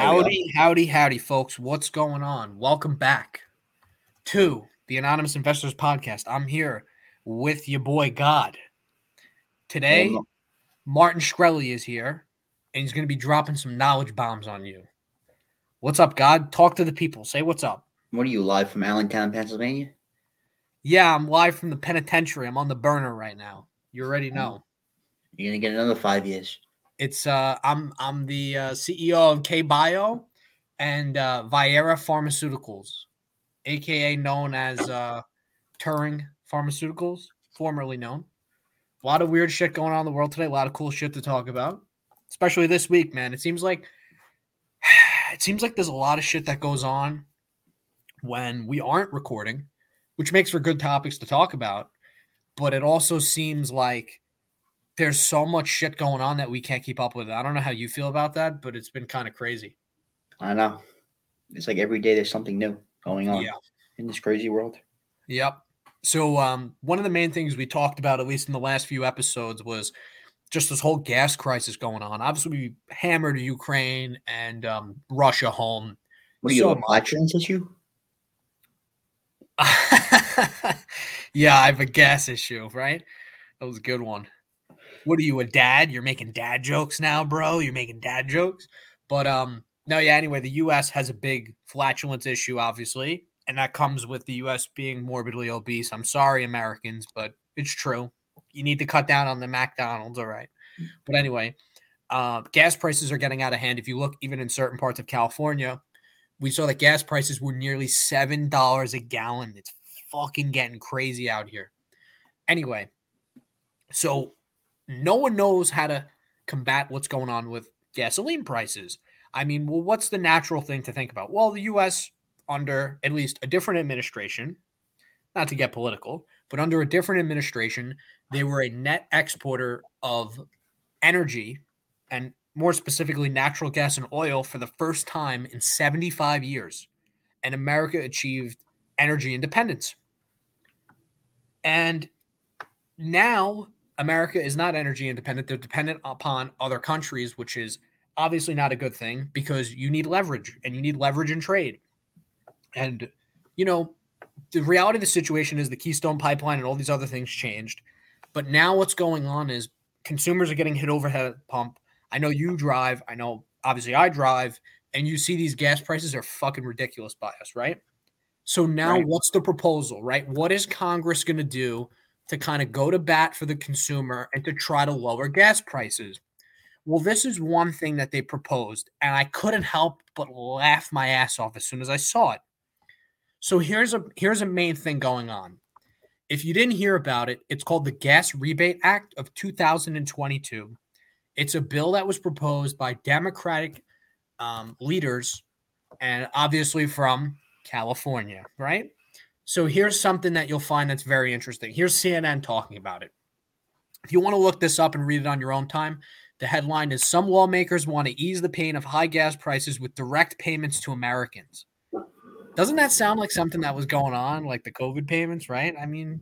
Howdy, howdy, howdy, folks. What's going on? Welcome back to the Anonymous Investors Podcast. I'm here with your boy God. Today, Martin Shkreli is here and he's going to be dropping some knowledge bombs on you. What's up, God? Talk to the people. Say what's up. What are you live from Allentown, Pennsylvania? Yeah, I'm live from the penitentiary. I'm on the burner right now. You already oh. know. You're gonna get another five years. It's uh I'm I'm the uh, CEO of K Bio and uh Vyera Pharmaceuticals, aka known as uh Turing Pharmaceuticals, formerly known. A lot of weird shit going on in the world today, a lot of cool shit to talk about. Especially this week, man. It seems like it seems like there's a lot of shit that goes on when we aren't recording, which makes for good topics to talk about. But it also seems like there's so much shit going on that we can't keep up with. I don't know how you feel about that, but it's been kind of crazy. I know. It's like every day there's something new going on Yeah. in this crazy world. Yep. So um, one of the main things we talked about, at least in the last few episodes, was just this whole gas crisis going on. Obviously, we hammered Ukraine and um, Russia home. What are you, So a flatulence issue? yeah, I have a gas issue, right? That was a good one. What are you, a dad? You're making dad jokes now, bro. You're making dad jokes. But um, no, yeah. Anyway, the U.S. has a big flatulence issue, obviously, and that comes with the U.S. being morbidly obese. I'm sorry, Americans, but it's true. You need to cut down on the McDonald's, all right. But anyway, uh, gas prices are getting out of hand. If you look, even in certain parts of California, we saw that gas prices were nearly seven dollars a gallon. It's fucking getting crazy out here. Anyway, so no one knows how to combat what's going on with gasoline prices. I mean, well, what's the natural thing to think about? Well, the U.S. under at least a different administration, not to get political, but under a different administration, they were a net exporter of energy and more specifically natural gas and oil for the first time in 75 years. And America achieved energy independence. And now America is not energy independent. They're dependent upon other countries, which is obviously not a good thing because you need leverage and you need leverage in trade. And, you know, the reality of the situation is the Keystone Pipeline and all these other things changed. But now what's going on is consumers are getting hit overhead pump. I know you drive. I know obviously I drive, and you see these gas prices are fucking ridiculous by us, right? So now Right. what's the proposal, right? What is Congress going to do to kind of go to bat for the consumer and to try to lower gas prices? Well, this is one thing that they proposed, and I couldn't help but laugh my ass off as soon as I saw it. So here's a here's a main thing going on. If you didn't hear about it, it's called the Gas Rebate Act of 2022. It's a bill that was proposed by Democratic um, leaders and obviously from California, right? So here's something that you'll find that's very interesting. Here's CNN talking about it. If you want to look this up and read it on your own time, the headline is Some lawmakers want to ease the pain of high gas prices with direct payments to Americans. Doesn't that sound like something that was going on, like the COVID payments, right? I mean,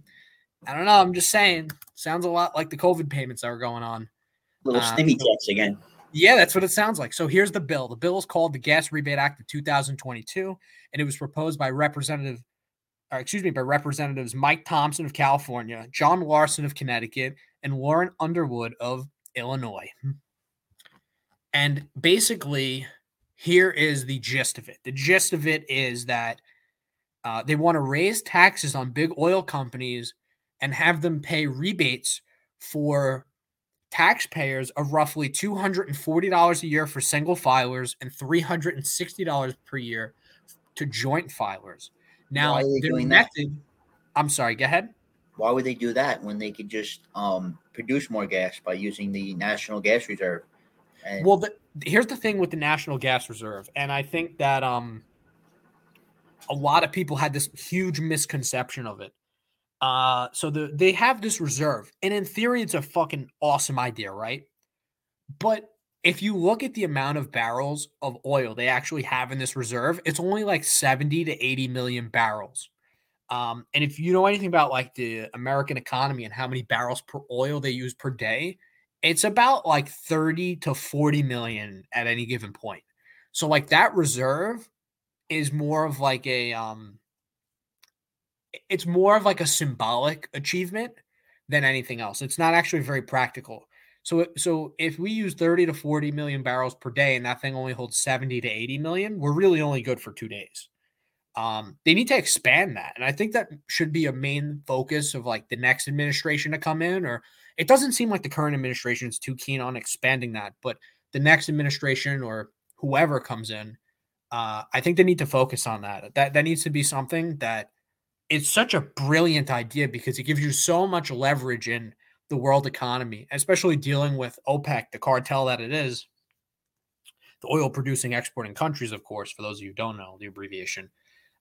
I don't know. I'm just saying, sounds a lot like the COVID payments that were going on. Little Uh, stimmy checks again. Yeah, that's what it sounds like. So here's the bill. The bill is called the Gas Rebate Act of 2022, and it was proposed by Representative, or excuse me, by Representatives Mike Thompson of California, John Larson of Connecticut, and Lauren Underwood of Illinois. And basically, here is the gist of it. The gist of it is that uh, they want to raise taxes on big oil companies and have them pay rebates for taxpayers of roughly $240 a year for single filers and $360 per year to joint filers. Now, Why are they their doing that? I'm sorry, go ahead. Why would they do that when they could just um, produce more gas by using the National Gas Reserve? And Well, the, here's the thing with the National Gas Reserve, and I think that um, a lot of people had this huge misconception of it. Uh, so the they have this reserve, and in theory, it's a fucking awesome idea, right? But if you look at the amount of barrels of oil they actually have in this reserve, it's only like 70 to 80 million barrels. Um, and if you know anything about like the American economy and how many barrels per oil they use per day, it's about like 30 to 40 million at any given point. So like that reserve is more of like a um it's more of like a symbolic achievement than anything else. It's not actually very practical. So so if we use 30 to 40 million barrels per day and that thing only holds 70 to 80 million, we're really only good for 2 days. Um, they need to expand that. And I think that should be a main focus of like the next administration to come in or it doesn't seem like the current administration is too keen on expanding that, but the next administration or whoever comes in, uh, I think they need to focus on that. That that needs to be something that it's such a brilliant idea because it gives you so much leverage in the world economy, especially dealing with OPEC, the cartel that it is, the oil producing exporting countries, of course, for those of you who don't know the abbreviation.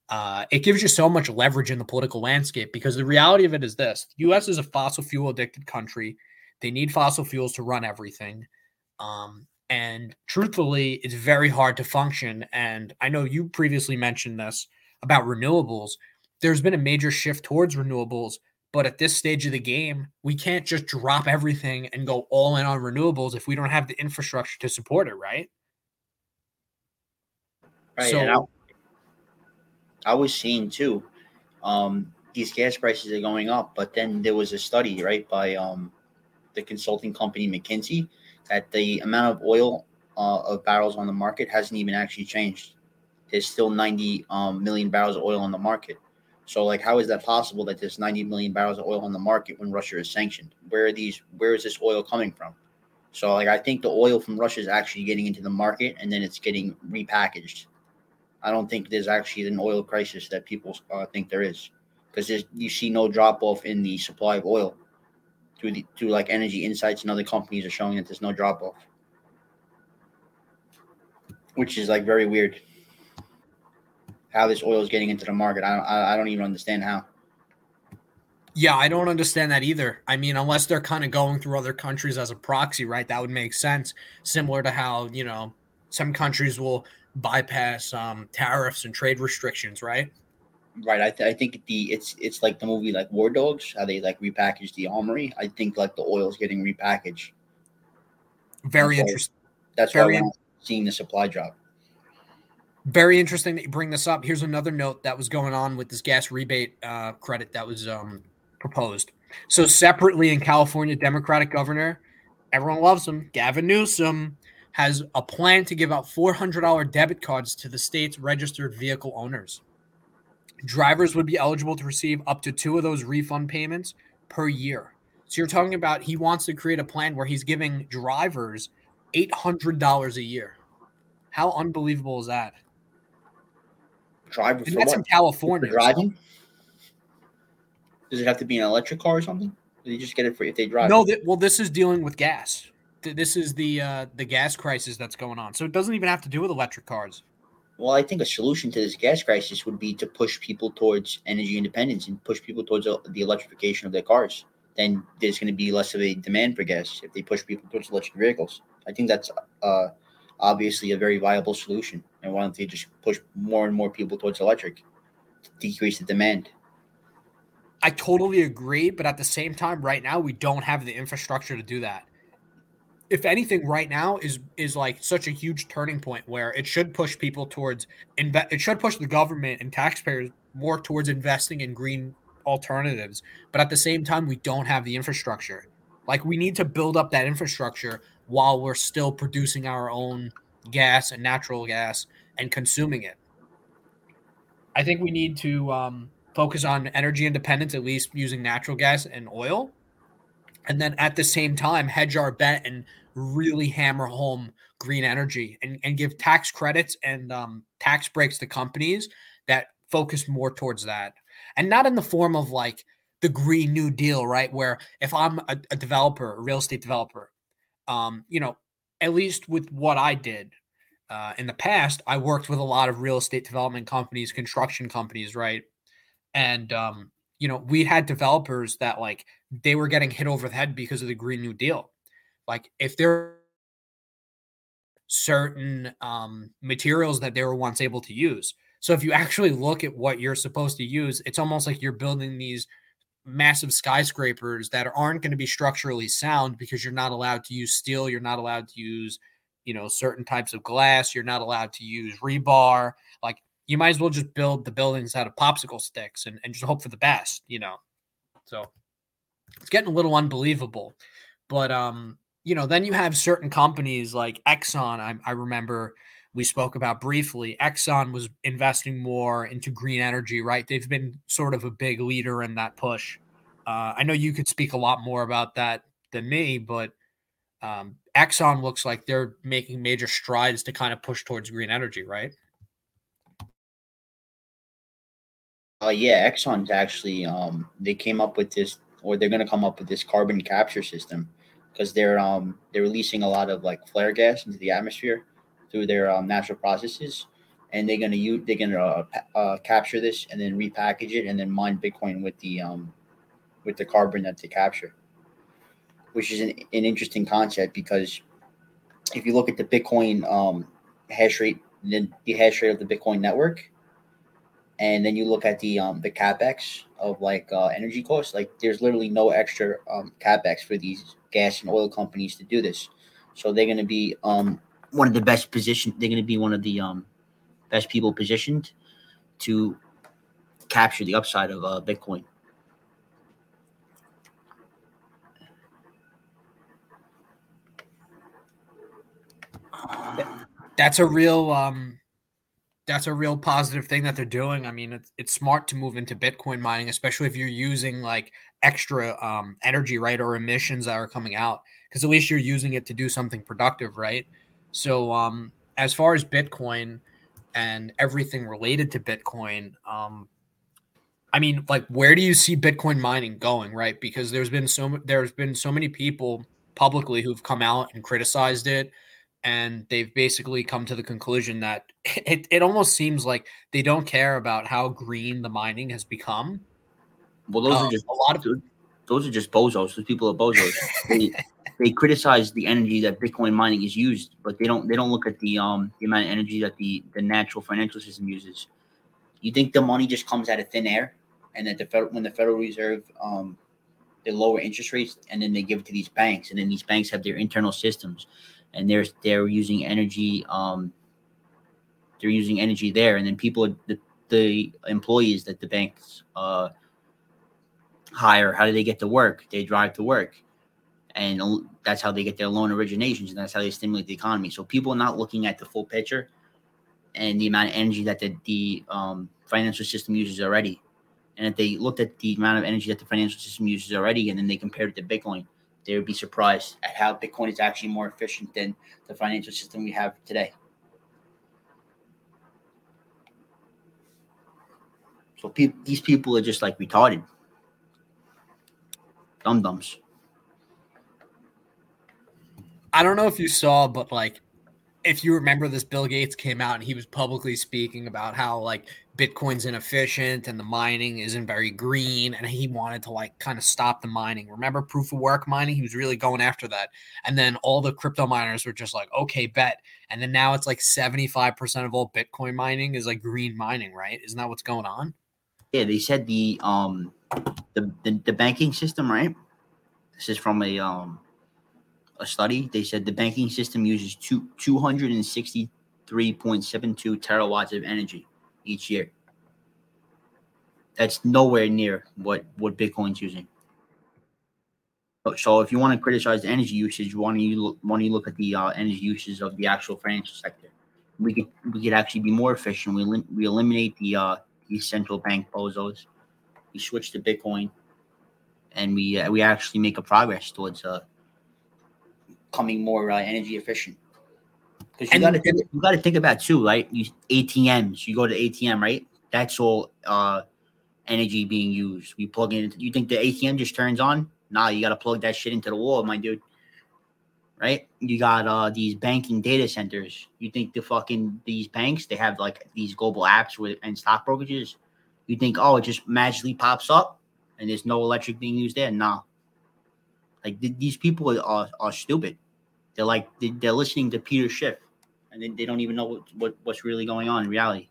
Uh, it gives you so much leverage in the political landscape because the reality of it is this the US is a fossil fuel addicted country. They need fossil fuels to run everything. Um, and truthfully, it's very hard to function. And I know you previously mentioned this about renewables. There's been a major shift towards renewables, but at this stage of the game, we can't just drop everything and go all in on renewables if we don't have the infrastructure to support it, right? Right. So, I, I was seeing too, um, these gas prices are going up, but then there was a study, right, by um, the consulting company McKinsey that the amount of oil uh, of barrels on the market hasn't even actually changed. There's still 90 um, million barrels of oil on the market. So, like, how is that possible that there's 90 million barrels of oil on the market when Russia is sanctioned? Where are these? Where is this oil coming from? So, like, I think the oil from Russia is actually getting into the market and then it's getting repackaged. I don't think there's actually an oil crisis that people uh, think there is, because you see no drop off in the supply of oil through the through like Energy Insights and other companies are showing that there's no drop off, which is like very weird. How this oil is getting into the market, I don't, I don't even understand how. Yeah, I don't understand that either. I mean, unless they're kind of going through other countries as a proxy, right? That would make sense. Similar to how you know some countries will bypass um, tariffs and trade restrictions, right? Right. I, th- I think the it's it's like the movie like War Dogs, how they like repackage the armory. I think like the oil is getting repackaged. Very that's interesting. That's Very why I'm seeing the supply drop. Very interesting that you bring this up. Here's another note that was going on with this gas rebate uh, credit that was um, proposed. So separately in California, Democratic governor, everyone loves him, Gavin Newsom, has a plan to give out $400 debit cards to the state's registered vehicle owners. Drivers would be eligible to receive up to two of those refund payments per year. So you're talking about he wants to create a plan where he's giving drivers $800 a year. How unbelievable is that? Driver and that's what? in California. Driving? Does it have to be an electric car or something? Do you just get it for if they drive? No, th- well, this is dealing with gas. Th- this is the uh, the gas crisis that's going on. So it doesn't even have to do with electric cars. Well, I think a solution to this gas crisis would be to push people towards energy independence and push people towards the electrification of their cars. Then there's going to be less of a demand for gas if they push people towards electric vehicles. I think that's uh, obviously a very viable solution. And why don't they just push more and more people towards electric to decrease the demand? I totally agree, but at the same time, right now we don't have the infrastructure to do that if anything right now is is like such a huge turning point where it should push people towards invest it should push the government and taxpayers more towards investing in green alternatives but at the same time we don't have the infrastructure like we need to build up that infrastructure while we're still producing our own gas and natural gas and consuming it. I think we need to um, focus on energy independence at least using natural gas and oil. And then at the same time hedge our bet and really hammer home green energy and, and give tax credits and um, tax breaks to companies that focus more towards that. And not in the form of like the green new deal right where if i'm a, a developer a real estate developer um, you know at least with what i did uh, in the past i worked with a lot of real estate development companies construction companies right and um, you know we had developers that like they were getting hit over the head because of the Green New Deal. Like if there certain um, materials that they were once able to use. So if you actually look at what you're supposed to use, it's almost like you're building these massive skyscrapers that aren't going to be structurally sound because you're not allowed to use steel, you're not allowed to use, you know certain types of glass. You're not allowed to use rebar. Like you might as well just build the buildings out of popsicle sticks and, and just hope for the best, you know. So it's getting a little unbelievable. But um, you know, then you have certain companies like Exxon. I, I remember we spoke about briefly. Exxon was investing more into green energy, right? They've been sort of a big leader in that push. Uh, I know you could speak a lot more about that than me, but um, Exxon looks like they're making major strides to kind of push towards green energy, right? Uh, yeah, Exxon's actually um, they came up with this, or they're going to come up with this carbon capture system because they're um they're releasing a lot of like flare gas into the atmosphere through their um, natural processes, and they're to use they're to uh, uh, capture this and then repackage it and then mine Bitcoin with the um with the carbon that they capture, which is an, an interesting concept because if you look at the Bitcoin um, hash rate, the, the hash rate of the Bitcoin network, and then you look at the um, the capex of like uh, energy costs, like there's literally no extra um, capex for these gas and oil companies to do this. So they're going to be um, one of the best positioned. They're going to be one of the um, best people positioned to capture the upside of uh, Bitcoin. That's a real um that's a real positive thing that they're doing. I mean, it's it's smart to move into Bitcoin mining, especially if you're using like extra um, energy, right, or emissions that are coming out, because at least you're using it to do something productive, right? So, um, as far as Bitcoin and everything related to Bitcoin, um, I mean, like, where do you see Bitcoin mining going, right? Because there's been so there's been so many people publicly who've come out and criticized it and they've basically come to the conclusion that it, it almost seems like they don't care about how green the mining has become. Well, those um, are just a lot of those are just bozos. Those people are bozos. they, they criticize the energy that Bitcoin mining is used, but they don't they don't look at the um the amount of energy that the the natural financial system uses. You think the money just comes out of thin air, and that the federal when the Federal Reserve um they lower interest rates and then they give it to these banks, and then these banks have their internal systems and they're they're using energy um they're using energy there and then people the, the employees that the banks uh hire how do they get to work? They drive to work. And that's how they get their loan originations and that's how they stimulate the economy. So people are not looking at the full picture and the amount of energy that the, the um, financial system uses already. And if they looked at the amount of energy that the financial system uses already and then they compared it to bitcoin they would be surprised at how Bitcoin is actually more efficient than the financial system we have today. So pe- these people are just like retarded, dum dums. I don't know if you saw, but like if you remember this bill gates came out and he was publicly speaking about how like bitcoin's inefficient and the mining isn't very green and he wanted to like kind of stop the mining. Remember proof of work mining? He was really going after that. And then all the crypto miners were just like okay bet. And then now it's like 75% of all bitcoin mining is like green mining right? Isn't that what's going on? Yeah they said the um the the, the banking system right this is from a um a study. They said the banking system uses two, 263.72 terawatts of energy each year. That's nowhere near what, what Bitcoin's using. So if you want to criticize the energy usage, why don't you look, why don't you look at the uh, energy uses of the actual financial sector? We could we could actually be more efficient. We we eliminate the uh, these central bank bozos. We switch to Bitcoin, and we uh, we actually make a progress towards uh, becoming more uh, energy efficient. Because you got to you got to think about too, right? You ATMs. You go to ATM, right? That's all uh, energy being used. We plug in. You think the ATM just turns on? Nah, you got to plug that shit into the wall, my dude. Right? You got uh these banking data centers. You think the fucking these banks they have like these global apps with and stock brokerages? You think oh it just magically pops up and there's no electric being used there? Nah, like th- these people are, are stupid. They're like they, are listening to Peter Schiff, and they, they don't even know what, what what's really going on in reality.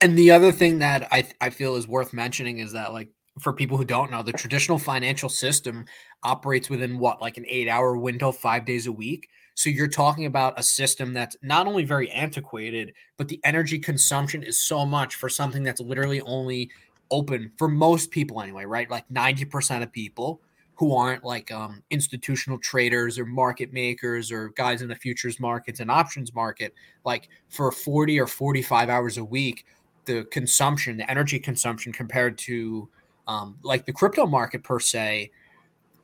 And the other thing that I I feel is worth mentioning is that like for people who don't know, the traditional financial system operates within what like an eight hour window, five days a week. So you're talking about a system that's not only very antiquated, but the energy consumption is so much for something that's literally only open for most people anyway, right? Like 90% of people who aren't like um, institutional traders or market makers or guys in the futures markets and options market, like for 40 or 45 hours a week, the consumption, the energy consumption compared to um, like the crypto market per se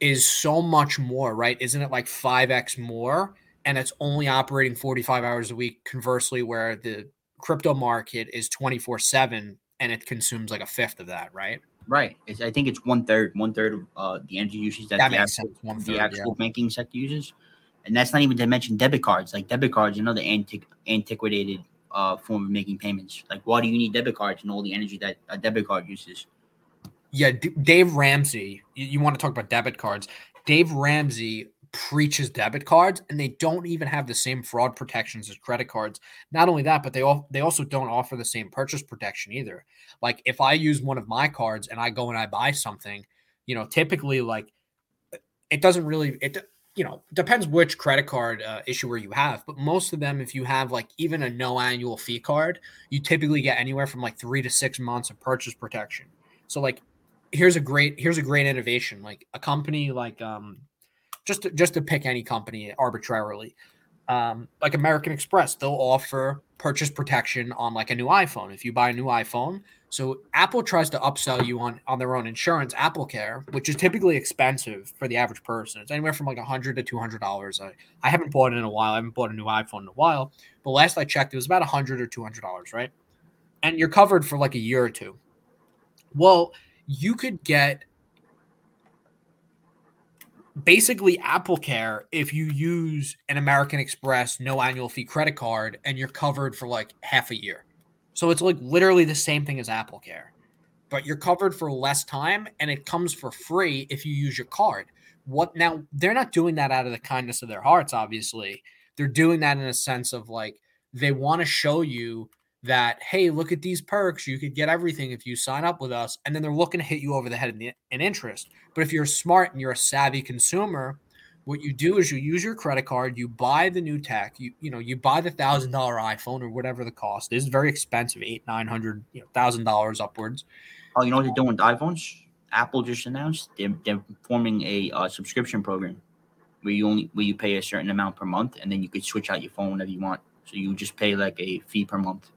is so much more, right? Isn't it like 5x more? And it's only operating 45 hours a week. Conversely, where the crypto market is 24 7 and it consumes like a fifth of that, right? Right. It's, I think it's one third, one third of uh, the energy usage that, That the makes actual, sense. One the third, actual yeah. banking sector uses. And that's not even to mention debit cards. Like debit cards, another know, the antiq- antiquated uh, form of making payments. Like, why do you need debit cards and all the energy that a debit card uses? Yeah, D- Dave Ramsey. You, you want to talk about debit cards? Dave Ramsey preaches debit cards, and they don't even have the same fraud protections as credit cards. Not only that, but they all they also don't offer the same purchase protection either. Like if I use one of my cards and I go and I buy something, you know, typically like it doesn't really it you know depends which credit card uh, issuer you have but most of them if you have like even a no annual fee card you typically get anywhere from like three to six months of purchase protection so like here's a great here's a great innovation. Like a company like um just to, just to pick any company arbitrarily um like american express they'll offer purchase protection on like a new iphone. If you buy a new iphone so apple tries to upsell you on on their own insurance apple care which is typically expensive for the average person. It's anywhere from like 100 to 200 dollars. I, I haven't bought it in a while. I haven't bought a new iphone in a while but last i checked it was about 100 or 200 dollars right? And you're covered for like a year or two. Well you could get basically Apple Care if you use an American Express no annual fee credit card and you're covered for like half a year. So it's like literally the same thing as Apple Care, but you're covered for less time and it comes for free if you use your card. What now? They're not doing that out of the kindness of their hearts, obviously. They're doing that in a sense of like they want to show you that hey look at these perks you could get everything if you sign up with us and then they're looking to hit you over the head in, the, in interest but if you're smart and you're a savvy consumer what you do is you use your credit card you buy the new tech you you know you buy the thousand dollar iphone or whatever the cost is very expensive eight nine hundred you know thousand dollars upwards Oh, you know what they're doing with iPhones? Apple just announced they're, they're forming a uh, subscription program where you only where you pay a certain amount per month and then you could switch out your phone whenever you want. So you just pay like a fee per month.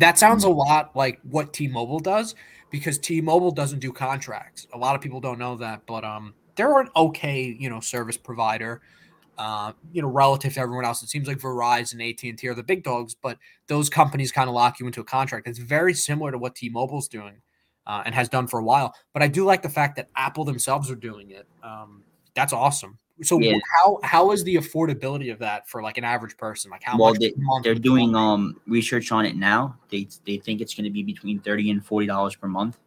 That sounds a lot like what T-Mobile does because T-Mobile doesn't do contracts. A lot of people don't know that, but um, they're an okay, you know, service provider. Uh, you know, relative to everyone else, it seems like Verizon, AT and T are the big dogs, but those companies kind of lock you into a contract. It's very similar to what T-Mobile's doing uh, and has done for a while. But I do like the fact that Apple themselves are doing it. Um, that's awesome. So Yeah. how how is the affordability of that for like an average person? Like how well, much? they, they're doing um research on it now. They they think it's going to be between thirty and forty dollars per month,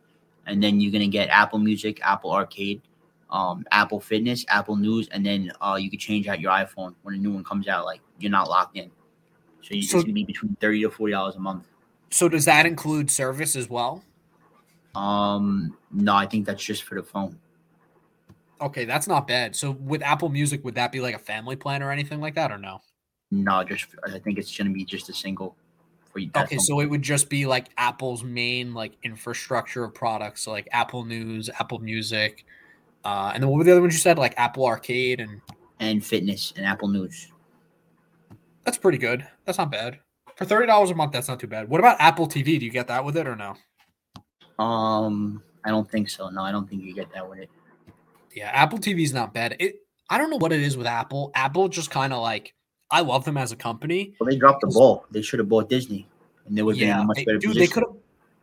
and then you're going to get Apple Music, Apple Arcade, um, Apple Fitness, Apple News, and then uh, you could change out your iPhone when a new one comes out. Like you're not locked in, so, you, So- it's going to be between thirty to forty dollars a month. So does that include service as well? Um, no, I think that's just for the phone. Okay, that's not bad. So with Apple Music, would that be like a family plan or anything like that, or no? No, just I think it's going to be just a single. For you. Okay, so it would just be like Apple's main like infrastructure of products, so like Apple News, Apple Music, uh, and then what were the other ones you said? Like Apple Arcade, and and fitness and Apple News. that's pretty good. That's not bad for thirty dollars a month. That's not too bad. What about Apple TV? Do you get that with it or no? Um, I don't think so. No, I don't think you get that with it. Yeah, Apple TV is not bad. It I don't know what it is with Apple. Apple just kind of like I love them as a company. Well, they dropped the ball. They should have bought Disney, and they would have been in a much they- better dude, they position. could have.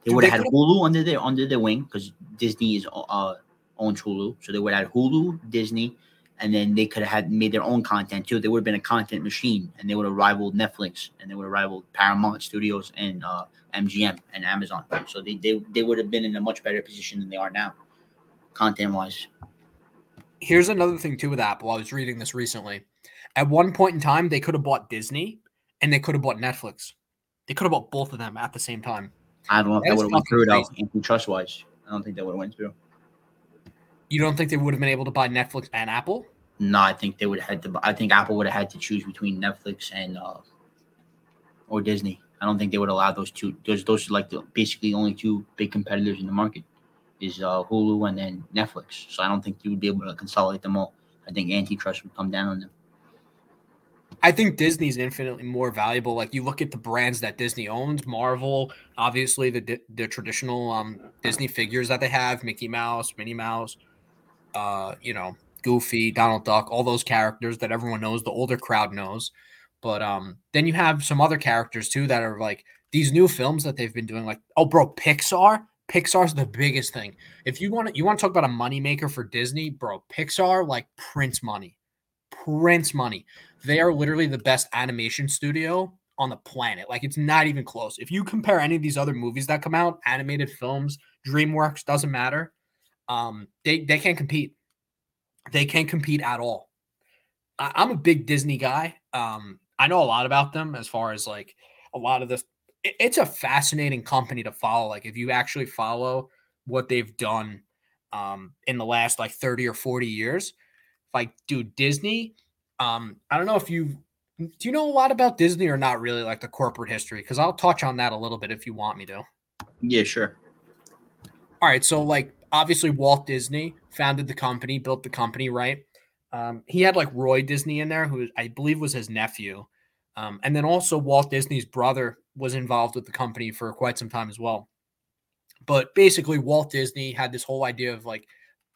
They would have had Hulu under their under their wing because Disney is uh owns Hulu, so they would have had Hulu, Disney, and then they could have had made their own content too. They would have been a content machine, and they would have rivaled Netflix, and they would have rivaled Paramount Studios and uh, MGM and Amazon. So they, they they would have been in a much better position than they are now, content wise. Here's another thing too with Apple. I was reading this recently. At one point in time, they could have bought Disney and they could have bought Netflix. They could have bought both of them at the same time. I don't know if That would have went through though, antitrust wise. I don't think that would have went through. You don't think they would have been able to buy Netflix and Apple? No, I think they would have had to. I think Apple would have had to choose between Netflix and uh, or Disney. I don't think they would allow those two. Those those are like the basically only two big competitors in the market is uh, Hulu and then Netflix. So I don't think you would be able to consolidate them all. I think antitrust would come down on them. I think Disney's infinitely more valuable. Like you look at the brands that Disney owns, Marvel, obviously the the traditional um, Disney figures that they have, Mickey Mouse, Minnie Mouse, uh, you know, Goofy, Donald Duck, all those characters that everyone knows, the older crowd knows. But um, then you have some other characters too that are like these new films that they've been doing. Like, oh, bro, Pixar. Pixar's the biggest thing. If you want to, you want to talk about a moneymaker for Disney, bro. Pixar like prints money, prints money. They are literally the best animation studio on the planet. Like it's not even close. If you compare any of these other movies that come out, animated films, DreamWorks doesn't matter. Um, they they can't compete. They can't compete at all. I, I'm a big Disney guy. Um, I know a lot about them as far as like a lot of this. It, it's a fascinating company to follow. Like if you actually follow what they've done um, in the last like 30 or 40 years, like dude, Disney. Um, I don't know if you do you know a lot about Disney or not really like the corporate history because I'll touch on that a little bit if you want me to. Yeah, sure. All right, so like obviously Walt Disney founded the company, built the company, right? Um, he had like Roy Disney in there, who I believe was his nephew. Um, and then also Walt Disney's brother was involved with the company for quite some time as well. But basically, Walt Disney had this whole idea of like,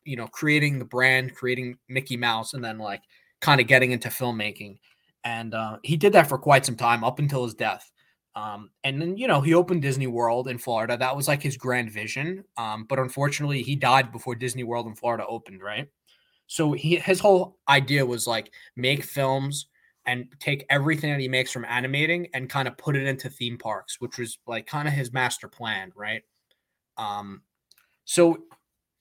you know, creating the brand, creating Mickey Mouse, and then like kind of getting into filmmaking. And uh, he did that for quite some time up until his death. Um, and then, you know, he opened Disney World in Florida. That was like his grand vision. Um, but unfortunately, he died before Disney World in Florida opened, right? So he his whole idea was like make films and take everything that he makes from animating and kind of put it into theme parks, which was like kind of his master plan, right? Um, so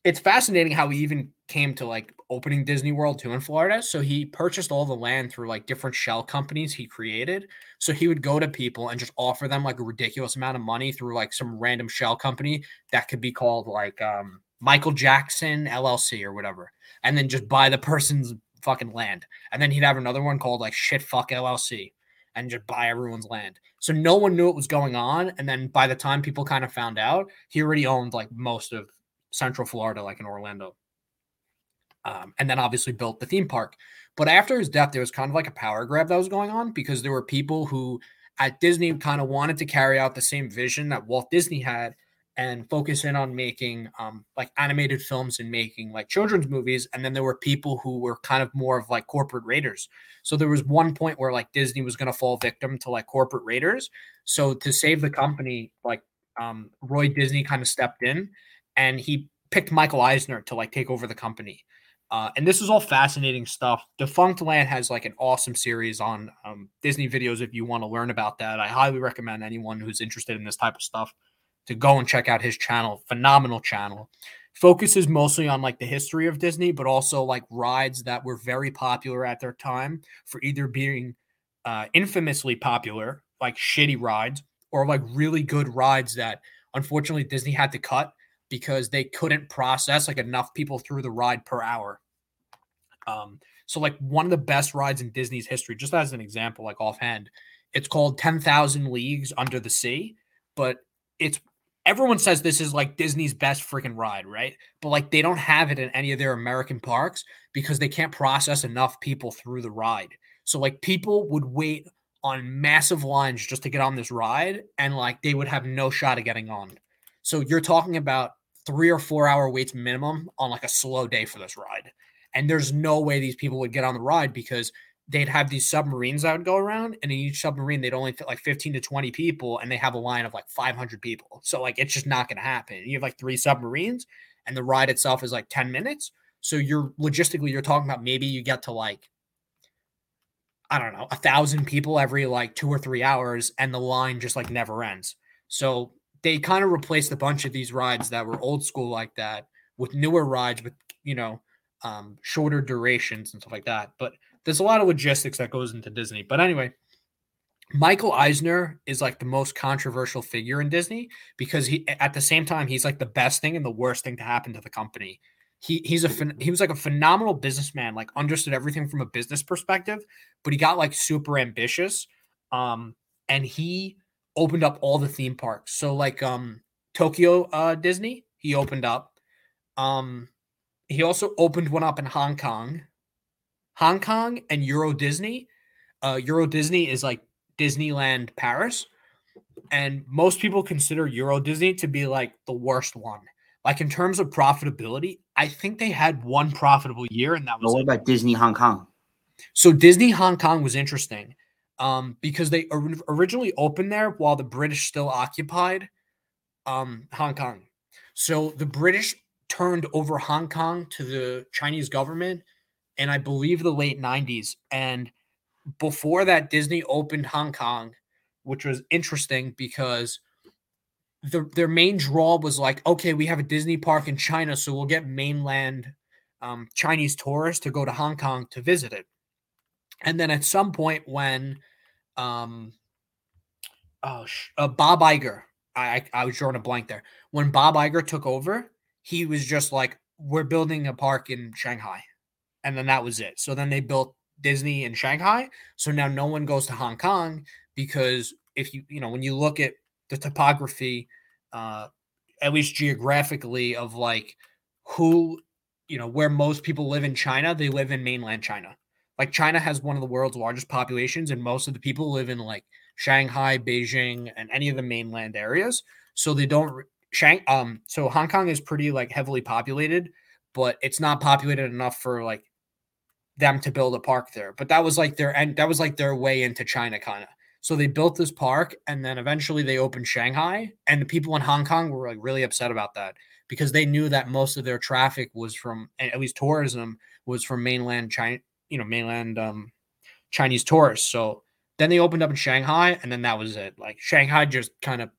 it's fascinating how he even came to like opening Disney World too in Florida. So he purchased all the land through like different shell companies he created. So he would go to people and just offer them like a ridiculous amount of money through like some random shell company that could be called like um, Michael Jackson LLC or whatever, and then just buy the person's fucking land. And then he'd have another one called like Shit Fuck LLC and just buy everyone's land. So no one knew what was going on. And then by the time people kind of found out, he already owned like most of Central Florida, like in Orlando. Um, and then obviously built the theme park. But after his death, there was kind of like a power grab that was going on because there were people who at Disney kind of wanted to carry out the same vision that Walt Disney had and focus in on making um, like animated films and making like children's movies. And then there were people who were kind of more of like corporate raiders. So there was one point where like Disney was going to fall victim to like corporate raiders. So to save the company, like um, Roy Disney kind of stepped in and he picked Michael Eisner to like take over the company. Uh, and this is all fascinating stuff. Defunctland has like an awesome series on um, Disney videos. If you want to learn about that, I highly recommend anyone who's interested in this type of stuff to go and check out his channel. Phenomenal channel. Focuses mostly on like the history of Disney, but also like rides that were very popular at their time for either being uh, infamously popular, like shitty rides, or like really good rides that unfortunately Disney had to cut because they couldn't process like enough people through the ride per hour. Um, so like one of the best rides in Disney's history, just as an example, like offhand, it's called 10,000 Leagues Under the Sea, but it's everyone says this is like Disney's best freaking ride, right? But like they don't have it in any of their American parks because they can't process enough people through the ride. So like people would wait on massive lines just to get on this ride and like they would have no shot of getting on. So you're talking about 3 or 4 hour waits minimum on like a slow day for this ride. And there's no way these people would get on the ride because they'd have these submarines that would go around, and in each submarine they'd only fit like 15 to 20 people, and they have a line of like 500 people. So like it's just not going to happen. You have like three submarines, and the ride itself is like 10 minutes. So you're logistically you're talking about maybe you get to like I don't know a thousand people every like two or three hours, and the line just like never ends. So they kind of replaced a bunch of these rides that were old school like that with newer rides with you know um, shorter durations and stuff like that. But there's a lot of logistics that goes into Disney. But anyway, Michael Eisner is like the most controversial figure in Disney because he at the same time he's like the best thing and the worst thing to happen to the company. he he's a he was like a phenomenal businessman, like understood everything from a business perspective, but he got like super ambitious. Um, and he opened up all the theme parks. So like um Tokyo uh Disney, he opened up. Um he also opened one up in Hong Kong. Hong Kong and Euro Disney. Uh Euro Disney is like Disneyland Paris. And most people consider Euro Disney to be like the worst one. Like in terms of profitability, I think they had one profitable year, and that was. what like- about Disney Hong Kong? so Disney Hong Kong was interesting um, because they or- originally opened there while the British still occupied um, Hong Kong. So the British turned over Hong Kong to the Chinese government in, I believe, the late 90s. And before that, Disney opened Hong Kong, which was interesting because the, their main draw was like, okay, we have a Disney park in China, so we'll get mainland um, Chinese tourists to go to Hong Kong to visit it. And then at some point when um oh uh, Bob Iger, I, I I was drawing a blank there. When Bob Iger took over, he was just like, "We're building a park in Shanghai," and then that was it. So then they built Disney in Shanghai. So now no one goes to Hong Kong because if you you know when you look at the topography, uh, at least geographically, of like who you know where most people live in China, they live in mainland China like China has one of the world's largest populations, and most of the people live in like Shanghai, Beijing, and any of the mainland areas. So they don't Shang um so Hong Kong is pretty like heavily populated, but it's not populated enough for like them to build a park there. But that was like their and that was like their way into China kind of. So they built this park and then eventually they opened Shanghai and the people in Hong Kong were like really upset about that because they knew that most of their traffic was from at least tourism was from mainland China you know mainland um Chinese tourists. So then they opened up in Shanghai, and then that was it. Like Shanghai just kind of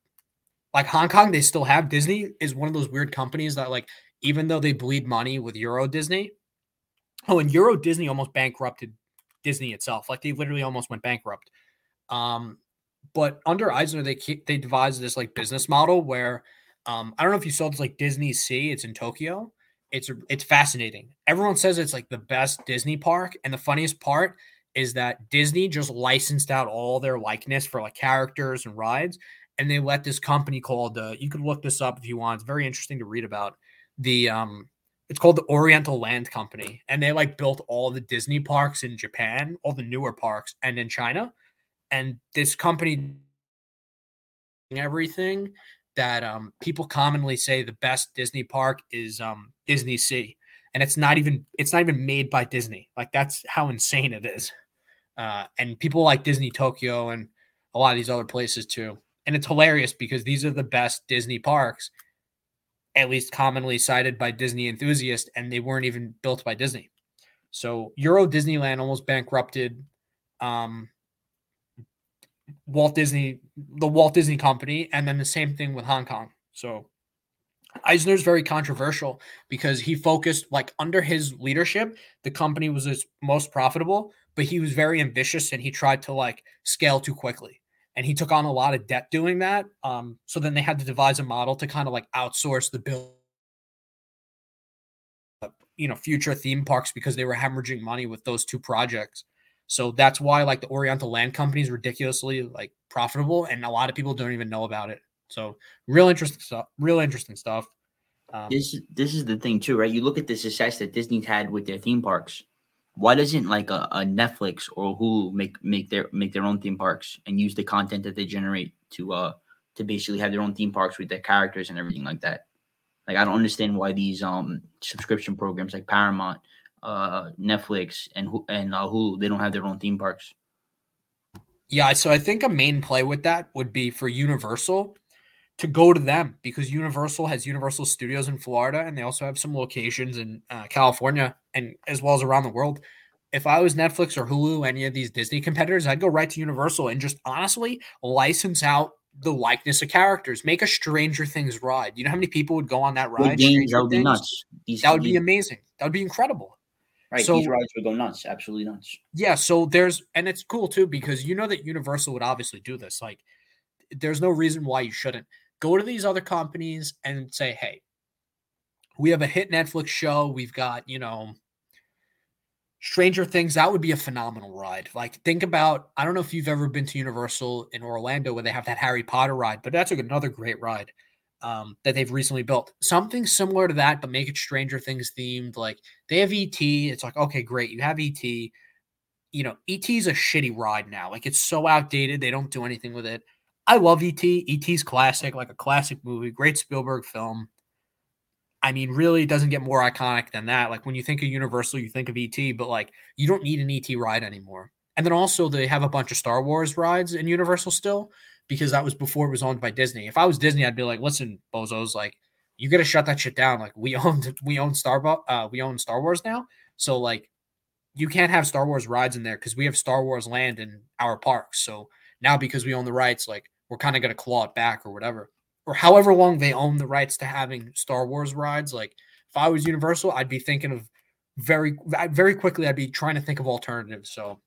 like Hong Kong, they still have Disney is one of those weird companies that like even though they bleed money with Euro Disney. Oh, and Euro Disney almost bankrupted Disney itself. Like they literally almost went bankrupt. Um, but under Eisner, they they devised this like business model where um, I don't know if you saw this like DisneySea. It's in Tokyo. It's it's fascinating. Everyone says it's like the best Disney park, and the funniest part is that Disney just licensed out all their likeness for like characters and rides, and they let this company called uh, you could look this up if you want. It's very interesting to read about. The um, it's called the Oriental Land Company, and they like built all the Disney parks in Japan, all the newer parks, and in China. And this company everything that um, people commonly say the best Disney park is um, DisneySea, and it's not even it's not even made by Disney. Like that's how insane it is. Uh, and people like Disney Tokyo and a lot of these other places too. And it's hilarious because these are the best Disney parks, at least commonly cited by Disney enthusiasts, and they weren't even built by Disney. So Euro Disneyland almost bankrupted um, Walt Disney, the Walt Disney Company, and then the same thing with Hong Kong. So Eisner's very controversial because he focused like under his leadership, the company was his most profitable, but he was very ambitious and he tried to like scale too quickly. And he took on a lot of debt doing that. Um, so then they had to devise a model to kind of like outsource the bill, you know, future theme parks because they were hemorrhaging money with those two projects. So that's why like the Oriental Land Company is ridiculously like profitable, and a lot of people don't even know about it. So real interesting stuff. Real interesting stuff. Um, This this is the thing too, right? You look at the success that Disney's had with their theme parks. Why doesn't like a, a Netflix or Hulu make make their make their own theme parks and use the content that they generate to uh to basically have their own theme parks with their characters and everything like that? Like I don't understand why these um subscription programs like Paramount, uh Netflix and and uh, Hulu they don't have their own theme parks. Yeah, so I think a main play with that would be for Universal to go to them because Universal has Universal Studios in Florida and they also have some locations in uh, California and as well as around the world. If I was Netflix or Hulu, any of these Disney competitors, I'd go right to Universal and just honestly license out the likeness of characters. Make a Stranger Things ride. You know how many people would go on that ride? games, that would be nuts. These, That would be amazing. That would be incredible. right. so- these rides would go nuts, absolutely nuts. Yeah, so there's and it's cool too because you know that Universal would obviously do this. Like there's no reason why you shouldn't. Go to these other companies and say, "Hey, we have a hit Netflix show. We've got, you know, Stranger Things, that would be a phenomenal ride. Like, think about, I don't know if you've ever been to Universal in Orlando where they have that Harry Potter ride, but that's another great ride um, that they've recently built. Something similar to that, but make it Stranger Things themed. Like, they have ET. It's like, okay, great. You have ET. You know, ET is a shitty ride now. Like, it's so outdated. They don't do anything with it. I love ET. ET's classic, like a classic movie, great Spielberg film. I mean, really it doesn't get more iconic than that. Like when you think of Universal, you think of ET, but like you don't need an ET ride anymore. And then also they have a bunch of Star Wars rides in Universal still because that was before it was owned by Disney. If I was Disney, I'd be like, listen, bozos, like you got to shut that shit down. Like we own we own Star uh, we own Star Wars now, so like you can't have Star Wars rides in there because we have Star Wars Land in our parks. So now because we own the rights, like we're kind of gonna claw it back or whatever or however long they own the rights to having Star Wars rides. Like if I was Universal, I'd be thinking of very very quickly. I'd be trying to think of alternatives. So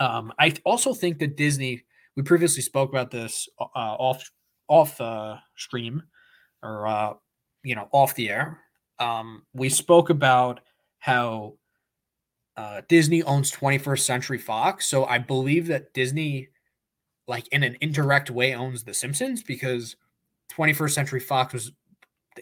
um, I also think that Disney. We previously spoke about this uh, off off uh, stream or uh, you know off the air. Um, we spoke about how uh, Disney owns 21st Century Fox. So I believe that Disney, like in an indirect way, owns The Simpsons because 21st Century Fox was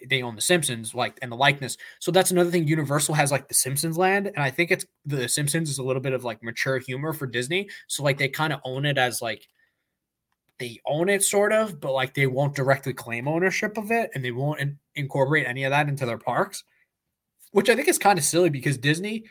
they own the Simpsons, like and the likeness. So that's another thing. Universal has like the Simpsons land, and I think it's the Simpsons is a little bit of like mature humor for Disney. So like they kind of own it as like they own it sort of, but like they won't directly claim ownership of it, and they won't in- incorporate any of that into their parks, which I think is kind of silly because Disney,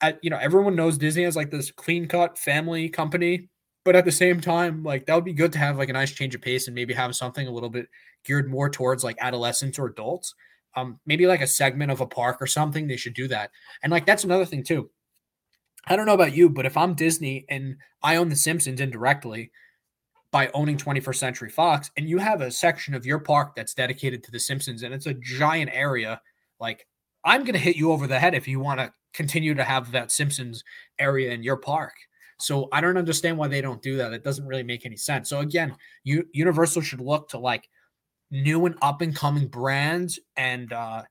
at, you know, everyone knows Disney as like this clean cut family company. But at the same time, like that would be good to have like a nice change of pace and maybe have something a little bit geared more towards like adolescents or adults. Um, maybe like a segment of a park or something, they should do that. And like that's another thing too. I don't know about you, but if I'm Disney and I own The Simpsons indirectly by owning 21st Century Fox, and you have a section of your park that's dedicated to The Simpsons, and it's a giant area, like I'm going to hit you over the head if you want to continue to have that Simpsons area in your park. So I don't understand why they don't do that. It doesn't really make any sense. So again, you Universal should look to like new and up and coming brands and uh,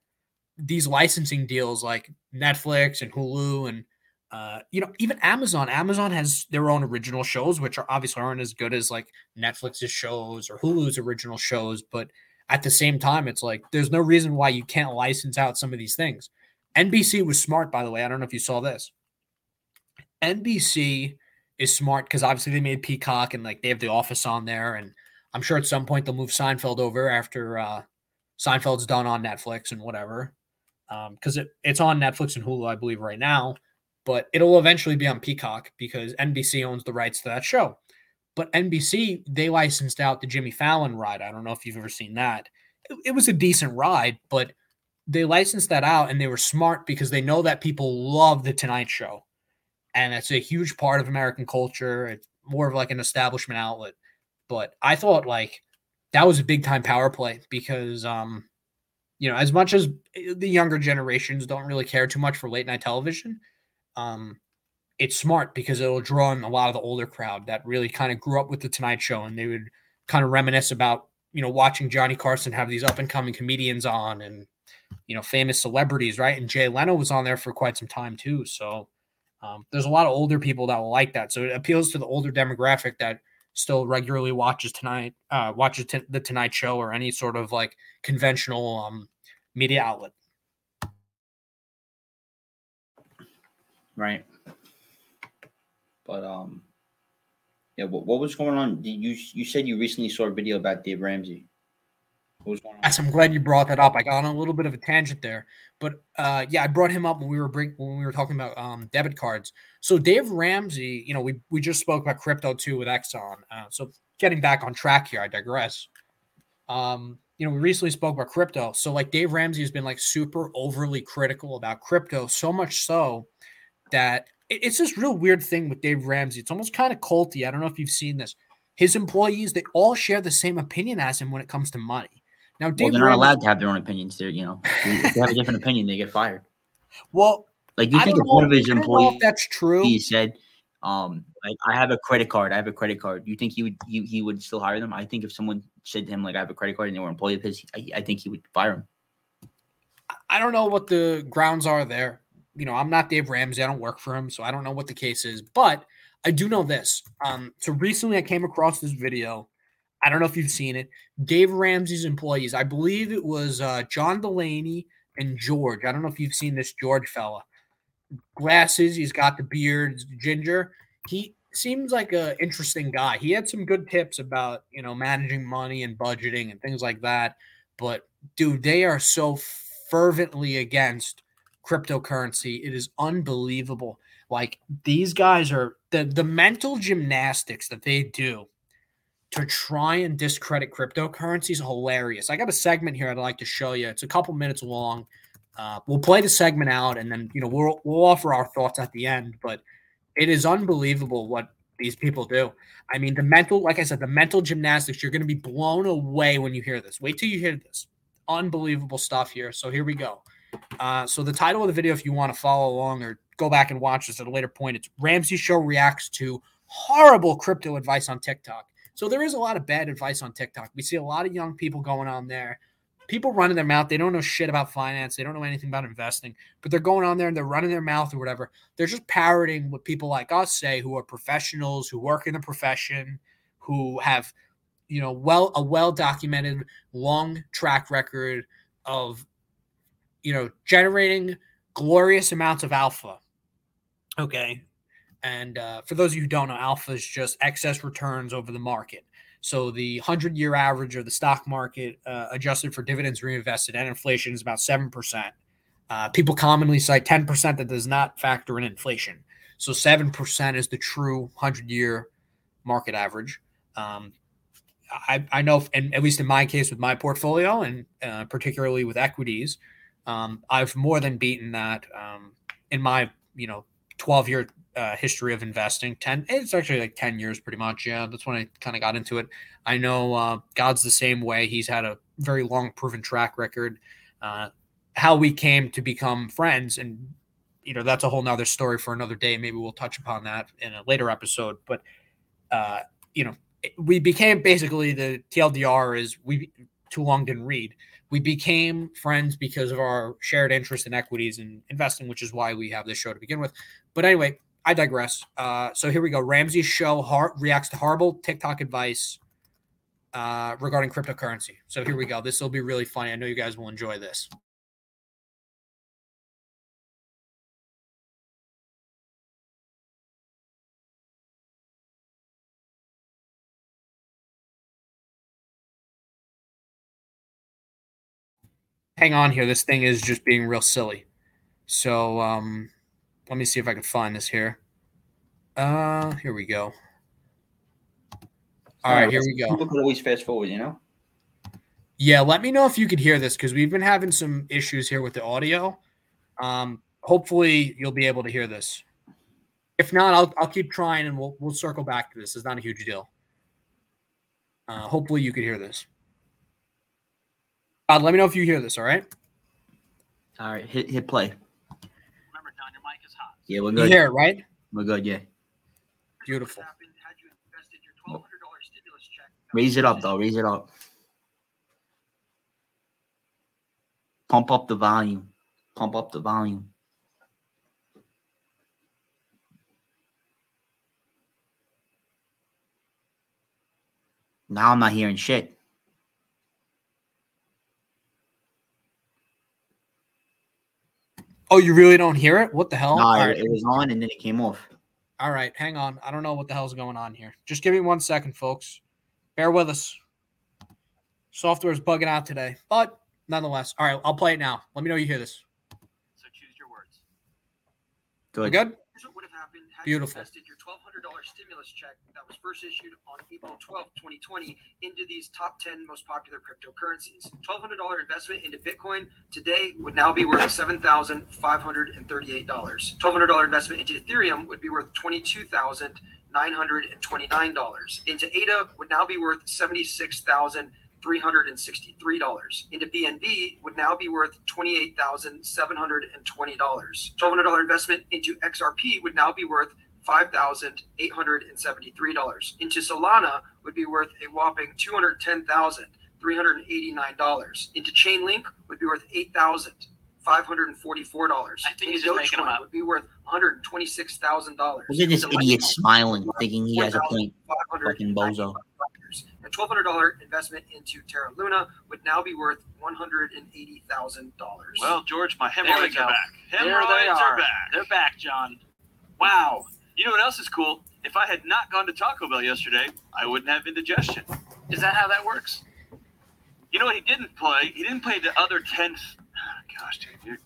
these licensing deals like Netflix and Hulu and uh, you know even Amazon. Amazon has their own original shows, which are obviously aren't as good as like Netflix's shows or Hulu's original shows, but at the same time, it's like there's no reason why you can't license out some of these things. NBC was smart, by the way. I don't know if you saw this. NBC is smart because obviously they made Peacock and like they have The Office on there and I'm sure at some point they'll move Seinfeld over after uh, Seinfeld's done on Netflix and whatever. Because um, it, it's on Netflix and Hulu, I believe, right now, but it'll eventually be on Peacock because NBC owns the rights to that show. But NBC, they licensed out the Jimmy Fallon ride. I don't know if you've ever seen that. It, it was a decent ride, but they licensed that out and they were smart because they know that people love the Tonight Show. And it's a huge part of American culture. It's more of like an establishment outlet. But I thought like that was a big time power play because um you know as much as the younger generations don't really care too much for late night television um it's smart because it'll draw in a lot of the older crowd that really kind of grew up with the tonight show and they would kind of reminisce about you know watching johnny carson have these up and coming comedians on and you know famous celebrities right and jay leno was on there for quite some time too so um, there's a lot of older people that will like that so it appeals to the older demographic that still regularly watches tonight, uh, watches t- the Tonight Show or any sort of like conventional um, media outlet. Right. But um, yeah. What, what was going on? Did you you said you recently saw a video about Dave Ramsey? What was going on? Yes, I'm glad you brought that up. I got on a little bit of a tangent there, but uh, yeah, I brought him up when we were when we were talking about um, debit cards. So Dave Ramsey, you know, we we just spoke about crypto too with Exxon. Uh, so getting back on track here, I digress. Um, you know, we recently spoke about crypto. So like Dave Ramsey has been like super overly critical about crypto, so much so that it, it's this real weird thing with Dave Ramsey. It's almost kind of culty. I don't know if you've seen this. His employees, they all share the same opinion as him when it comes to money. Now, Dave well, they're not Ramsey, allowed to have their own opinions. They're, you know, if they have a different opinion, they get fired. Well, like you think if one of his employees, that's true. He said, um, like I have a credit card. I have a credit card. You think he would he, he would still hire them? I think if someone said to him like I have a credit card and they were an employee of his, I, I think he would fire him. I don't know what the grounds are there. You know, I'm not Dave Ramsey. I don't work for him, so I don't know what the case is. But I do know this. Um, so recently I came across this video. I don't know if you've seen it. Dave Ramsey's employees, I believe it was uh, John Delaney and George. I don't know if you've seen this George fella. Glasses, he's got the beard, ginger. He seems like a interesting guy. He had some good tips about, you know, managing money and budgeting and things like that. But dude, they are so fervently against cryptocurrency. It is unbelievable. Like these guys are the the mental gymnastics that they do to try and discredit cryptocurrency is hilarious. I got a segment here I'd like to show you. It's a couple minutes long. Uh, we'll play the segment out and then you know we'll we'll offer our thoughts at the end. But it is unbelievable what these people do. I mean, the mental, like I said, the mental gymnastics. You're going to be blown away when you hear this. Wait till you hear this. Unbelievable stuff here. So here we go. Uh, so the title of the video, if you want to follow along or go back and watch this at a later point, it's Ramsey Show reacts to horrible crypto advice on TikTok. So there is a lot of bad advice on TikTok. We see a lot of young people going on there, people running their mouth. They don't know shit about finance. They don't know anything about investing, but they're going on there and they're running their mouth or whatever. They're just parroting what people like us say, who are professionals, who work in the profession, who have, you know, well a well documented long track record of, you know, generating glorious amounts of alpha. Okay, and uh, for those of you who don't know, alpha is just excess returns over the market. So the 100 year average of the stock market, uh, adjusted for dividends reinvested and inflation, is about 7%. Uh, people commonly cite 10% that does not factor in inflation. So 7% is the true 100 year market average. Um, I, I know, and at least in my case with my portfolio, and uh, particularly with equities, um, I've more than beaten that um, in my you know 12 year uh, history of investing. Ten, it's actually like ten years, pretty much. Yeah, that's when I kind of got into it. I know uh, God's the same way. He's had a very long, proven track record. Uh, how we came to become friends, and you know, that's a whole nother story for another day. Maybe we'll touch upon that in a later episode. But uh, you know, we became basically the TLDR is we too long didn't read. We became friends because of our shared interest in equities and investing, which is why we have this show to begin with. But anyway, I digress. Uh, so here we go. Ramsey's show har- reacts to horrible TikTok advice uh, regarding cryptocurrency. So here we go. This will be really funny. I know you guys will enjoy this. Hang on here. This thing is just being real silly. So, um, let me see if I can find this here. Uh, here we go. All right, here we go. People could always fast forward, you know. Yeah, let me know if you could hear this because we've been having some issues here with the audio. Um, hopefully you'll be able to hear this. If not, I'll I'll keep trying and we'll we'll circle back to this. It's not a huge deal. Uh, hopefully you could hear this. Uh, let me know if you hear this. All right. All right. Hit hit play. Yeah, we're You good. hear it, right? We're good. Yeah. Beautiful. Raise it up though. Raise it up. Pump up the volume. Pump up the volume. Now I'm not hearing shit. Oh, you really don't hear it? What the hell? No, it, right. it was on and then it came off. All right, hang on. I don't know what the hell's going on here. Just give me one second, folks. Bear with us. Software's bugging out today, but nonetheless. All right, I'll play it now. Let me know you hear this. So choose your words. We Good. Beautiful. invested your $1,200 stimulus check that was first issued on April 12, 2020, into these top 10 most popular cryptocurrencies. $1,200 investment into Bitcoin today would now be worth $7,538. $1,200 investment into Ethereum would be worth $22,929. Into ADA would now be worth $76,000. $363 into BNB would now be worth $28,720. $1,200 investment into XRP would now be worth $5,873. Into Solana would be worth a whopping $210,389. Into Chainlink would be worth five hundred and forty-four dollars. I think he's just making them up. Would be worth one hundred and twenty-six thousand dollars. Look at this idiot smiling, thinking he has a point. Fucking bozo. A twelve hundred dollar investment into Terra Luna would now be worth one hundred and eighty thousand dollars. Well, George, my There we hemorrhoids are back. There they Hemorrhoids are. are back. They're back, John. Wow. You know what else is cool? If I had not gone to Taco Bell yesterday, I wouldn't have indigestion. Is that how that works? You know what he didn't play? He didn't play the other ten. Gosh, dude, you're-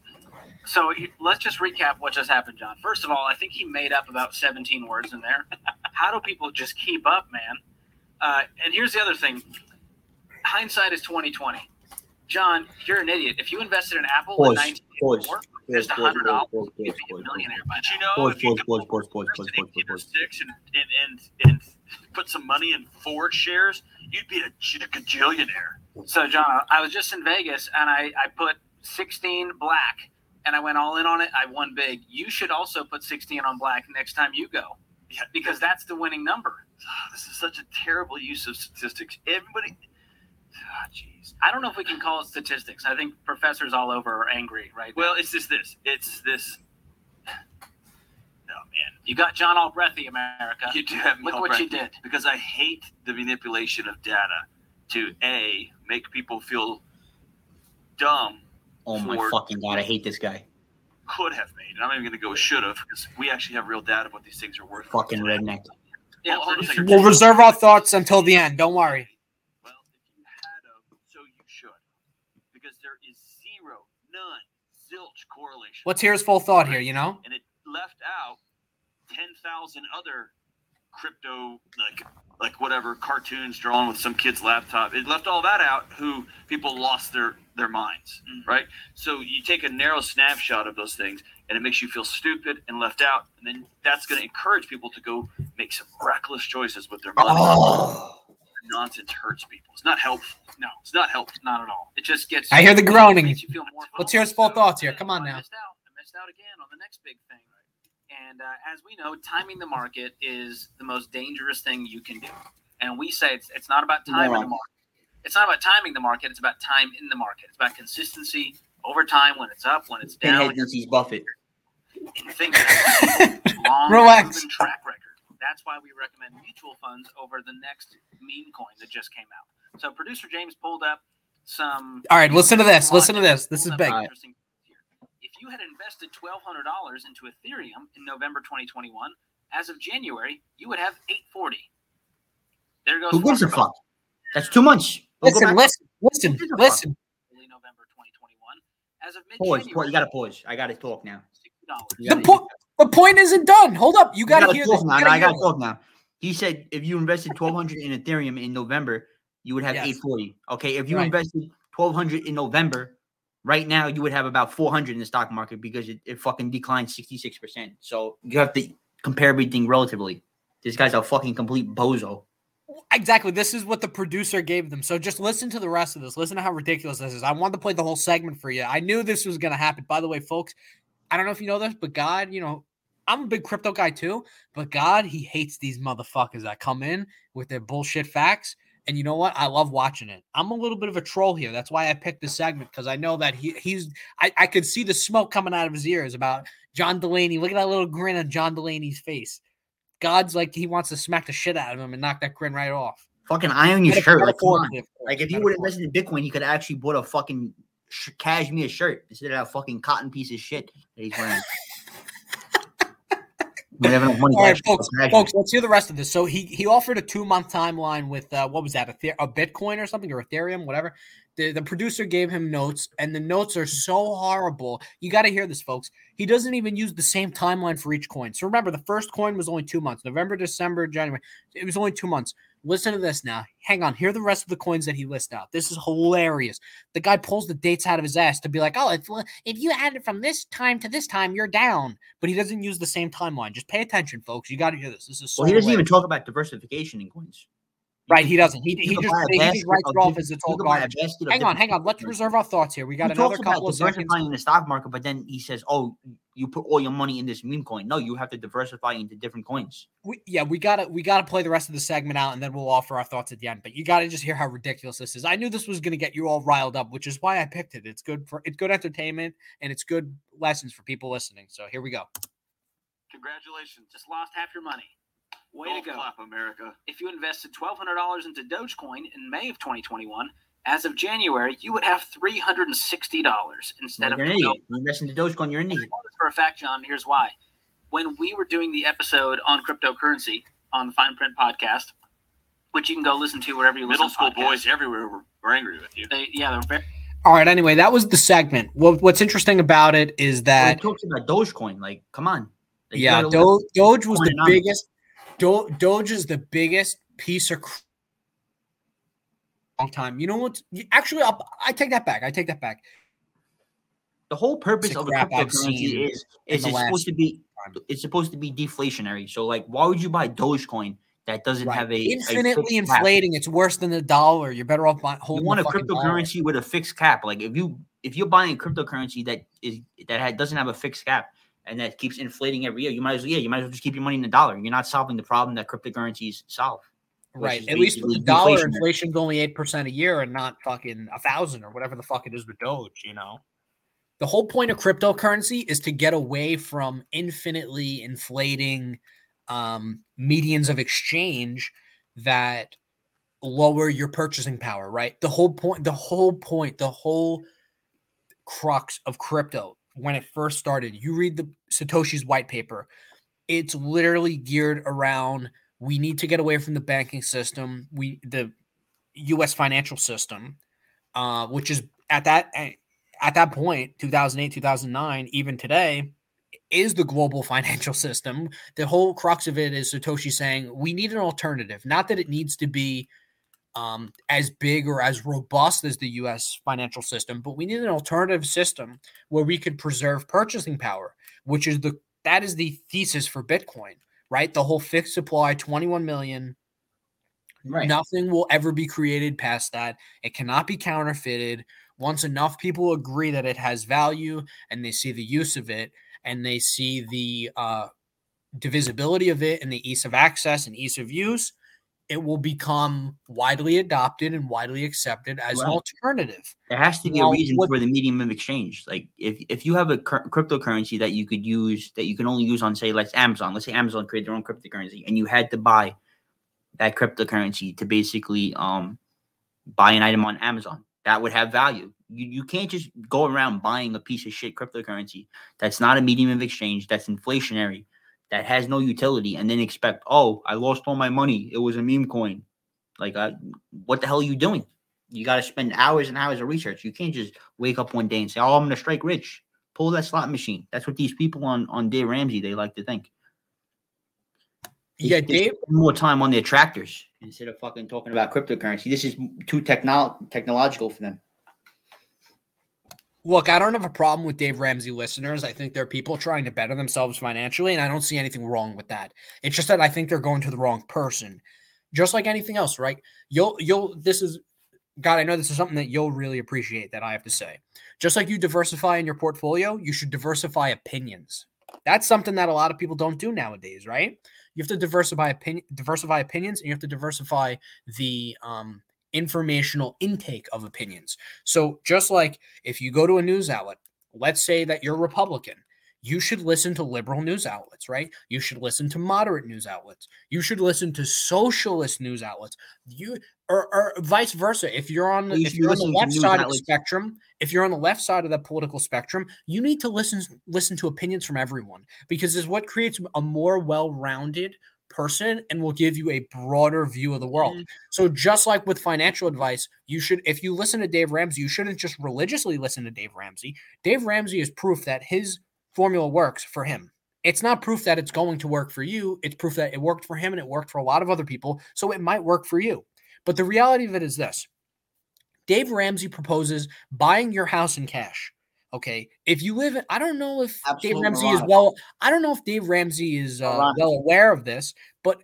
So he- let's just recap what just happened, John. First of all, I think he made up about 17 words in there. How do people just keep up, man? Uh, and here's the other thing: hindsight is 2020. John, you're an idiot. If you invested in Apple in Pause, 1984, pause, just hundred dollars, pause, you'd be a millionaire by But you now. know, Pause, if you pause, could pause, pause, pause, pause, pause, pause, pause. 1806 and, and, and, and put some money in Ford shares, you'd be a, a gajillionaire. So, John, I was just in Vegas and I, I put 16 black and I went all in on it. I won big. You should also put 16 on black next time you go Yeah, because that's the winning number. Ah, this is such a terrible use of statistics. Everybody, ah, jeez. I don't know if we can call it statistics. I think professors all over are angry right well, it's just this. It's this. Oh man, You got John Albrechthy, America. you do have me Look all what right. you did. because I hate the manipulation of data to a make people feel dumb. Oh my fucking god, I hate this guy. Could have made. And I'm not even going to go should have because we actually have real data of what these things are worth. Fucking redneck. Yeah, Hold on a producer- We'll reserve our thoughts until the end. Don't worry. Well, if you had a, so you should, because there is zero, none, zilch correlation. Let's hear his full thought here. You know, And it left out ten thousand other crypto, like like whatever cartoons drawn with some kid's laptop. It left all that out. Who people lost their their minds, Mhm. right? So you take a narrow snapshot of those things, and it makes you feel stupid and left out, and then that's going to encourage people to go make some reckless choices with their money. Oh, Nonsense hurts people. It's not helpful. No, it's not helpful. Not at all. It just gets. I hear the groaning. makes you feel more Let's hear his full thoughts here. Come on now. I now. missed out. I missed out again on the next big thing. And uh, as we know, timing the market is the most dangerous thing you can do. And we say it's, it's not about timing the market. It's not about timing the market. It's about time in the market. It's about consistency over time when it's up, when it's down. pinhead thinks he's Buffett. and things that have a long Relax. proven track record. That's why we recommend mutual funds over the next meme coin that just came out. So producer James pulled up some. All right, listen to this. Listen to this. This is big. interesting. If you had invested twelve hundred dollars into Ethereum in November 2021, as of January, you would have 840. There goes. Who gives a fuck? That's too months. We'll go Listen, listen, listen, Who gives a fuck? listen. Buffett, November 2021. As of Pause, mid-January. You gotta pause. I gotta talk now. The, gotta- po- the point isn't done. Hold up. You you got to hear this. now. I gotta gotta talk now. He said if you invested twelve hundred in Ethereum in November, you would have Yes. eight forty. Okay, if you Right. invested twelve hundred in November, right now you would have about four hundred in the stock market because it, it fucking declined sixty six percent. So you have to compare everything relatively. This guy's a fucking complete bozo. Exactly. This is what the producer gave them. So just listen to the rest of this. Listen to how ridiculous this is. I wanted to play the whole segment for you. I knew this was going to happen. By the way, folks, I don't know if you know this, but God, you know, I'm a big crypto guy too, but God, he hates these motherfuckers that come in with their bullshit facts. And you know what? I love watching it. I'm a little bit of a troll here. That's why I picked this segment because I know that he he's I, I could see the smoke coming out of his ears about John Delaney. Look at that little grin on John Delaney's face. God's like he wants to smack the shit out of him and knock that grin right off. Fucking iron your shirt. Like, come on. Metaphorically, of course, like if you would have invested in Bitcoin, you could have actually bought a fucking sh- cashmere shirt instead of that fucking cotton piece of shit that he's wearing. We have enough money All right, folks, folks, let's hear the rest of this. So he he offered a two month timeline with uh, what was that a, the- a Bitcoin or something or Ethereum, whatever. The the producer gave him notes, and the notes are so horrible. You got to hear this, folks. He doesn't even use the same timeline for each coin. So remember, the first coin was only two months: November, December, January. It was only two months. Listen to this now. Hang on. Hear the rest of the coins that he lists out. This is hilarious. The guy pulls the dates out of his ass to be like, oh, if, if you add it from this time to this time, you're down. But he doesn't use the same timeline. Just pay attention, folks. You got to hear this. This is so well, he doesn't even talk about diversification in coins. You Right, he doesn't. He, he just he just basket writes it off as it's you all could buy a garbage. basket of Hang on, hang on. Let's reserve our thoughts here. We got he another talks about couple of seconds. diversifying in the stock market, but then he says, "Oh, you put all your money in this meme coin. No, you have to diversify into different coins. We, yeah, we gotta we gotta play the rest of the segment out, and then we'll offer our thoughts at the end. But you gotta just hear how ridiculous this is. I knew this was gonna get you all riled up, which is why I picked it. It's good for it's good entertainment and it's good lessons for people listening. So here we go. Congratulations. Just lost half your money. Way Golf to go. clap, America. If you invested $1,200 into Dogecoin in May of 2021, as of January, you would have $360 instead You're of an idiot. You invest into Dogecoin, you're an I idiot. know for a fact, John. Here's why. When we were doing the episode on cryptocurrency on the Fine Print podcast, which you can go listen to wherever you Middle listen school to podcasts, boys everywhere were, were angry with you. They, yeah, they're very, All right. Anyway, that was the segment. What, what's interesting about it is That that talks about Dogecoin. Like, come on. Like, yeah, gotta Doge, Doge was the Coinomics. biggest. Do, Doge is the biggest piece of cr- long time. You know what? Actually, I'll, I take that back. I take that back. the whole purpose of a crap I've seen cryptocurrency is is it's supposed to be time. it's supposed to be deflationary. So like, why would you buy Dogecoin that doesn't Right. have a a infinitely cap? inflating. It's worse than the dollar. You're better off buying. You want a fucking dollar. cryptocurrency with a fixed cap. Like if you if you're buying a cryptocurrency that is that ha- doesn't have a fixed cap and that keeps inflating every year, you might as well yeah you might as well just keep your money in the dollar. You're not solving the problem that cryptocurrencies solve. Right. At least with the dollar, deflationary. inflation's only eight percent a year and not fucking a thousand or whatever the fuck it is with Doge. You know, the whole point of cryptocurrency is to get away from infinitely inflating um, medians of exchange that lower your purchasing power. Right. The whole point. The whole point. The whole crux of crypto when it first started. You read the Satoshi's white paper. It's literally geared around we need to get away from the banking system we the us financial system uh, which is at that eh, at that point 2008 2009 even today is the global financial system the whole crux of it is satoshi saying we need an alternative not that it needs to be um, as big or as robust as the us financial system but we need an alternative system where we could preserve purchasing power which is the that is the thesis for bitcoin right? The whole fixed supply, 21 million. Right. Nothing will ever be created past that. It cannot be counterfeited. Once enough people agree that it has value and they see the use of it and they see the uh, divisibility of it and the ease of access and ease of use, it will become widely adopted and widely accepted as an alternative. There has to be Now, a reason what- for the medium of exchange. Like if if you have a cur- cryptocurrency that you could use that you can only use on say like Amazon. Let's say Amazon created their own cryptocurrency and you had to buy that cryptocurrency to basically um buy an item on Amazon. That would have value. You you can't just go around buying a piece of shit cryptocurrency that's not a medium of exchange, that's inflationary, that has no utility, and then expect, oh, I lost all my money. It was a meme coin. Like, uh, what the hell are you doing? You got to spend hours and hours of research. You can't just wake up one day and say, "Oh, I'm going to strike rich." Pull that slot machine. That's what these people on on Dave Ramsey they like to think. Yeah, they Dave. spend more time on their tractors instead of fucking talking about cryptocurrency. This is too techno- technological for them. Look, I don't have a problem with Dave Ramsey listeners. I think there are people trying to better themselves financially, and I don't see anything wrong with that. It's just that I think they're going to the wrong person. Just like anything else, right? You'll you'll this is God, I know this is something that you'll really appreciate that I have to say. Just like you diversify in your portfolio, you should diversify opinions. That's something that a lot of people don't do nowadays, right? You have to diversify opinion diversify opinions and you have to diversify the um informational intake of opinions. So just like if you go to a news outlet, let's say that you're Republican, you should listen to liberal news outlets, right? You should listen to moderate news outlets. You should listen to socialist news outlets. You or, or vice versa. If you're on the, if you're on the left side of the spectrum, if you're on the left side of the political spectrum, you need to listen listen to opinions from everyone because it's what creates a more well-rounded person and will give you a broader view of the world. Mm-hmm. So just like with financial advice, you should if you listen to Dave Ramsey, you shouldn't just religiously listen to Dave Ramsey. Dave Ramsey is proof that his formula works for him. It's not proof that it's going to work for you. It's proof that it worked for him and it worked for a lot of other people. So it might work for you. But the reality of it is this Dave Ramsey proposes buying your house in cash. Okay. If you live in, I don't know if Dave Absolute Ramsey is well, I don't know if Dave Ramsey is uh, well aware of this, but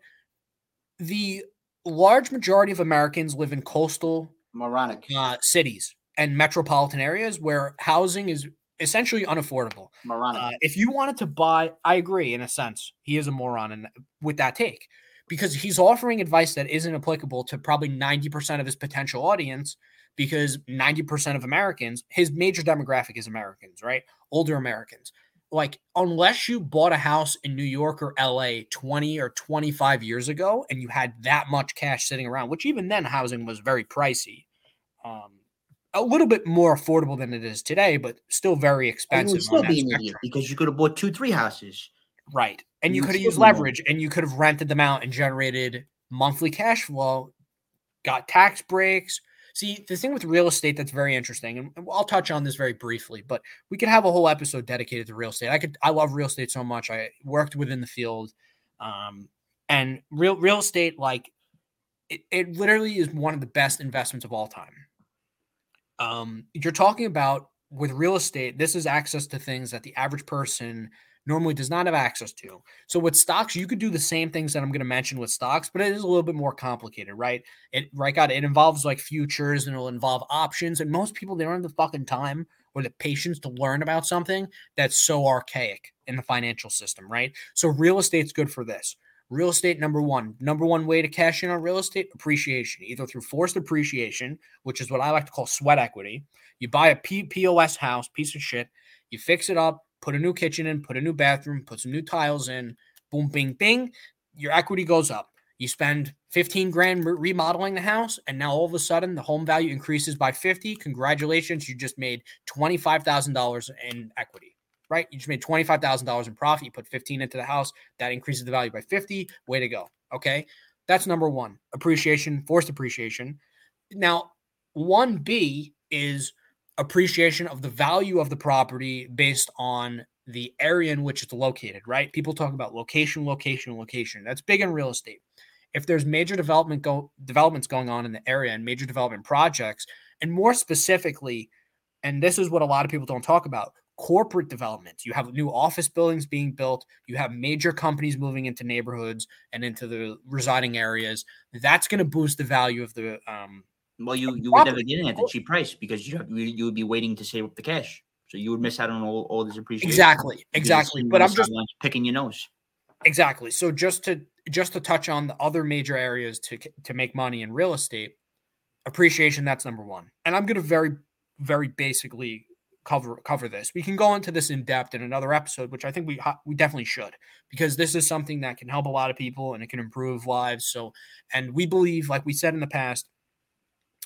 the large majority of Americans live in coastal Moronic. uh, cities and metropolitan areas where housing is essentially unaffordable. Moronic. Uh, if you wanted to buy, I agree in a sense. He is a moron and with that take because he's offering advice that isn't applicable to probably 90% of his potential audience because 90% of Americans, his major demographic is Americans, right? Older Americans. Like, unless you bought a house in New York or LA 20 or 25 years ago and you had that much cash sitting around, which even then housing was very pricey, um, a little bit more affordable than it is today, but still very expensive. would still be an idiot because you could have bought two, three houses. Right. And you You could have used leverage and you could have rented them out and generated monthly cash flow, got tax breaks. See, the thing with real estate that's very interesting, and I'll touch on this very briefly, but we could have a whole episode dedicated to real estate. I could I love real estate so much. I worked within the field. Um, and real real estate, like it, it literally is one of the best investments of all time. Um, you're talking about with real estate, this is access to things that the average person normally does not have access to. So with stocks, you could do the same things that I'm going to mention with stocks, but it is a little bit more complicated, right? It right God, it involves like futures and it'll involve options. And most people they don't have the fucking time or the patience to learn about something that's so archaic in the financial system, right? So real estate's good for this. Real estate, number one, number one way to cash in on real estate appreciation, either through forced appreciation, which is what I like to call sweat equity. You buy a POS house, piece of shit, you fix it up, put a new kitchen in, put a new bathroom, put some new tiles in, boom, bing, bing, your equity goes up. You spend 15 grand remodeling the house, and now all of a sudden the home value increases by 50. Congratulations, you just made $25,000 in equity, right? You just made $25,000 in profit. You put 15 into the house, that increases the value by 50. Way to go. Okay. That's number one appreciation, forced appreciation. Now, 1B is appreciation of the value of the property based on the area in which it's located, right? People talk about location, location, location. That's big in real estate. If there's major development go developments going on in the area and major development projects, and more specifically, and this is what a lot of people don't talk about, corporate developments. You have new office buildings being built, you have major companies moving into neighborhoods and into the residing areas. That's going to boost the value of the um, Well, you you would never get in at the oh. cheap price because you have, you you would be waiting to save up the cash, so you would miss out on all, all this appreciation. exactly, exactly. But I'm just picking your nose. Exactly. So just to just to touch on the other major areas to to make money in real estate, appreciation that's number 1. And I'm going to very very basically cover cover this. We can go into this in depth in another episode, which I think we we definitely should because this is something that can help a lot of people and it can improve lives. So and we believe like we said in the past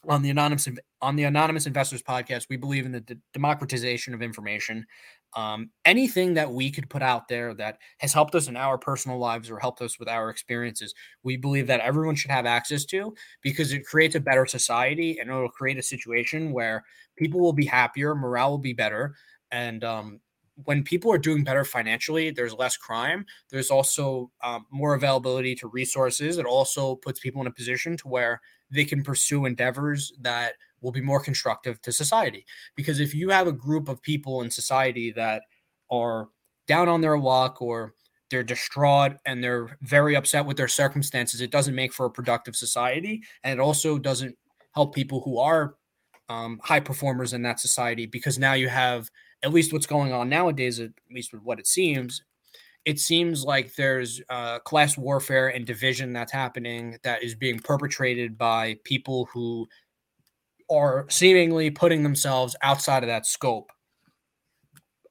on the anonymous on the anonymous investors podcast we believe in the d- democratization of information. Um, anything that we could put out there that has helped us in our personal lives or helped us with our experiences we believe that everyone should have access to because it creates a better society and it'll create a situation where people will be happier morale will be better. And um, when people are doing better financially there's less crime. There's also um, more availability to resources. It also puts people in a position to where they can pursue endeavors that will be more constructive to society. Because if you have a group of people in society that are down on their luck or they're distraught and they're very upset with their circumstances, it doesn't make for a productive society. And it also doesn't help people who are um, high performers in that society because now you have at least what's going on nowadays, at least with what it seems, it seems like there's uh, class warfare and division that's happening that is being perpetrated by people who are seemingly putting themselves outside of that scope.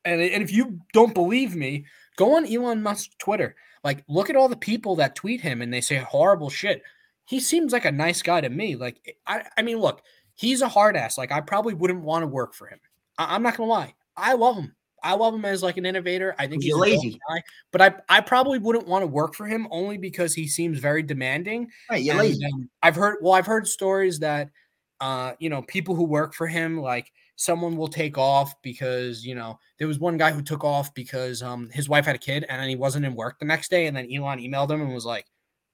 And, and if you don't believe me, go on Elon Musk's Twitter. Like, look at all the people that tweet him and they say horrible shit. He seems like a nice guy to me. Like, I, I mean, look, he's a hard ass. Like, I probably wouldn't want to work for him. I, I'm not gonna lie. I love him. I love him as like an innovator. I think he's dope lazy. guy, but I, I probably wouldn't want to work for him only because he seems very demanding. Right, you're And, lazy. um, I've heard well, I've heard stories that uh, you know, people who work for him, like someone will take off because, you know, there was one guy who took off because um his wife had a kid and then he wasn't in work the next day. And then Elon emailed him and was like,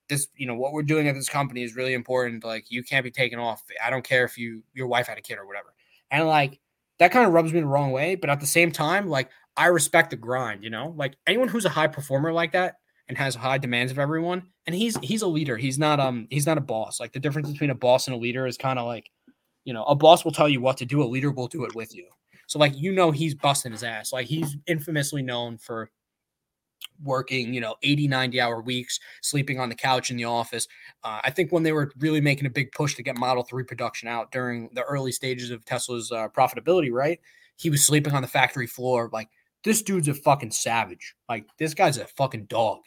This, you know, what we're doing at this company is really important. Like, you can't be taken off. I don't care if you your wife had a kid or whatever. And like that kind of rubs me the wrong way. But at the same time, like I respect the grind, you know, like anyone who's a high performer like that and has high demands of everyone. And he's he's a leader. He's not um he's not a boss. Like the difference between a boss and a leader is kind of like, you know, a boss will tell you what to do, a leader will do it with you. So like you know he's busting his ass. Like he's infamously known for working, you know, 80, 90 hour weeks, sleeping on the couch in the office. Uh, I think when they were really making a big push to get Model 3 production out during the early stages of Tesla's uh, profitability, right? He was sleeping on the factory floor. Like, this dude's a fucking savage. Like, this guy's a fucking dog.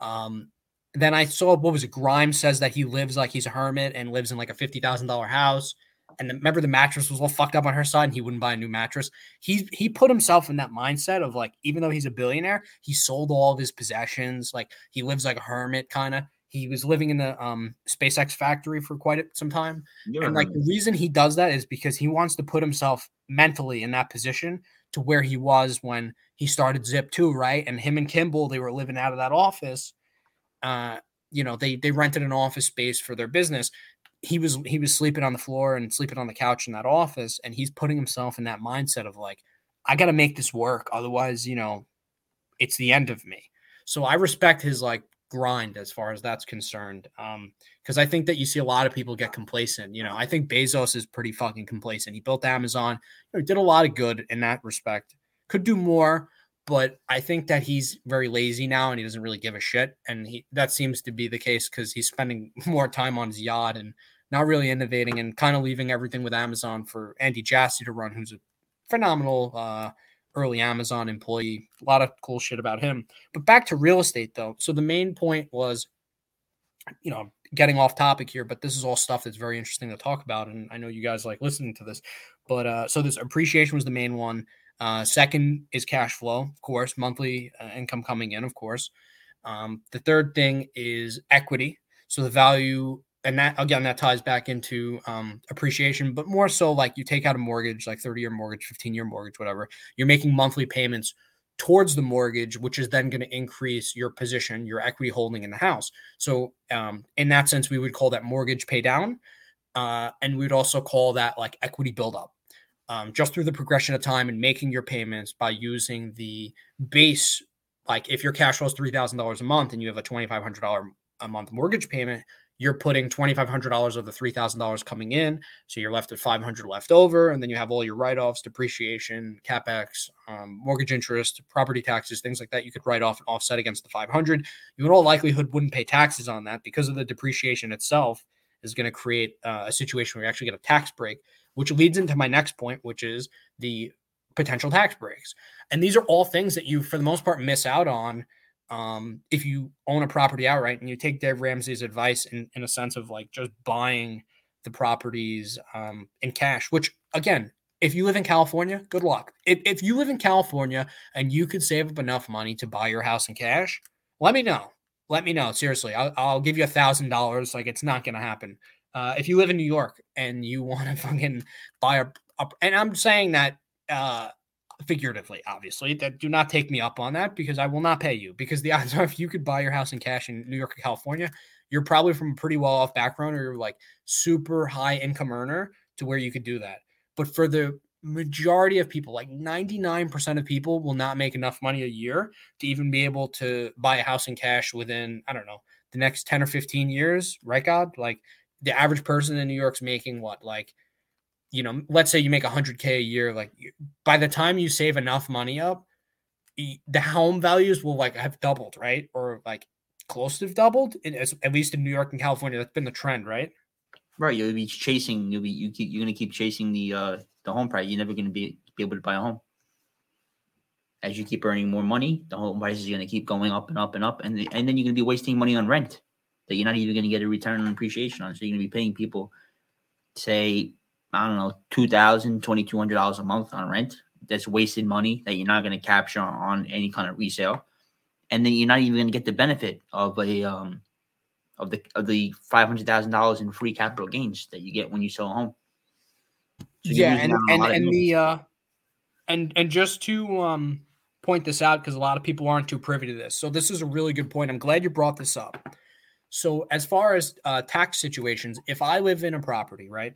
Um, then I saw what was it? Grimes says that he lives like he's a hermit and lives in like a $50,000 house and the, remember the mattress was all fucked up on her side and he wouldn't buy a new mattress he he put himself in that mindset of like even though he's a billionaire he sold all of his possessions like he lives like a hermit kind of he was living in the um, SpaceX factory for quite some time. You're and like the reason he does that is because he wants to put himself mentally in that position to where he was when he started Zip2, right? And him and Kimball, they were living out of that office. Uh, you know, they they rented an office space for their business he was he was sleeping on the floor and sleeping on the couch in that office and he's putting himself in that mindset of like i got to make this work otherwise you know it's the end of me. So i respect his like grind as far as that's concerned um because i think that you see a lot of people get complacent you know i think bezos is pretty fucking complacent he built amazon you know, did a lot of good in that respect could do more but I think that he's very lazy now and he doesn't really give a shit. And he that seems to be the case because he's spending more time on his yacht and not really innovating and kind of leaving everything with Amazon for Andy Jassy to run, who's a phenomenal uh, early Amazon employee. A lot of cool shit about him. But back to real estate though. So the main point was, you know, getting off topic here, but this is all stuff that's very interesting to talk about. And I know you guys like listening to this. But uh, so this appreciation was the main one. Uh, second is cash flow, of course, monthly uh, income coming in, of course. Um, the third thing is equity. So the value, and that again, that ties back into um, appreciation, but more so like you take out a mortgage, like 30 year mortgage, 15 year mortgage, whatever. You're making monthly payments towards the mortgage, which is then going to increase your position, your equity holding in the house. So, um, in that sense, we would call that mortgage pay down. Uh, and we'd also call that like equity buildup um, just through the progression of time and making your payments by using the base. Like if your cash flow is three thousand dollars a month and you have a twenty five hundred dollar a month mortgage payment, you're putting twenty five hundred dollars of the three thousand dollars coming in, so you're left with five hundred left over, and then you have all your write offs, depreciation, capex, um, mortgage interest, property taxes, things like that. You could write off and offset against the five hundred. You in all likelihood wouldn't pay taxes on that because of the depreciation itself is going to create uh, a situation where you actually get a tax break which leads into my next point, which is the potential tax breaks. And these are all things that you, for the most part, miss out on um, if you own a property outright and you take Dave Ramsey's advice in, in a sense of like just buying the properties um, in cash, which again, if you live in California, good luck. If, if you live in California and you could save up enough money to buy your house in cash, let me know. Let me know. Seriously, I'll, I'll give you a thousand dollars. Like it's not going to happen. Uh, if you live in New York and you want to fucking buy a, a, and I'm saying that uh, figuratively, obviously, that do not take me up on that because I will not pay you. Because the odds are, if you could buy your house in cash in New York or California, you're probably from a pretty well off background or you're like super high income earner to where you could do that. But for the majority of people, like 99% of people, will not make enough money a year to even be able to buy a house in cash within, I don't know, the next 10 or 15 years, right, God? Like, the average person in New York's making what like you know let's say you make 100k a year like by the time you save enough money up the home values will like have doubled right? Or like close to doubled in, at least in New York and California. That's been the trend right? Right you'll be chasing you'll be you keep, you're going to keep chasing the uh the home price. You're never going to be be able to buy a home. As you keep earning more money the home price is going to keep going up and up and up and, and then you're going to be wasting money on rent that you're not even going to get a return on appreciation on. So you're going to be paying people, say, I don't know, $2,000, $2,200 a month on rent. That's wasted money that you're not going to capture on any kind of resale. And then you're not even going to get the benefit of a, um, of the of the five hundred thousand dollars in free capital gains that you get when you sell a home. So yeah, and and, and the uh, and and just to um point this out because a lot of people aren't too privy to this. So this is a really good point. I'm glad you brought this up. So, as far as uh, tax situations, if I live in a property, right,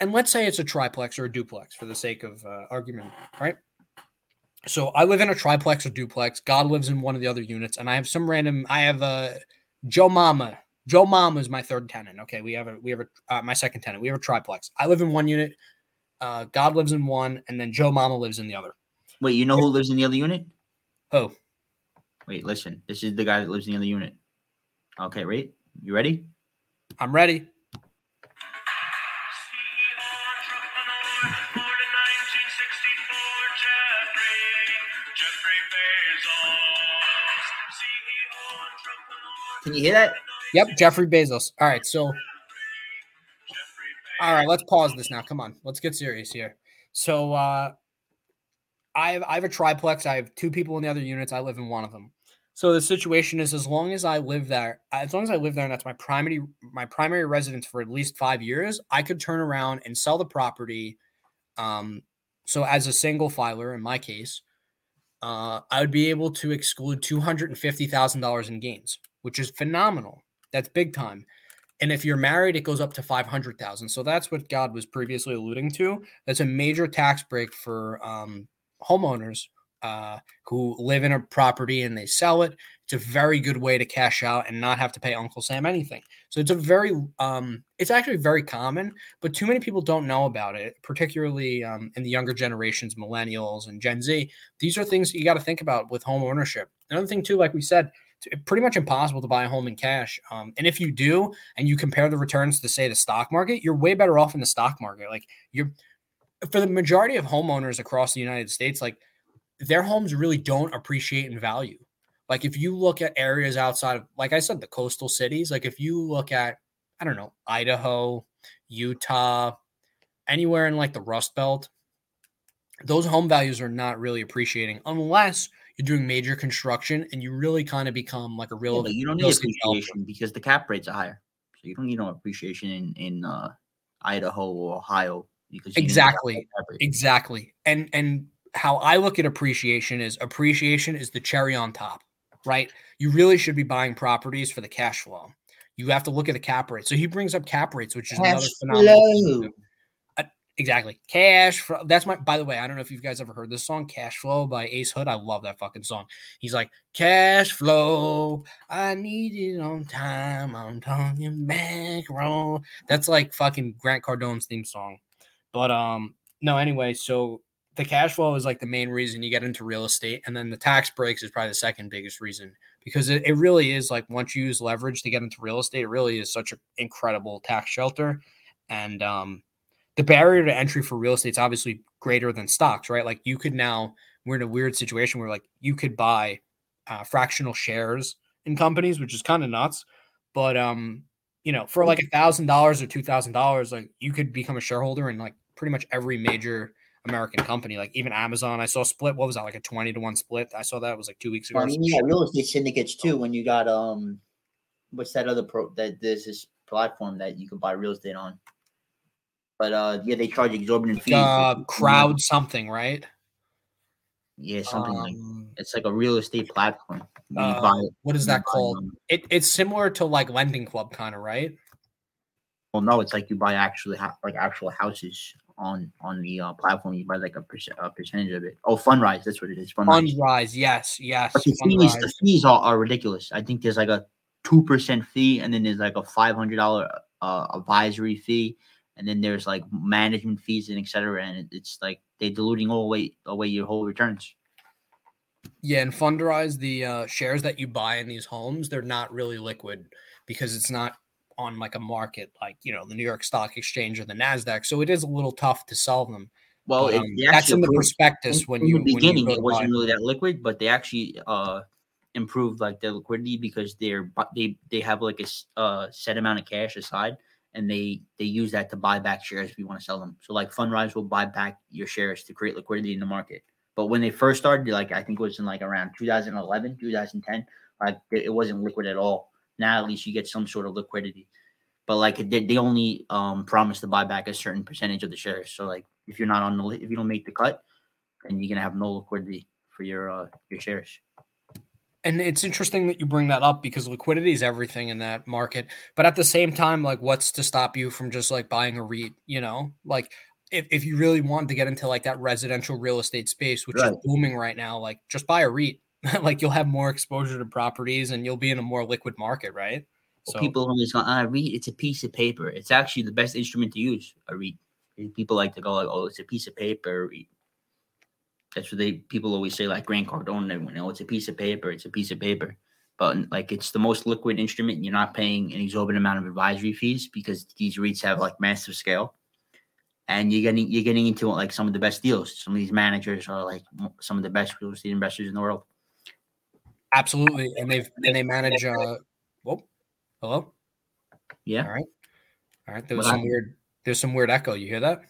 and let's say it's a triplex or a duplex for the sake of uh, argument, right? So, I live in a triplex or duplex. God lives in one of the other units, and I have some random. I have a Joe Mama. Joe Mama is my third tenant. Okay, we have a we have a uh, my second tenant. We have a triplex. I live in one unit. Uh, God lives in one, and then Joe Mama lives in the other. Wait, you know who lives in the other unit? Oh, Wait, listen. This is the guy that lives in the other unit. Okay, right? You ready? I'm ready. Can you hear that? Yep, Jeffrey Bezos. All right, so all right, let's pause this now. Come on, let's get serious here. So uh I have I have a triplex. I have two people in the other units. I live in one of them. So the situation is as long as I live there, as long as I live there and that's my primary my primary residence for at least 5 years, I could turn around and sell the property um so as a single filer in my case, uh I would be able to exclude $250,000 in gains, which is phenomenal. That's big time. And if you're married, it goes up to 500,000. So that's what God was previously alluding to. That's a major tax break for um, homeowners uh, who live in a property and they sell it. It's a very good way to cash out and not have to pay Uncle Sam anything. So it's a very, um, it's actually very common, but too many people don't know about it, particularly um, in the younger generations, millennials and Gen Z. These are things you got to think about with home ownership. Another thing, too, like we said, it's pretty much impossible to buy a home in cash. Um, and if you do, and you compare the returns to say the stock market, you're way better off in the stock market. Like you're for the majority of homeowners across the United States, like their homes really don't appreciate in value. Like if you look at areas outside of, like I said, the coastal cities, like if you look at, I don't know, Idaho, Utah, anywhere in like the Rust Belt, those home values are not really appreciating unless you're doing major construction and you really kind of become like a real. Yeah, you don't need appreciation because the cap rates are higher. So you don't need no appreciation in in uh, Idaho or Ohio because Exactly. Exactly. And and how I look at appreciation is appreciation is the cherry on top, right? You really should be buying properties for the cash flow. You have to look at the cap rate. So he brings up cap rates, which is another Cash phenomenal. flow. Uh, Exactly. Cash flow. That's my by the way, I don't know if you guys ever heard this song, Cash Flow by Ace Hood. I love that fucking song. He's like, Cash flow. I need it on time. I'm talking back roll. That's like fucking Grant Cardone's theme song. But um, no, anyway, so the cash flow is like the main reason you get into real estate. And then the tax breaks is probably the second biggest reason because it, it really is like once you use leverage to get into real estate, it really is such an incredible tax shelter. And um, the barrier to entry for real estate is obviously greater than stocks, right? Like you could now, we're in a weird situation where like you could buy uh, fractional shares in companies, which is kind of nuts. But um, you know, for like a thousand dollars or two thousand dollars, like you could become a shareholder in like pretty much every major American company, like even Amazon. I saw split. What was that? Like a twenty to one split. I saw that it was like two weeks ago. I mean, you got real estate syndicates too. When you got um, what's that other pro that there's this platform that you can buy real estate on. But uh, yeah, they charge exorbitant fees. Uh, crowd something, right? Yeah, something like Um, it's like a real estate platform. uh, buy- what is that called? um, It, it's similar to like Lending Club, kind of, right? Well, no, it's like you buy actually ha- like actual houses on on the uh, platform. You buy like a, perc- a percentage of it. Oh, Fundrise, that's what it is. Fundrise. Fundrise, yes, yes. But the fees, the fees are, are ridiculous. I think there's like a two percent fee, and then there's like a five hundred dollar uh, advisory fee, and then there's like management fees and etc. And it, it's like they're diluting all away away your whole returns. Yeah, and Fundrise, the uh, shares that you buy in these homes, they're not really liquid because it's not on like a market like you know the New York Stock Exchange or the Nasdaq. So it is a little tough to sell them. Well, um, that's in the prospectus in- when in you the when you beginning it wasn't buy. really that liquid, but they actually uh improved like their liquidity because they're they they have like a uh, set amount of cash aside and they they use that to buy back shares if you want to sell them. So like Fundrise will buy back your shares to create liquidity in the market. But when they first started, like I think it was in like around 2011, 2010, like it wasn't liquid at all. Now at least you get some sort of liquidity. But like they, they only um promise to buy back a certain percentage of the shares. So like if you're not on the if you don't make the cut, then you're gonna have no liquidity for your uh your shares. And it's interesting that you bring that up because liquidity is everything in that market. But at the same time, like what's to stop you from just like buying a REIT, you know? Like if, if you really want to get into like that residential real estate space, which is booming right now, like just buy a REIT. like you'll have more exposure to properties and you'll be in a more liquid market, right? Well, people always go, ah, REIT, it's a piece of paper. It's actually the best instrument to use, a REIT. People like to go like, "Oh, it's a piece of paper." That's what they people always say, like Grant Cardone. Everyone, oh, it's a piece of paper. It's a piece of paper. But like, it's the most liquid instrument. You're not paying an exorbitant amount of advisory fees because these REITs have like massive scale, and you're getting you're getting into like some of the best deals. Some of these managers are like some of the best real estate investors in the world. Absolutely, and they've and they manage. uh Whoa, hello. Yeah. All right. All right. There was What some happened? weird. There's some weird echo. You hear that?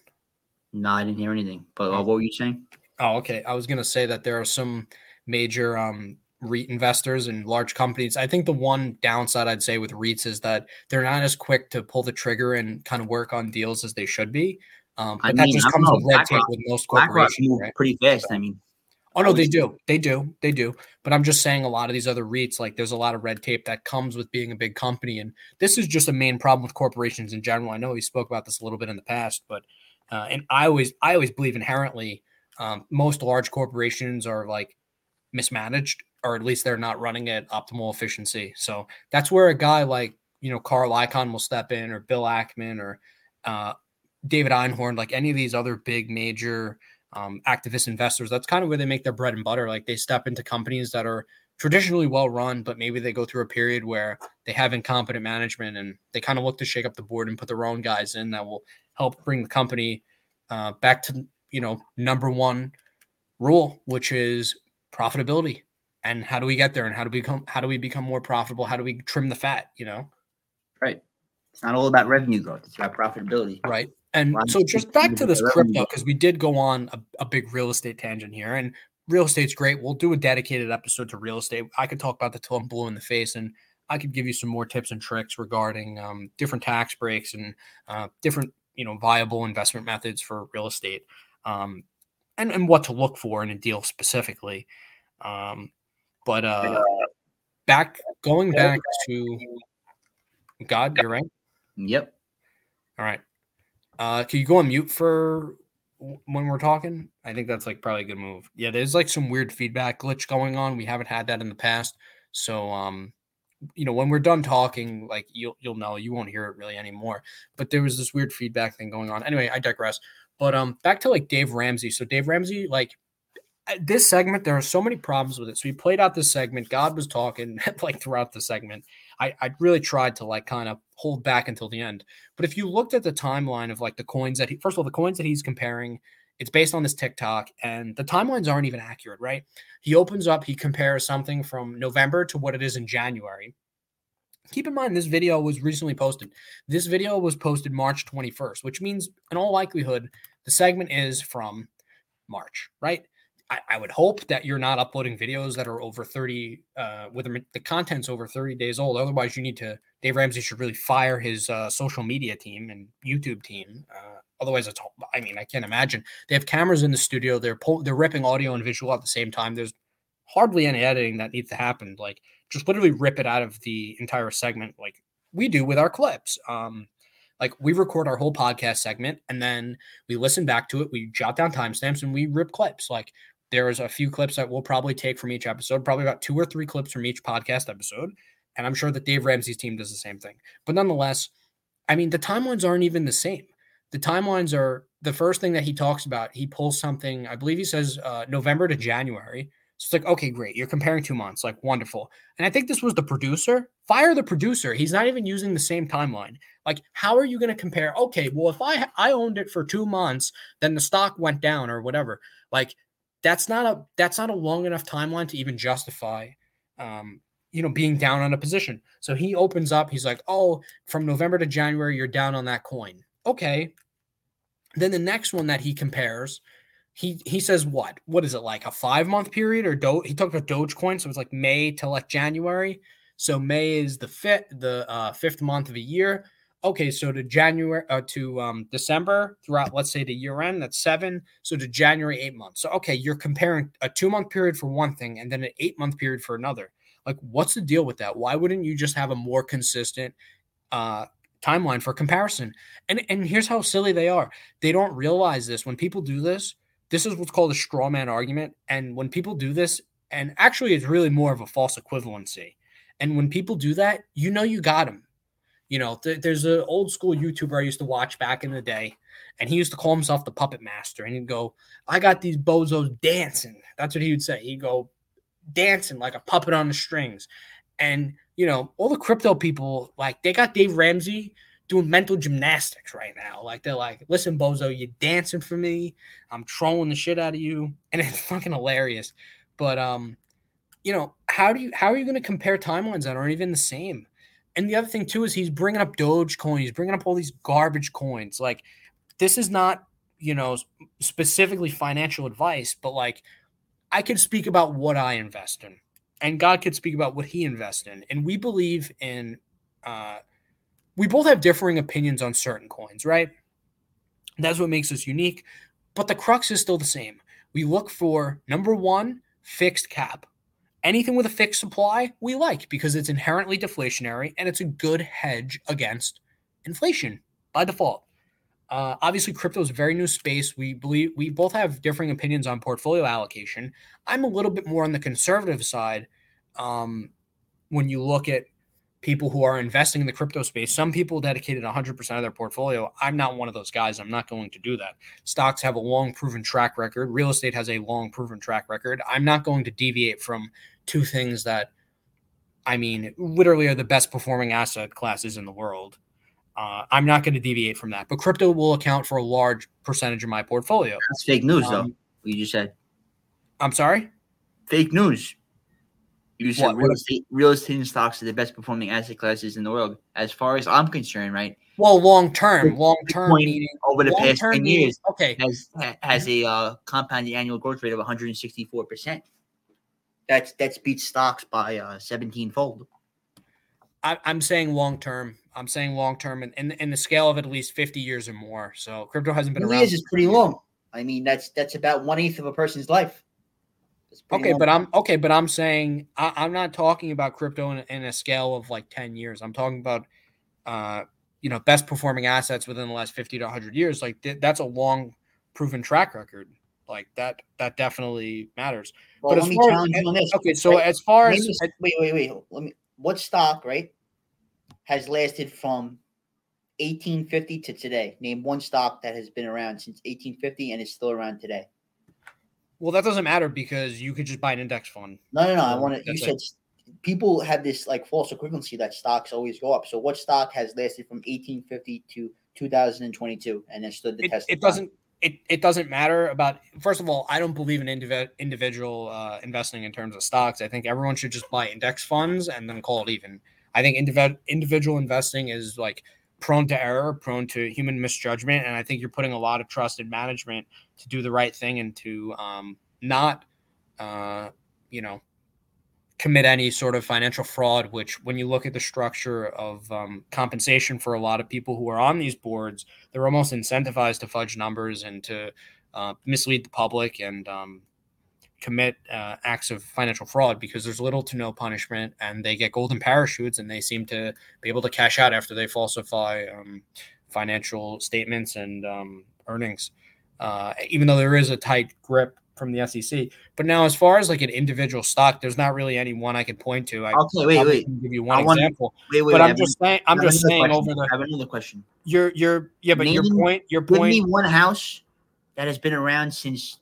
No, I didn't hear anything. But uh, what were you saying? Oh, okay. I was gonna say that there are some major um REIT investors and large companies. I think the one downside I'd say with REITs is that they're not as quick to pull the trigger and kind of work on deals as they should be. Um, I but that mean, just I comes know. with red tape with most corporations, right? pretty fast. I mean, Oh no, they do. They do. They do. But I'm just saying a lot of these other REITs, like there's a lot of red tape that comes with being a big company. And this is just a main problem with corporations in general. I know we spoke about this a little bit in the past, but uh, and I always I always believe inherently um, most large corporations are like mismanaged or at least they're not running at optimal efficiency. So that's where a guy like, you know, Carl Icahn will step in or Bill Ackman or uh, David Einhorn, like any of these other big major um, activist investors. That's kind of where they make their bread and butter. Like they step into companies that are traditionally well run, but maybe they go through a period where they have incompetent management and they kind of look to shake up the board and put their own guys in that will help bring the company uh, back to you know number one rule, which is profitability. And how do we get there? And how do we become how do we become more profitable? How do we trim the fat? You know, right. It's not all about revenue growth. It's about profitability. right? And Well, so just back to this crypto because we did go on a, a big real estate tangent here, and real estate's great. We'll do a dedicated episode to real estate. I could talk about that till I'm blue in the face, and I could give you some more tips and tricks regarding um, different tax breaks and uh, different you know viable investment methods for real estate, um, and and what to look for in a deal specifically. Um, but uh, back going back to God, you're right. Yep. All right. Uh, can you go on mute for when we're talking? I think that's like probably a good move. Yeah, there's like some weird feedback glitch going on. We haven't had that in the past. So um, you know, when we're done talking, like you'll you'll know you won't hear it really anymore. But there was this weird feedback thing going on. Anyway, I digress. But um, back to like Dave Ramsey. So Dave Ramsey, like uh, this segment, there are so many problems with it. So we played out this segment. God was talking like throughout the segment. I, I really tried to like kind of hold back until the end. But if you looked at the timeline of like the coins that he, first of all, the coins that he's comparing, it's based on this TikTok, and the timelines aren't even accurate, right? He opens up, he compares something from November to what it is in January. Keep in mind, this video was recently posted. This video was posted March 21st, which means, in all likelihood, the segment is from March, right? I, I would hope that you're not uploading videos that are over 30, uh, with the, content's over 30 days old. Otherwise, you need to, Dave Ramsey should really fire his uh, social media team and YouTube team. Uh, otherwise, it's, I mean, I can't imagine. They have cameras in the studio. They're pull, they're ripping audio and visual at the same time. There's hardly any editing that needs to happen. Like, just literally rip it out of the entire segment, like we do with our clips. Um, like we record our whole podcast segment and then we listen back to it. We jot down timestamps and we rip clips. Like there's a few clips that we'll probably take from each episode, probably about two or three clips from each podcast episode. And I'm sure that Dave Ramsey's team does the same thing. But nonetheless, I mean, the timelines aren't even the same. The timelines are the first thing that he talks about. He pulls something, I believe he says uh, November to January. So it's like, okay, great. You're comparing two months. Like, wonderful. And I think this was the producer. Fire the producer. He's not even using the same timeline. Like, how are you going to compare? Okay, well, if I I owned it for two months, then the stock went down or whatever. Like, that's not a that's not a long enough timeline to even justify, um, you know, being down on a position. So he opens up. He's like, oh, from November to January, you're down on that coin. Okay. Then the next one that he compares, he he says what? What is it like a five month period or do he talked about Dogecoin, so it's like May to like January. So May is the fifth the uh, fifth month of a year. Okay, so to January uh, to um, December throughout, let's say the year end, that's seven. So to January, eight months. So okay, you're comparing a two month period for one thing and then an eight month period for another. Like, what's the deal with that? Why wouldn't you just have a more consistent uh, timeline for comparison? And and here's how silly they are. They don't realize this when people do this. This is what's called a straw man argument. And when people do this, and actually, it's really more of a false equivalency. And when people do that, you know you got them You know, th- there's an old school YouTuber I used to watch back in the day, and he used to call himself the puppet master. And he'd go, I got these bozos dancing. That's what he would say. He'd go dancing like a puppet on the strings. And, you know, all the crypto people, like, they got Dave Ramsey doing mental gymnastics right now. Like, they're like, listen, bozo, you're dancing for me. I'm trolling the shit out of you. And it's fucking hilarious. But, um, you know, how do you how are you going to compare timelines that aren't even the same? And the other thing too is he's bringing up Dogecoin, he's bringing up all these garbage coins. Like this is not, you know, specifically financial advice, but like I can speak about what I invest in, and God could speak about what He invests in, and we believe in. Uh, we both have differing opinions on certain coins, right? That's what makes us unique. But the crux is still the same. We look for number one, fixed cap anything with a fixed supply we like because it's inherently deflationary and it's a good hedge against inflation by default. Uh, obviously, crypto is a very new space. We believe we both have differing opinions on portfolio allocation. I'm a little bit more on the conservative side. Um, when you look at people who are investing in the crypto space, some people dedicated 100% of their portfolio. I'm not one of those guys. I'm not going to do that. Stocks have a long proven track record. Real estate has a long proven track record. I'm not going to deviate from two things that, I mean, literally are the best performing asset classes in the world. Uh, I'm not going to deviate from that, but crypto will account for a large percentage of my portfolio. That's fake news, Um, though. What you just said. I'm sorry. Fake news. You said What- real estate, real estate and stocks are the best performing asset classes in the world, as far as I'm concerned. Right Well, long term, long term meaning over the past ten years, okay. has has a uh, compounded annual growth rate of 164 percent. That's that's beats stocks by uh, 17 fold. I, I'm saying long term. I'm saying long term, and in, in the scale of at least 50 years or more. So crypto hasn't been around. years is pretty long. I mean, that's that's about one eighth of a person's life. Okay, long. but I'm okay, but I'm saying I, I'm not talking about crypto in, in a scale of like 10 years. I'm talking about, uh, you know, best performing assets within the last 50 to 100 years. Like th- that's a long proven track record. Like that, that definitely matters. well, but let as me far as- you on this. Okay, so right? as far as wait, wait, wait. Let me. What stock, right, has lasted from 1850 to today? Name one stock that has been around since 1850 and is still around today. well, that doesn't matter because you could just buy an index fund. No, no, no. I want to. You said s- people have this like false equivalency that stocks always go up. So, what stock has lasted from 1850 to 2022 and has stood the It, test? it time? It, it doesn't matter about first of all i don't believe in indiv- individual uh, investing in terms of stocks. I think everyone should just buy index funds and then call it even. I think indiv- individual investing is like prone to error prone to human misjudgment and i think you're putting a lot of trust in management to do the right thing and to um, not uh, you know commit any sort of financial fraud which when you look at the structure of um, compensation for a lot of people who are on these boards they're almost incentivized to fudge numbers and to uh, mislead the public and um, commit uh, acts of financial fraud because there's little to no punishment and they get golden parachutes and they seem to be able to cash out after they falsify um, financial statements and um, earnings. Uh, even though there is a tight grip from the SEC. But now, as far as like an individual stock, there's not really any one I can point to. I Okay, wait, wait, can give you one wanna- example, wait, wait. but I'm just saying. I'm just saying question. over the I have another question. your your yeah, but your Name- point your point. Give me one house that has been around since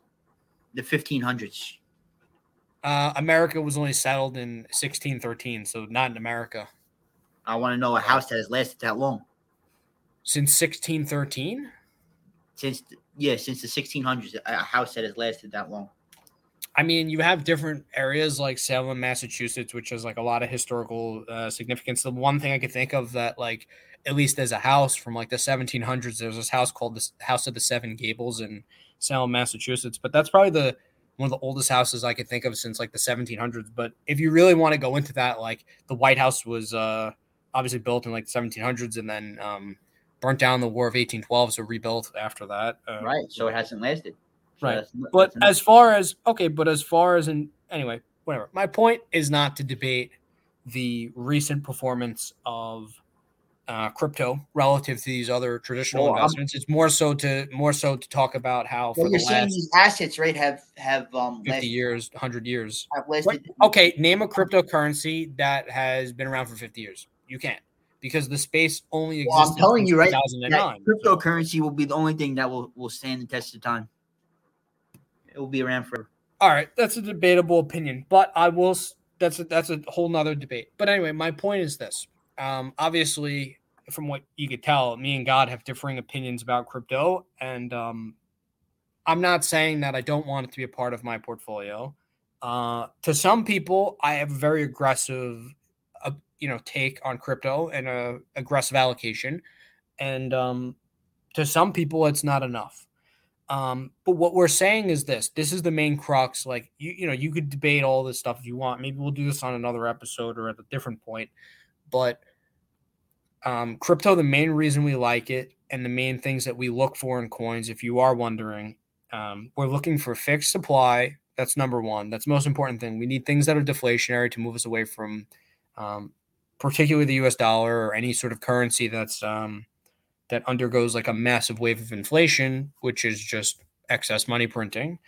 the 1500s. uh, America was only settled in 1613, so not in America I want to know a house that has lasted that long. since 1613. Since yeah, since the 1600s, a house that has lasted that long. I mean, you have different areas like Salem, Massachusetts, which has like a lot of historical uh, significance. The one thing I could think of that, like, at least as a house from like the 1700s, there's this house called the House of the Seven Gables in Salem, Massachusetts. But that's probably the one of the oldest houses I could think of since like the 1700s. But if you really want to go into that, like, the White House was uh, obviously built in like the 1700s and then um, burnt down the War of 1812, so rebuilt after that. Uh, Right. So it hasn't lasted. So Right. that's- but that's as far as okay, but as far as in anyway, whatever. My point is not to debate the recent performance of uh, crypto relative to these other traditional Well, I'm- investments. it's more so to more so to talk about how for Well, you're saying last these assets, right, have have um fifty lasted, years, hundred years. have What- Okay, name a cryptocurrency that has been around for fifty years. You can't because the space only exists. Well, I'm telling you, right? 2009. cryptocurrency will be the only thing that will, will stand the test of time. It will be around forever. All right, that's a debatable opinion, but I will. That's a, that's a whole nother debate. But anyway, my point is this: um, obviously, from what you could tell, me and God have differing opinions about crypto, and um, I'm not saying that I don't want it to be a part of my portfolio. Uh, to some people, I have a very aggressive, you know, take on crypto and a aggressive allocation, and um, to some people, it's not enough. Um, but what we're saying is this: this is the main crux. Like you, you know, you could debate all this stuff if you want. Maybe we'll do this on another episode or at a different point. But um, crypto, the main reason we like it, and the main things that we look for in coins, if you are wondering, um, we're looking for fixed supply. That's number one. That's most important thing. We need things that are deflationary to move us away from, um, particularly the U.S. dollar or any sort of currency that's um, that undergoes like a massive wave of inflation, which is just excess money printing.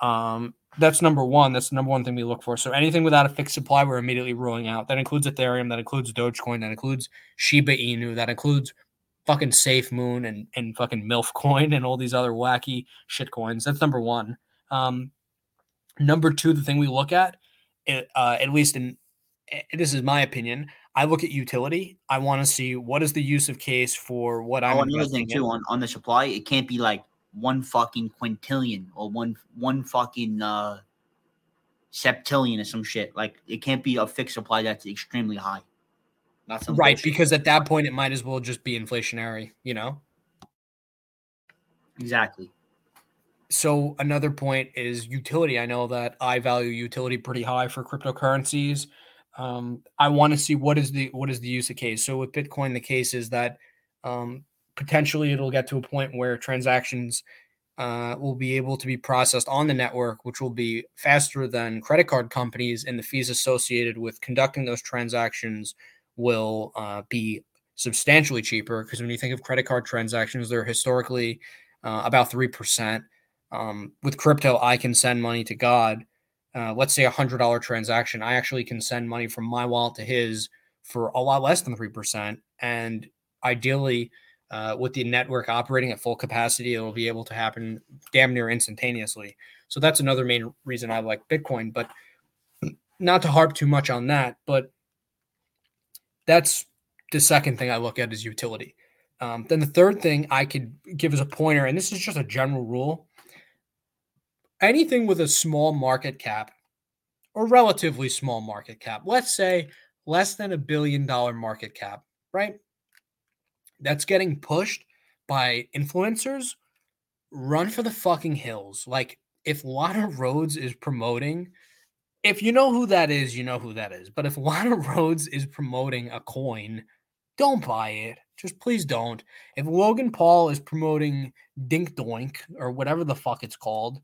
Um, that's number one. That's the number one thing we look for. So anything without a fixed supply, we're immediately ruling out. That includes Ethereum, that includes Dogecoin, that includes Shiba Inu, that includes fucking Safe Moon and and fucking MILF Coin and all these other wacky shit coins. That's number one. Um, number two, the thing we look at, uh, at least in eh, this is my opinion. I look at utility. I want to see what is the use of case for what I'm Oh, another thing too on, on the supply, it can't be like one fucking quintillion or one one fucking uh septillion or some shit. Like it can't be a fixed supply that's extremely high. Right, because at that point it might as well just be inflationary, you know? exactly. So another point is utility. I know that I value utility pretty high for cryptocurrencies. Um, I want to see what is the what is the use of case. So with Bitcoin, the case is that um, potentially it'll get to a point where transactions uh, will be able to be processed on the network, which will be faster than credit card companies, and the fees associated with conducting those transactions will uh, be substantially cheaper. Because when you think of credit card transactions, they're historically uh, about three percent. Um, with crypto, I can send money to God. Uh, let's say a hundred dollar transaction. I actually can send money from my wallet to his for a lot less than three percent, and ideally, uh, with the network operating at full capacity, it will be able to happen damn near instantaneously. So that's another main reason I like Bitcoin. But not to harp too much on that, but that's the second thing I look at is utility. Um, then the third thing I could give as a pointer, and this is just a general rule anything with a small market cap or relatively small market cap, let's say less than a billion dollar market cap, right? That's getting pushed by influencers, run for the fucking hills. Like if Lana Rhoades is promoting, if you know who that is, you know who that is. But if Lana Rhoades is promoting a coin, don't buy it. Just please don't. If Logan Paul is promoting Dink Doink or whatever the fuck it's called,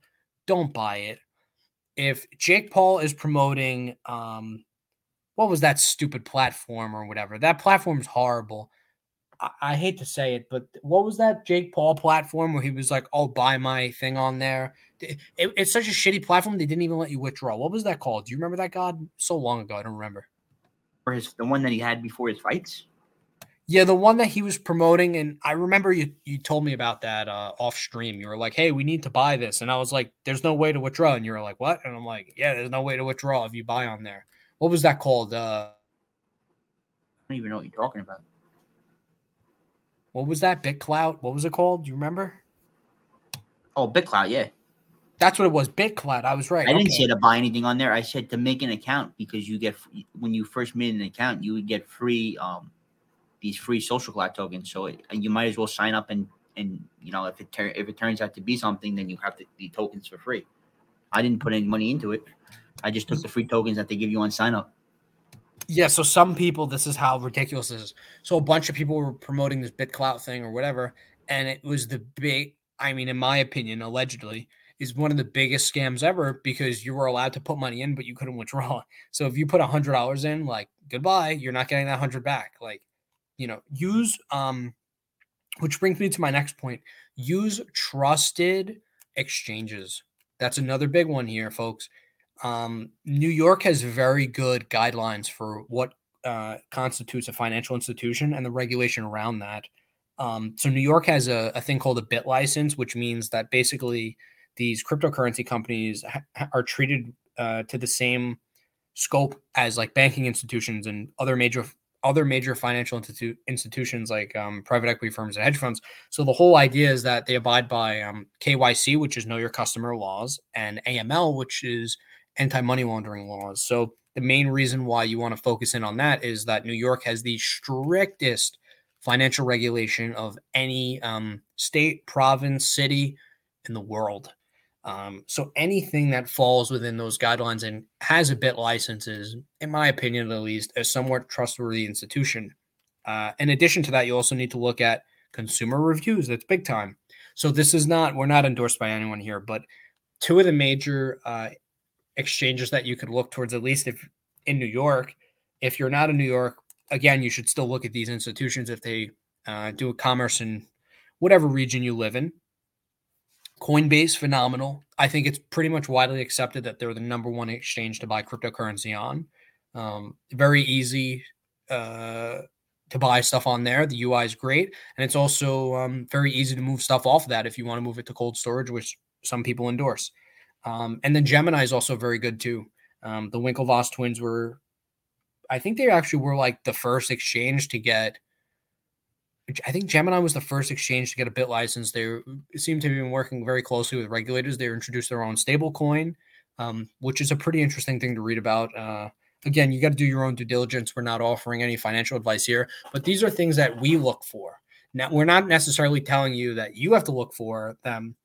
don't buy it. If Jake Paul is promoting um what was that stupid platform or whatever? That platform's horrible. I, I hate to say it, but what was that Jake Paul platform where he was like, "I'll buy my thing on there"? It- it- it's such a shitty platform. They didn't even let you withdraw. What was that called? Do you remember that? God, so long ago, I don't remember. Or his the one that he had before his fights. Yeah, the one that he was promoting, and I remember you you told me about that uh, off stream. You were like, "Hey, we need to buy this," and I was like, "There's no way to withdraw," and you were like, "What?" And I'm like, "Yeah, there's no way to withdraw if you buy on there." What was that called? Uh, I don't even know what you're talking about. what was that? BitClout? What was it called? Do you remember? Oh, BitClout, yeah. That's what it was. BitClout. I was right. I didn't say to buy anything on there. I said to make an account because you get when you first made an account, you would get free um these free social cloud tokens. So it, you might as well sign up and and you know if it tur- if it turns out to be something, then you have the, the tokens for free. I didn't put any money into it. I just took the free tokens that they give you on sign up. Yeah, so some people, this is how ridiculous this is. So a bunch of people were promoting this BitClout thing or whatever, and it was the big, I mean, in my opinion, allegedly, is one of the biggest scams ever because you were allowed to put money in, but you couldn't withdraw. So if you put a hundred dollars in, like goodbye, you're not getting that hundred back. Like, you know, use um, which brings me to my next point. Use trusted exchanges. That's another big one here, folks um, New York has very good guidelines for what uh, constitutes a financial institution and the regulation around that. Um, so New York has a, a, thing called a BitLicense, which means that basically these cryptocurrency companies ha- are treated uh, to the same scope as like banking institutions and other major other major financial institu- institutions like um, private equity firms and hedge funds. So the whole idea is that they abide by um, KYC, which is know your customer laws, and AML, which is anti money laundering laws. So the main reason why you want to focus in on that is that New York has the strictest financial regulation of any um, state, province, city in the world. Um, so anything that falls within those guidelines and has a BitLicense is, in my opinion, at least, a somewhat trustworthy institution. Uh, in addition to that, you also need to look at consumer reviews. That's big time. So this is not we're not endorsed by anyone here, but two of the major uh, exchanges that you could look towards, at least if in New York, if you're not in New York, again, you should still look at these institutions if they uh, do a commerce in whatever region you live in. Coinbase, phenomenal. I think it's pretty much widely accepted that they're the number one exchange to buy cryptocurrency on. Um, very easy uh, to buy stuff on there. The UI is great, and it's also um, very easy to move stuff off of that if you want to move it to cold storage, which some people endorse. Um, and then Gemini is also very good too. Um, the Winklevoss twins were, I think they actually were like the first exchange to get I think Gemini was the first exchange to get a BitLicense. They seem to have been working very closely with regulators. They introduced their own stable coin, um, which is a pretty interesting thing to read about. Uh, again, you got to do your own due diligence. We're not offering any financial advice here, but these are things that we look for. Now, we're not necessarily telling you that you have to look for them,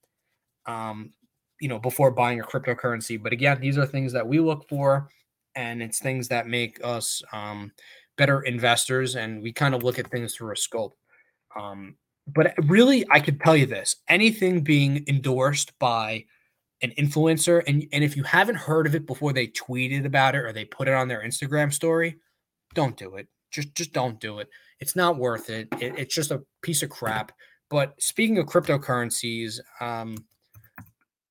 um, you know, before buying a cryptocurrency. But again, these are things that we look for, and it's things that make us um, better investors. And we kind of look at things through a scope. Um, but really, I could tell you this anything being endorsed by an influencer, and, and if you haven't heard of it before they tweeted about it or they put it on their Instagram story, don't do it. Just just don't do it. It's not worth it. it it's just a piece of crap. But speaking of cryptocurrencies, um,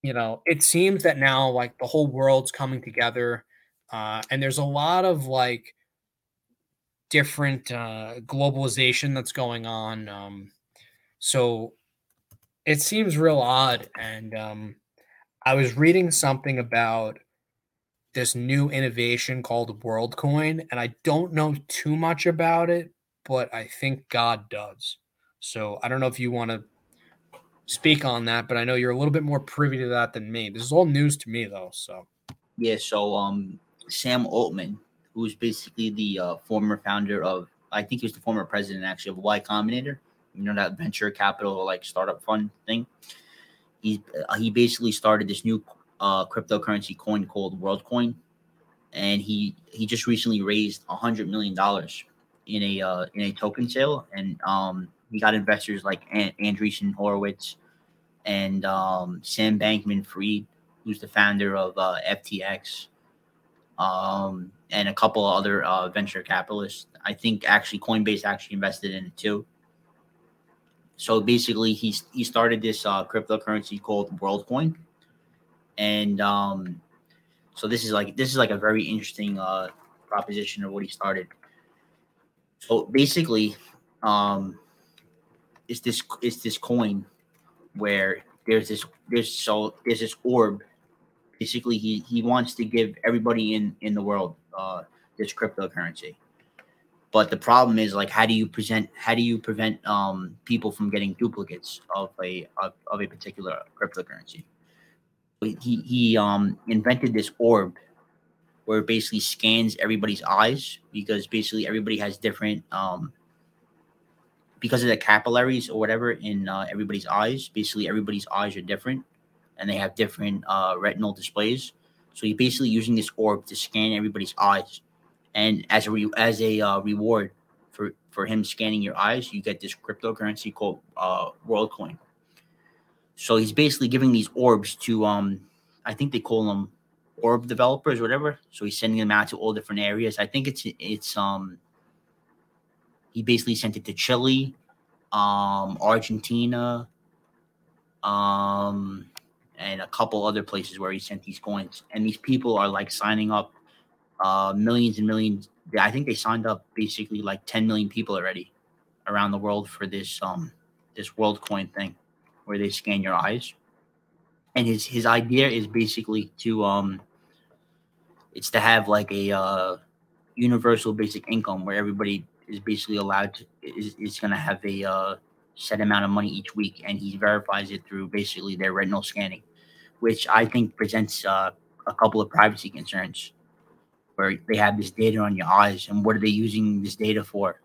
you know, it seems that now like the whole world's coming together, uh, and there's a lot of like different uh, globalization that's going on. Um, so it seems real odd. And um, I was reading something about this new innovation called WorldCoin, and I don't know too much about it, but I think God does. So I don't know if you want to speak on that, but I know you're a little bit more privy to that than me. This is all news to me, though. So yeah. So um, Sam Altman who's basically the uh, former founder of, I think he was the former president actually of Y Combinator, you know, that venture capital like startup fund thing. He, uh, he basically started this new uh, cryptocurrency coin called WorldCoin. And he, he just recently raised a hundred million dollars in a uh, in a token sale, and um, he got investors like An- Andreessen Horowitz and um, Sam Bankman-Fried, who's the founder of uh, FTX, um, and a couple other uh, venture capitalists. I think actually Coinbase actually invested in it too. So basically, he he started this uh, cryptocurrency called WorldCoin, and um, so this is like this is like a very interesting uh, proposition of what he started. So basically, um, it's this it's this coin where there's this there's so there's this orb basically he he wants to give everybody in in the world uh, this cryptocurrency. But the problem is like how do you present how do you prevent um, people from getting duplicates of a of, of a particular cryptocurrency? He he um invented this orb where it basically scans everybody's eyes because basically everybody has different um because of the capillaries or whatever in uh, everybody's eyes. Basically, everybody's eyes are different and they have different uh, retinal displays. So you're basically using this orb to scan everybody's eyes, and as a re- as a uh, reward for for him scanning your eyes, you get this cryptocurrency called uh, WorldCoin. So he's basically giving these orbs to um, I think they call them orb developers, whatever. So he's sending them out to all different areas. I think it's it's um, he basically sent it to Chile, um, Argentina, um, and a couple other places where he sent these coins. And these people are like signing up uh, millions and millions I think they signed up basically like 10 million people already around the world for this um this world coin thing where they scan your eyes. And his his idea is basically to um it's to have like a uh universal basic income where everybody is basically allowed to is, is going to have a uh, set amount of money each week and he verifies it through basically their retinal scanning which i think presents uh, a couple of privacy concerns where they have this data on your eyes and what are they using this data for?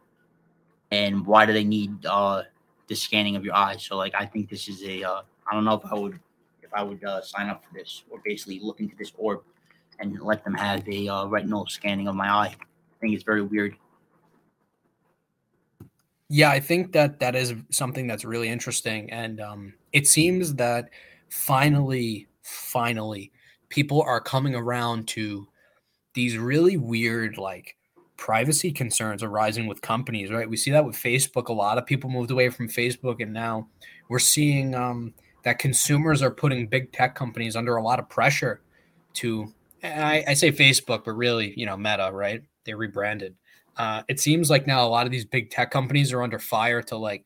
And why do they need uh, the scanning of your eyes? So like i think this is a uh, I don't know if i would if i would uh, sign up for this or basically look into this orb and let them have a uh, retinal scanning of my eye. I think it's very weird Yeah, I think that that is something that's really interesting, and um, it seems that finally, finally, people are coming around to these really weird like privacy concerns arising with companies. Right, we see that with Facebook. A lot of people moved away from Facebook, and now we're seeing um, that consumers are putting big tech companies under a lot of pressure to. I, I say Facebook, but really, you know, Meta. Right, they rebranded uh, it seems like now a lot of these big tech companies are under fire to like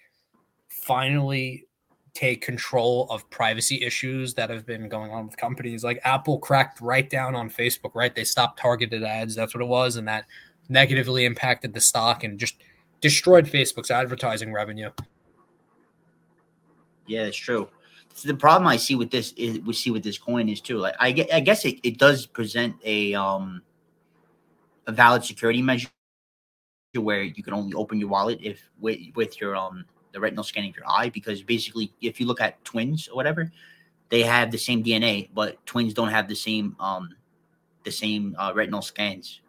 finally take control of privacy issues that have been going on with companies. Like apple cracked right down on facebook right? They stopped targeted ads. That's what it was and that negatively impacted the stock and just destroyed facebook's advertising revenue. Yeah it's true. So the problem i see with this is we see with this coin is too like i, I guess it, it does present a um a valid security measure where you can only open your wallet if with, with your um the retinal scanning of your eye because basically if you look at twins or whatever they have the same dna but twins don't have the same um the same uh, retinal scans.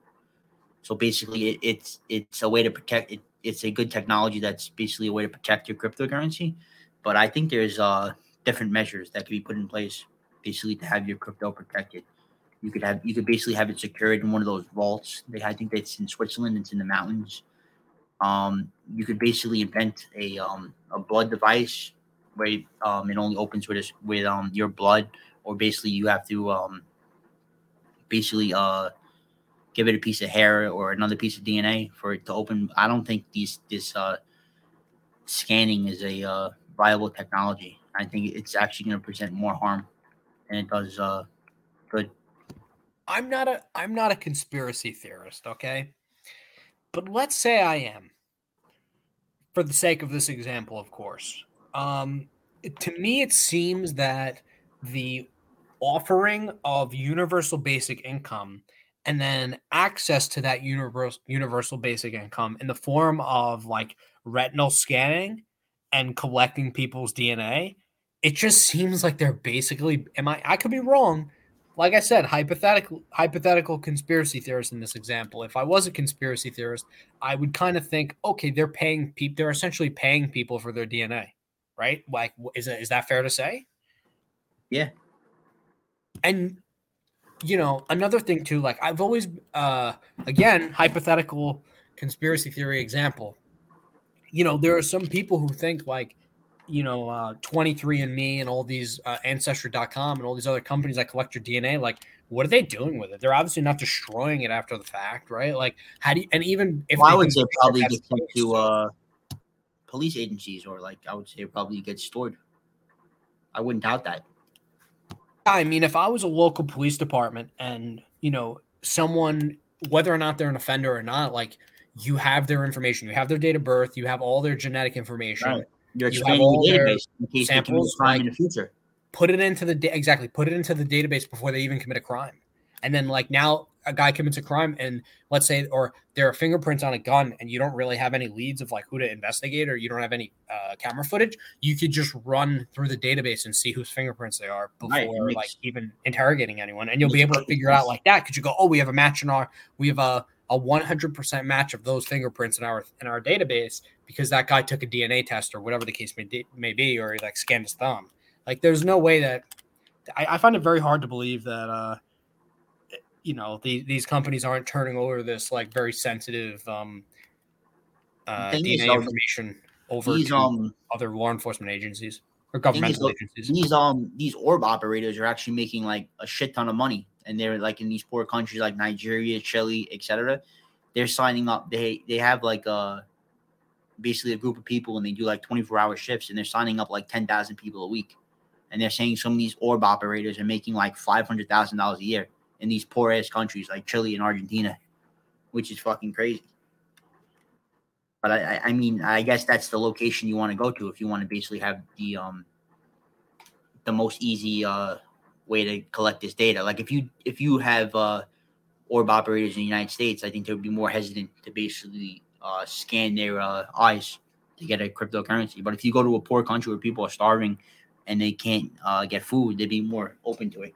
So basically it, it's it's a way to protect it it's a good technology that's basically a way to protect your cryptocurrency but i think there's uh different measures that can be put in place basically to have your crypto protected you could have you could basically have it secured in one of those vaults. They, I think that's in Switzerland. It's in the mountains. Um, you could basically invent a um, a blood device where um, it only opens with with um, your blood, or basically you have to um, basically uh, give it a piece of hair or another piece of DNA for it to open. I don't think these this uh, scanning is a uh, viable technology. I think it's actually going to present more harm than it does uh, good. I'm not a I'm not a conspiracy theorist, okay? But let's say I am. For the sake of this example, of course. Um to me it seems that the offering of universal basic income and then access to that universal universal basic income in the form of like retinal scanning and collecting people's DNA, it just seems like they're basically am I I could be wrong, like I said, hypothetical hypothetical conspiracy theorist in this example. If I was a conspiracy theorist, I would kind of think, okay, they're paying people. They're essentially paying people for their DNA, right? Like, is that is that fair to say? Yeah. And you know, another thing too, like I've always, uh, again, hypothetical conspiracy theory example. You know, there are some people who think like you know, uh, 23andMe and all these uh, Ancestry.com and all these other companies that collect your DNA, like, what are they doing with it? They're obviously not destroying it after the fact, right? Like, how do you, and even if well, I would say probably get sent to uh, police agencies or like, I would say probably get stored. I wouldn't doubt that. I mean, if I was a local police department and, you know, someone, whether or not they're an offender or not, like, you have their information, you have their date of birth, you have all their genetic information. Right you're expanding you the database in case samples, crime like, in the future. Put it into the da- exactly. Put it into the database before they even commit a crime, and then like now a guy commits a crime, and let's say or there are fingerprints on a gun, and you don't really have any leads of like who to investigate, or you don't have any uh, camera footage. You could just run through the database and see whose fingerprints they are before right, makes, like even interrogating anyone, and you'll be able to figure it out like that because you go, oh, we have a match in our we have a a 100% match of those fingerprints in our in our database because that guy took a DNA test or whatever the case may, may be, or he like scanned his thumb. Like, there's no way that I, I find it very hard to believe that, uh, you know, the, these companies aren't turning over this like very sensitive um, uh, DNA information over to um, other law enforcement agencies or governmental agencies. These um these orb operators are actually making like a shit ton of money, and they're like in these poor countries like Nigeria, Chile, etc they're signing up. They they have like a basically a group of people and they do like 24 hour shifts and they're signing up like 10,000 people a week. And they're saying some of these orb operators are making like $500,000 a year in these poor ass countries like Chile and Argentina, which is fucking crazy. But I, I mean, I guess that's the location you want to go to if you want to basically have the um the most easy uh way to collect this data. Like if you if you have uh orb operators in the United States, I think they would be more hesitant to basically uh, scan their uh, eyes to get a cryptocurrency. But if you go to a poor country where people are starving and they can't uh, get food, they'd be more open to it.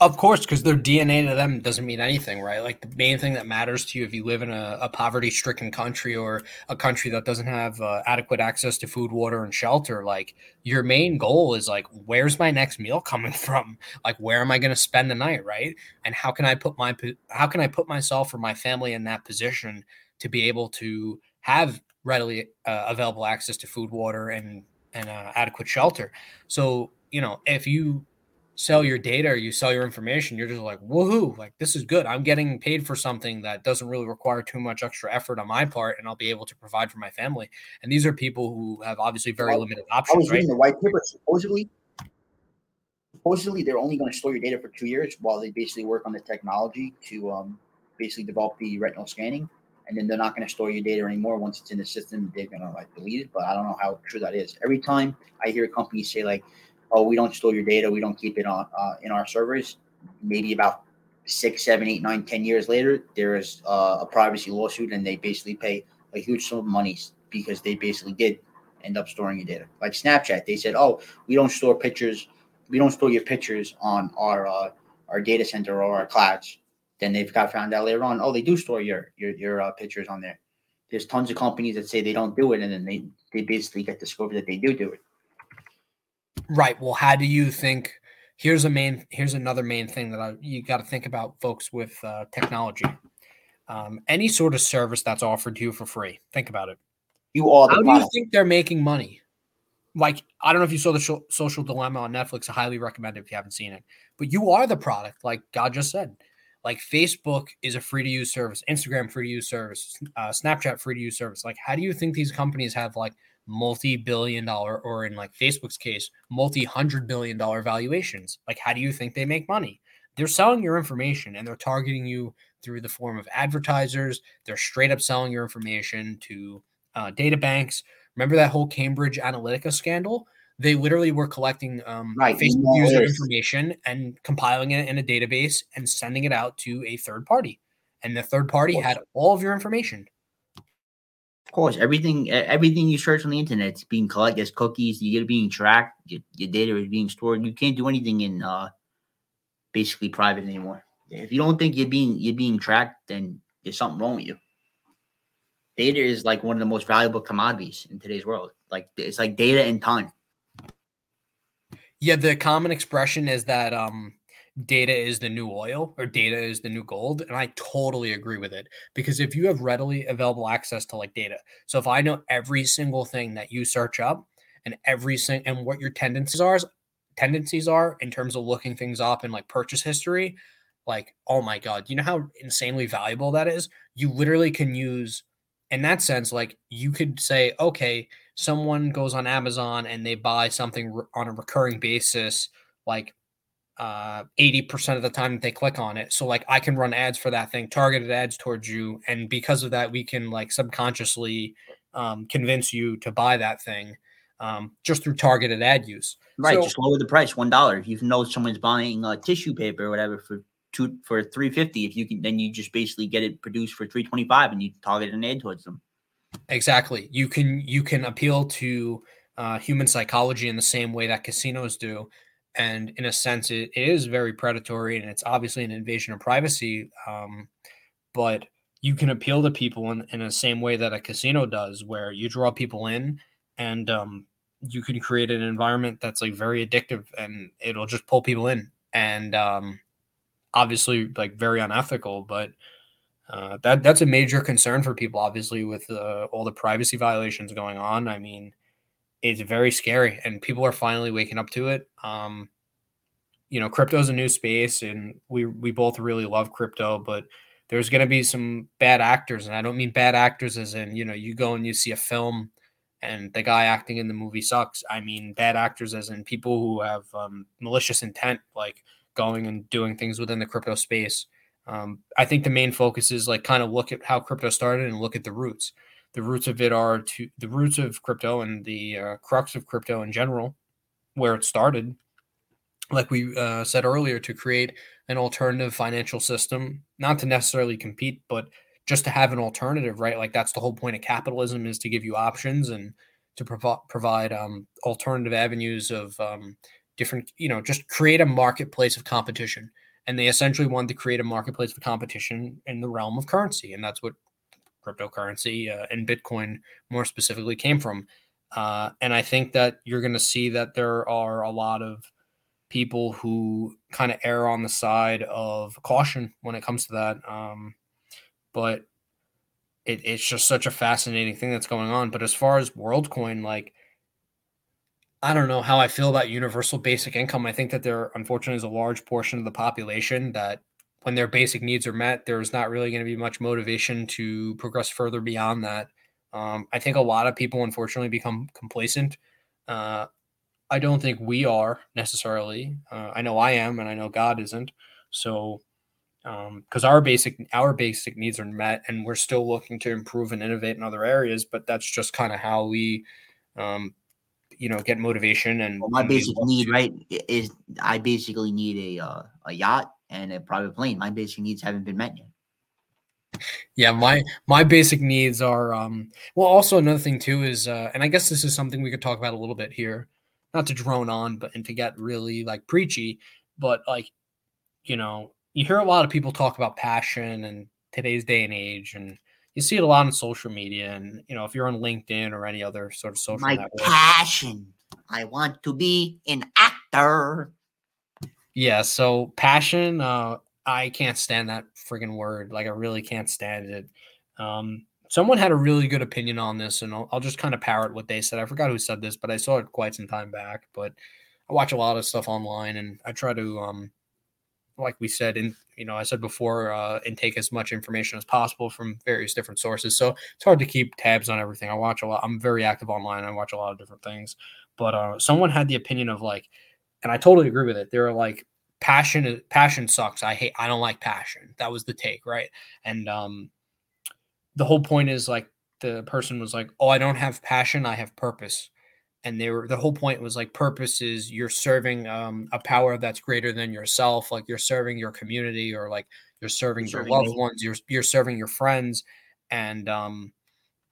Of course, because their DNA to them doesn't mean anything, right? Like the main thing that matters to you if you live in a, a poverty-stricken country or a country that doesn't have uh, adequate access to food, water, and shelter, like your main goal is like, where's my next meal coming from? Like, where am I going to spend the night, right? And how can I put my how can I put myself or my family in that position to be able to have readily uh, available access to food, water, and and uh, adequate shelter? So you know, if you sell your data or you sell your information, you're just like, woohoo, like this is good. I'm getting paid for something that doesn't really require too much extra effort on my part, and I'll be able to provide for my family. And these are people who have obviously very limited options. I was reading right? the white paper. Supposedly, supposedly they're only going to store your data for two years while they basically work on the technology to um, basically develop the retinal scanning. And then they're not going to store your data anymore. Once it's in the system, they're going to like delete it. But I don't know how true that is. Every time I hear companies say like, oh, we don't store your data, we don't keep it on uh, in our servers. Maybe about six, seven, eight, nine, ten years later, there is uh, a privacy lawsuit, and they basically pay a huge sum of money because they basically did end up storing your data. Like Snapchat, they said, oh, we don't store pictures, we don't store your pictures on our uh, our data center or our clouds. Then they've got found out later on, oh, they do store your your your uh, pictures on there. There's tons of companies that say they don't do it, and then they they basically get discovered that they do do it. Right. Well, how do you think? Here's a main. Here's another main thing that I, you got to think about, folks, with uh, technology. Um, any sort of service that's offered to you for free. Think about it. You are. How do you think they're making money? Like I don't know if you saw the Social Dilemma on Netflix. I highly recommend it if you haven't seen it. But you are the product, like God just said. Like Facebook is a free to use service, Instagram free to use service, uh, Snapchat free to use service. Like, how do you think these companies have like multi-billion dollar or in like Facebook's case, multi-hundred billion dollar valuations. Like how do you think they make money? They're selling your information and they're targeting you through the form of advertisers. They're straight up selling your information to uh, data banks. Remember that whole Cambridge Analytica scandal? They literally were collecting um, right. Facebook user information and compiling it in a database and sending it out to a third party. And the third party had all of your information. Of course, everything everything you search on the internet is being collected as cookies. You get being tracked. Your, your, data is being stored. You can't do anything in uh, basically private anymore. If you don't think you're being you're being tracked, then there's something wrong with you. Data is like one of the most valuable commodities in today's world. Like it's like data and time. Yeah, the common expression is that um data is the new oil or data is the new gold and i totally agree with it because if you have readily available access to like data so if i know every single thing that you search up and every single and what your tendencies are tendencies are in terms of looking things up and like purchase history like oh my god you know how insanely valuable that is? You literally can use in that sense like you could say okay someone goes on amazon and they buy something on a recurring basis like uh 80% of the time that they click on it. So like i can run ads for that thing targeted ads towards you and because of that we can like subconsciously um, convince you to buy that thing um, just through targeted ad use. Right so, just lower the price one dollar. If you know someone's buying uh, tissue paper or whatever for two for 350 if you can then you just basically get it produced for 325 and you target an ad towards them. Exactly. You can you can appeal to uh, human psychology in the same way that casinos do and in a sense it, is very predatory and it's obviously an invasion of privacy um, but you can appeal to people in, in the same way that a casino does where you draw people in and um, you can create an environment that's like very addictive and it'll just pull people in and um, obviously like very unethical but uh, that that's a major concern for people obviously with uh, all the privacy violations going on. I mean it's very scary and people are finally waking up to it. Um you know crypto is a new space and we we both really love crypto but there's going to be some bad actors and i don't mean bad actors as in you know you go and you see a film and the guy acting in the movie sucks. I mean bad actors as in people who have um, malicious intent like going and doing things within the crypto space. Um, i think the main focus is like kind of look at how crypto started and look at the roots the roots of it are to the roots of crypto and the uh, crux of crypto in general where it started. Like we uh, said earlier to create an alternative financial system not to necessarily compete but just to have an alternative right? Like that's the whole point of capitalism is to give you options and to provo- provide um, alternative avenues of um, different you know just create a marketplace of competition. And they essentially wanted to create a marketplace of competition in the realm of currency and that's what cryptocurrency uh, and bitcoin more specifically came from uh, and i think that you're going to see that there are a lot of people who kind of err on the side of caution when it comes to that. Um, but it, it's just such a fascinating thing that's going on. But as far as WorldCoin, like, I don't know how I feel about universal basic income. I think that there, unfortunately, is a large portion of the population that when their basic needs are met, there's not really going to be much motivation to progress further beyond that. Um, I think a lot of people, unfortunately, become complacent. Uh, I don't think we are necessarily. Uh, I know I am, and I know God isn't. So, because um, our basic our basic needs are met, and we're still looking to improve and innovate in other areas, but that's just kind of how we, um, you know, get motivation. And well, my basic need, to. right, is I basically need a uh, a yacht and a private plane. My basic needs haven't been met yet. Yeah, my my basic needs are um well also another thing too is uh and I guess this is something we could talk about a little bit here not to drone on, but and to get really like preachy, but like, you know, you hear a lot of people talk about passion and today's day and age, and you see it a lot on social media. And you know, if you're on LinkedIn or any other sort of social my network, passion. I want to be an actor. Yeah, so passion. Uh, I can't stand that friggin' word. Like I really can't stand it. Um, someone had a really good opinion on this, and I'll, I'll just kind of parrot what they said. I forgot who said this, but I saw it quite some time back. But I watch a lot of stuff online, and I try to, um, like we said, in you know, I said before, uh, intake as much information as possible from various different sources. So it's hard to keep tabs on everything. I watch a lot. I'm very active online. I watch a lot of different things. But uh, someone had the opinion of like, and I totally agree with it. They're like, passion passion sucks. I hate. I don't like passion. That was the take, right? And um, the whole point is like the person was like, "Oh, I don't have passion, I have purpose." And they were the whole point was like purpose is you're serving um, a power that's greater than yourself, like you're serving your community or like you're serving you're your loved ones, you're you're serving your friends, and um,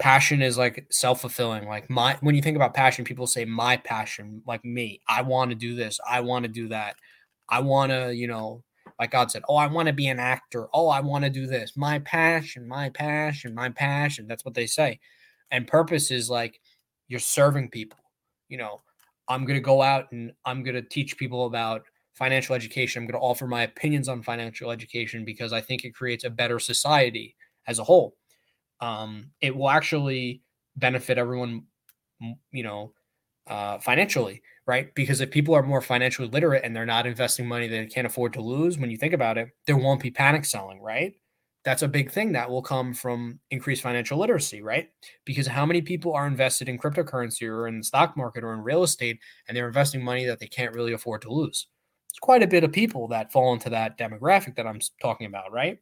passion is like self-fulfilling. Like my when you think about passion, people say my passion, like me, I want to do this, I want to do that, I want to, you know, like God said, Oh, I want to be an actor. Oh, I want to do this. My passion, my passion, my passion. That's what they say. And purpose is like you're serving people. You know, I'm going to go out and I'm going to teach people about financial education. I'm going to offer my opinions on financial education because I think it creates a better society as a whole. Um, it will actually benefit everyone, you know, uh, financially right? Because if people are more financially literate and they're not investing money they can't afford to lose, when you think about it, there won't be panic selling, right? That's a big thing that will come from increased financial literacy, right? Because how many people are invested in cryptocurrency or in the stock market or in real estate and they're investing money that they can't really afford to lose? It's quite a bit of people that fall into that demographic that I'm talking about, right?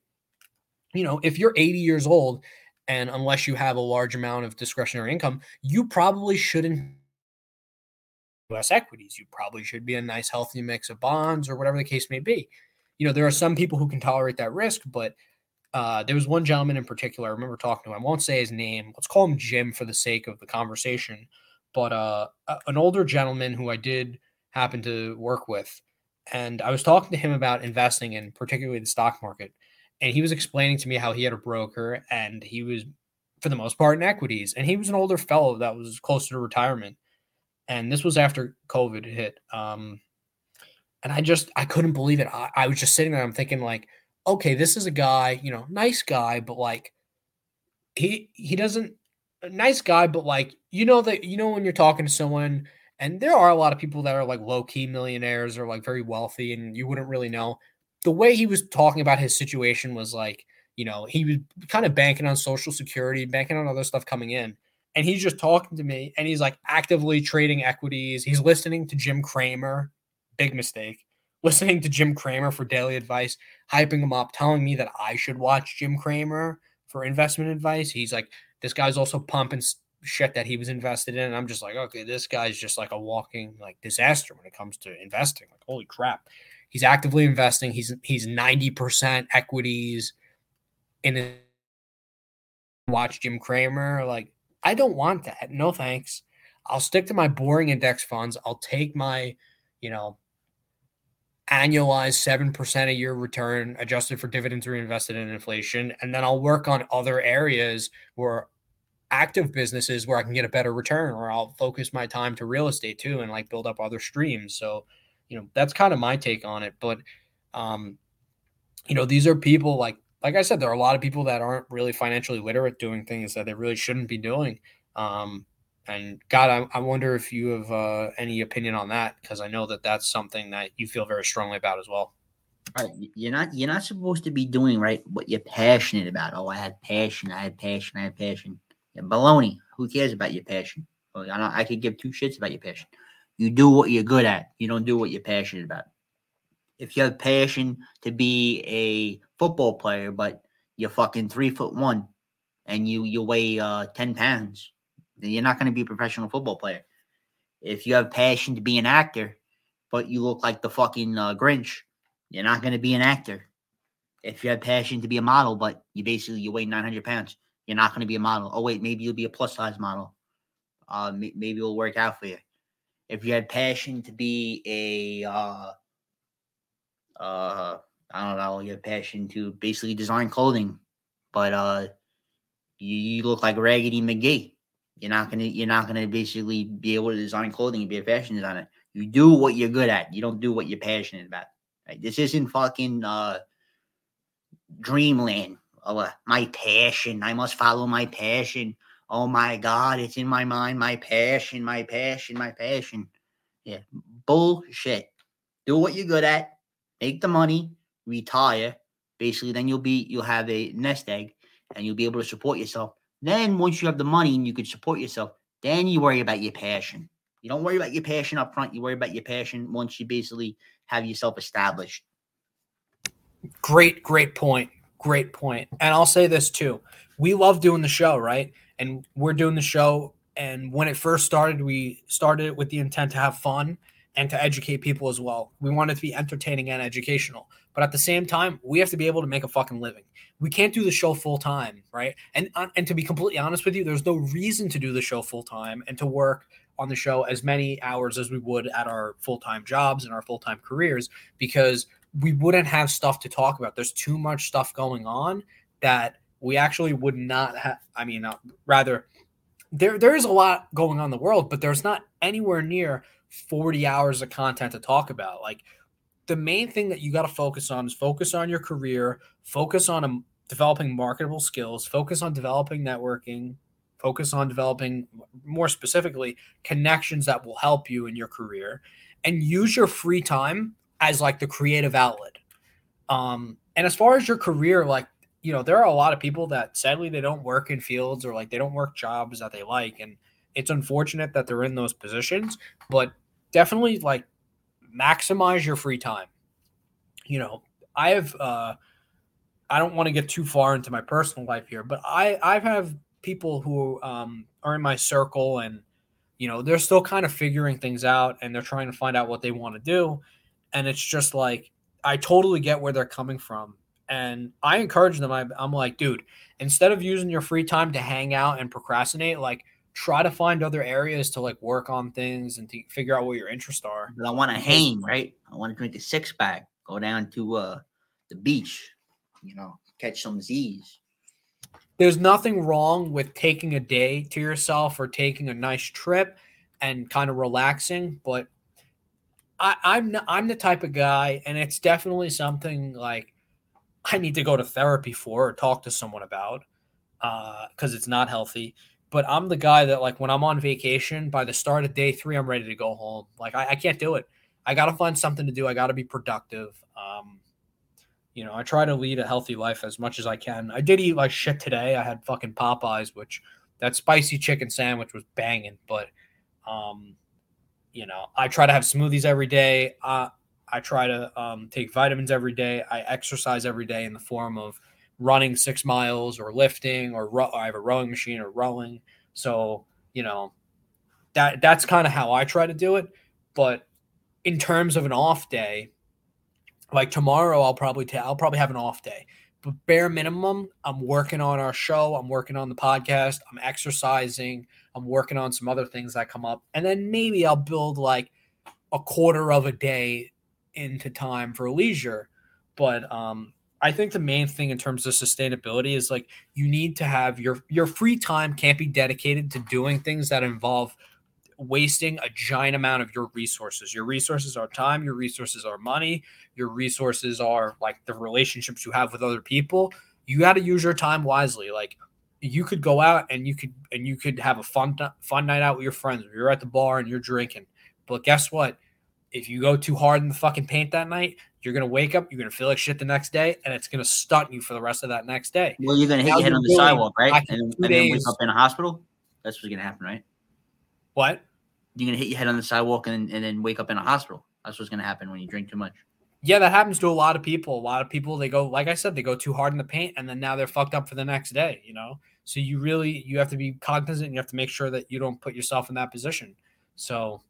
You know, if you're 80 years old and unless you have a large amount of discretionary income, you probably shouldn't US equities. You probably should be a nice, healthy mix of bonds or whatever the case may be. You know, there are some people who can tolerate that risk, but uh, there was one gentleman in particular. I remember talking to him. I won't say his name. Let's call him Jim for the sake of the conversation. But uh, an older gentleman who I did happen to work with, and I was talking to him about investing in particularly the stock market. And he was explaining to me how he had a broker and he was, for the most part, in equities. And he was an older fellow that was closer to retirement and this was after COVID hit. Um, and I just I couldn't believe it. I, I was just sitting there. I'm thinking like, okay, this is a guy, you know, nice guy, but like he he doesn't nice guy, but like you know that you know when you're talking to someone, and there are a lot of people that are like low key millionaires or like very wealthy, and you wouldn't really know. The way he was talking about his situation was like, you know, he was kind of banking on social security, banking on other stuff coming in. And he's just talking to me and he's like actively trading equities. He's listening to Jim Cramer, big mistake. Listening to Jim Cramer for daily advice, hyping him up, telling me that I should watch Jim Cramer for investment advice. He's like, this guy's also pumping shit that he was invested in. And I'm just like, okay, this guy's just like a walking like disaster when it comes to investing. Like, holy crap. He's actively investing. He's he's 90% equities in watch Jim Cramer. Like, I don't want that. No thanks. I'll stick to my boring index funds. I'll take my, you know, annualized 7% a year return adjusted for dividends reinvested in inflation. And then I'll work on other areas where active businesses where I can get a better return, or I'll focus my time to real estate too and like build up other streams. So, you know, that's kind of my take on it. But, um, you know, these are people like, like I said, there are a lot of people that aren't really financially literate doing things that they really shouldn't be doing. Um, and God, I, I wonder if you have uh, any opinion on that because I know that that's something that you feel very strongly about as well. Right. You're not you're not supposed to be doing right what you're passionate about. Oh, I had passion, I had passion, I had passion. Yeah, baloney. Who cares about your passion? I, don't, I could give two shits about your passion. You do what you're good at. You don't do what you're passionate about. If you have passion to be a football player, but you're fucking three foot one and you you weigh uh, ten pounds, you're not going to be a professional football player. If you have passion to be an actor, but you look like the fucking uh, Grinch, you're not going to be an actor. If you have passion to be a model, but you basically you weigh 900 pounds, you're not going to be a model. Oh wait, maybe you'll be a plus size model. Uh, maybe it'll work out for you. If you had passion to be a, uh, uh, I don't know, you have passion to basically design clothing, but uh, you, you look like Raggedy McGee. You're not gonna, you're not gonna basically be able to design clothing and be a fashion designer. You do what you're good at. You don't do what you're passionate about. Right? This isn't fucking uh, dreamland oh, my passion. I must follow my passion. Oh my God, it's in my mind. My passion, my passion, my passion. Yeah, bullshit. Do what you're good at. Make the money. Retire. Basically, then you'll be you'll have a nest egg, and you'll be able to support yourself. Then once you have the money and you can support yourself, then you worry about your passion. You don't worry about your passion up front. You worry about your passion once you basically have yourself established. Great, great point. Great point. And I'll say this too. We love doing the show, right? And we're doing the show. And when it first started, we started it with the intent to have fun and to educate people as well. We want it to be entertaining and educational. But at the same time, we have to be able to make a fucking living. We can't do the show full time, right? And uh, and to be completely honest with you, there's no reason to do the show full time and to work on the show as many hours as we would at our full time jobs and our full time careers because we wouldn't have stuff to talk about. There's too much stuff going on that we actually would not have. I mean, uh, rather, there there is a lot going on in the world, but there's not anywhere near 40 hours of content to talk about. Like the main thing that you got to focus on is focus on your career, focus on um, developing marketable skills, focus on developing networking, focus on developing more specifically connections that will help you in your career, and use your free time as like the creative outlet. Um, and as far as your career, like, you know, there are a lot of people that sadly they don't work in fields or like they don't work jobs that they like. And it's unfortunate that they're in those positions, but definitely like maximize your free time. You know, I have, uh, I don't want to get too far into my personal life here, but I, I have people who um, are in my circle and, you know, they're still kind of figuring things out and they're trying to find out what they want to do and it's just like I totally get where they're coming from. And I encourage them. I, I'm like, dude, instead of using your free time to hang out and procrastinate, like try to find other areas to like work on things and to figure out what your interests are. But I want to hang, right? I want to drink a six pack, go down to uh the beach, you know, catch some Z's. There's nothing wrong with taking a day to yourself or taking a nice trip and kind of relaxing, but I, I'm I'm the type of guy, and it's definitely something like I need to go to therapy for or talk to someone about uh, because uh, it's not healthy. But I'm the guy that like when I'm on vacation, by the start of day three, I'm ready to go home. Like I, I can't do it. I got to find something to do. I got to be productive. Um, You know, I try to lead a healthy life as much as I can. I did eat like shit today. I had fucking Popeyes, which that spicy chicken sandwich was banging, but um, you know, I try to have smoothies every day. Uh, I try to um, take vitamins every day. I exercise every day in the form of running six miles or lifting or I have a rowing machine or rowing. So, you know, that that's kind of how I try to do it. But in terms of an off day, like tomorrow, I'll probably ta- I'll probably have an off day. But bare minimum, I'm working on our show. I'm working on the podcast. I'm exercising. I'm working on some other things that come up, and then maybe I'll build like a quarter of a day into time for leisure. But um, I think the main thing in terms of sustainability is like you need to have your your free time can't be dedicated to doing things that involve wasting a giant amount of your resources. Your resources are time, your resources are money, your resources are like the relationships you have with other people. You got to use your time wisely. Like you could go out and you could and you could have a fun fun night out with your friends. You're at the bar and you're drinking. But guess what? If you go too hard in the fucking paint that night, you're gonna wake up, you're gonna feel like shit the next day, and it's gonna stunt you for the rest of that next day. Well, you're gonna hit your head on the sidewalk, right? And, and then wake up in a hospital. That's what's gonna happen, right? What? You're gonna hit your head on the sidewalk and, and then wake up in a hospital. That's what's gonna happen when you drink too much. Yeah, that happens to a lot of people. A lot of people they go, like I said, they go too hard in the paint, and then now they're fucked up for the next day. You know, so you really you have to be cognizant. And you have to make sure that you don't put yourself in that position. So,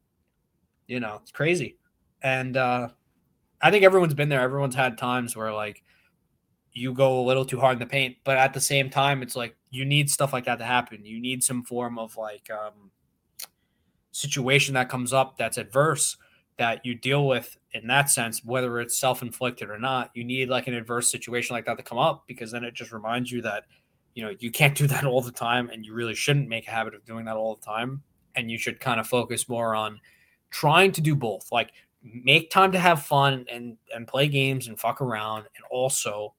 you know, it's crazy, and uh, I think everyone's been there. Everyone's had times where like you go a little too hard in the paint, but at the same time, it's like you need stuff like that to happen. You need some form of like um, situation that comes up that's adverse that you deal with in that sense, whether it's self inflicted or not. You need like an adverse situation like that to come up because then it just reminds you that you know you can't do that all the time, and you really shouldn't make a habit of doing that all the time. And you should kind of focus more on trying to do both, like make time to have fun and and play games and fuck around, and also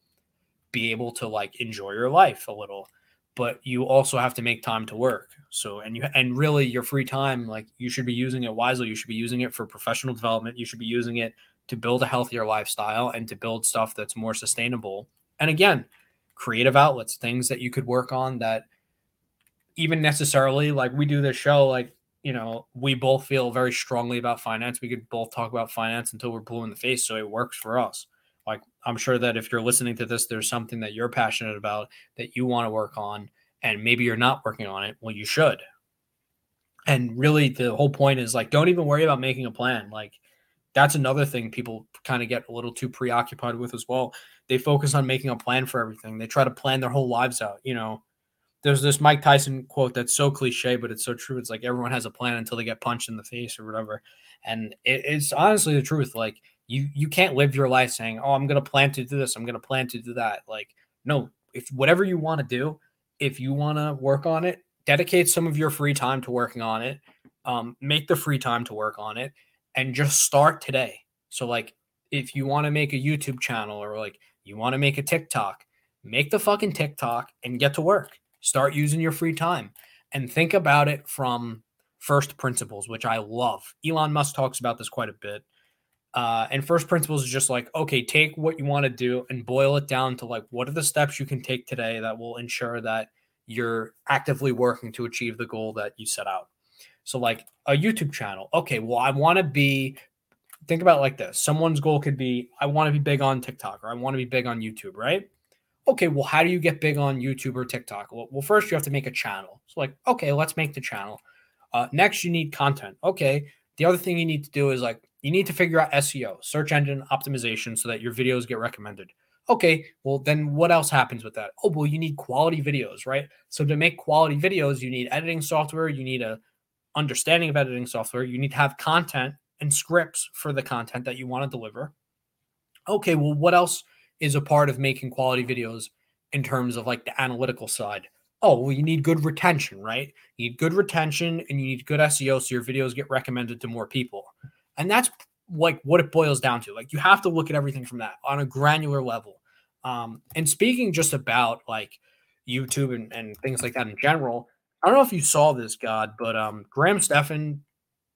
be able to like enjoy your life a little. But you also have to make time to work. So and you and really your free time like you should be using it wisely. You should be using it for professional development. You should be using it to build a healthier lifestyle and to build stuff that's more sustainable. And again creative outlets things that you could work on that even necessarily like we do this show like you know we both feel very strongly about finance. We could both talk about finance until we're blue in the face so it works for us. Like i'm sure that if you're listening to this there's something that you're passionate about that you want to work on and maybe you're not working on it. Well you should. And really the whole point is like don't even worry about making a plan. Like that's another thing people kind of get a little too preoccupied with as well. They focus on making a plan for everything. They try to plan their whole lives out you know there's this mike tyson quote that's so cliche but it's so true. It's like everyone has a plan until they get punched in the face or whatever. And it, it's honestly the truth. Like you you can't live your life saying oh i'm to plan to do this. I'm to plan to do that. Like no if whatever you want to do if you want to work on it dedicate some of your free time to working on it. Um, make the free time to work on it and just start today. So like if you want to make a youtube channel or like you want to make a tiktok make the fucking tiktok and get to work start using your free time and think about it from first principles which i love. Elon musk talks about this quite a bit uh, and first principles is just like okay take what you want to do and boil it down to like what are the steps you can take today that will ensure that you're actively working to achieve the goal that you set out. So like a youtube channel. Okay well i want to be think about like this. Someone's goal could be i want to be big on tiktok or i want to be big on youtube right okay well how do you get big on youtube or tiktok well, well first you have to make a channel so like okay let's make the channel uh, next you need content okay the other thing you need to do is like you need to figure out SEO, search engine optimization, so that your videos get recommended. Okay, well, then what else happens with that? Oh, well, you need quality videos, right? So to make quality videos, you need editing software, you need a understanding of editing software, you need to have content and scripts for the content that you want to deliver. Okay, well, what else is a part of making quality videos in terms of like the analytical side? Oh, well, you need good retention, right? You need good retention and you need good SEO so your videos get recommended to more people. And that's like what it boils down to. Like you have to look at everything from that on a granular level. Um, and speaking just about like YouTube and, and things like that in general, I don't know if you saw this, God, but um, Graham Stephan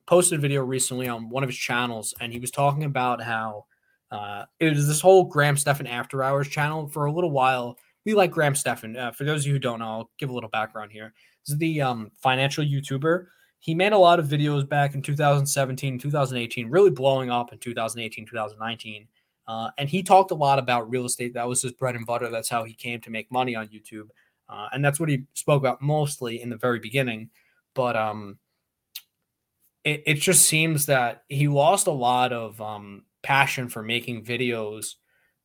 posted a video recently on one of his channels, and he was talking about how Uh, it was this whole Graham Stephan After Hours channel for a little while. We like Graham Stephan. Uh, for those of you who don't know, I'll give a little background here. This is the um, financial YouTuber. He made a lot of videos back in 2017, 2018, really blowing up in 2018, 2019. Uh, and he talked a lot about real estate. That was his bread and butter. That's how he came to make money on YouTube. Uh, and that's what he spoke about mostly in the very beginning. But um, it, it just seems that he lost a lot of um, passion for making videos.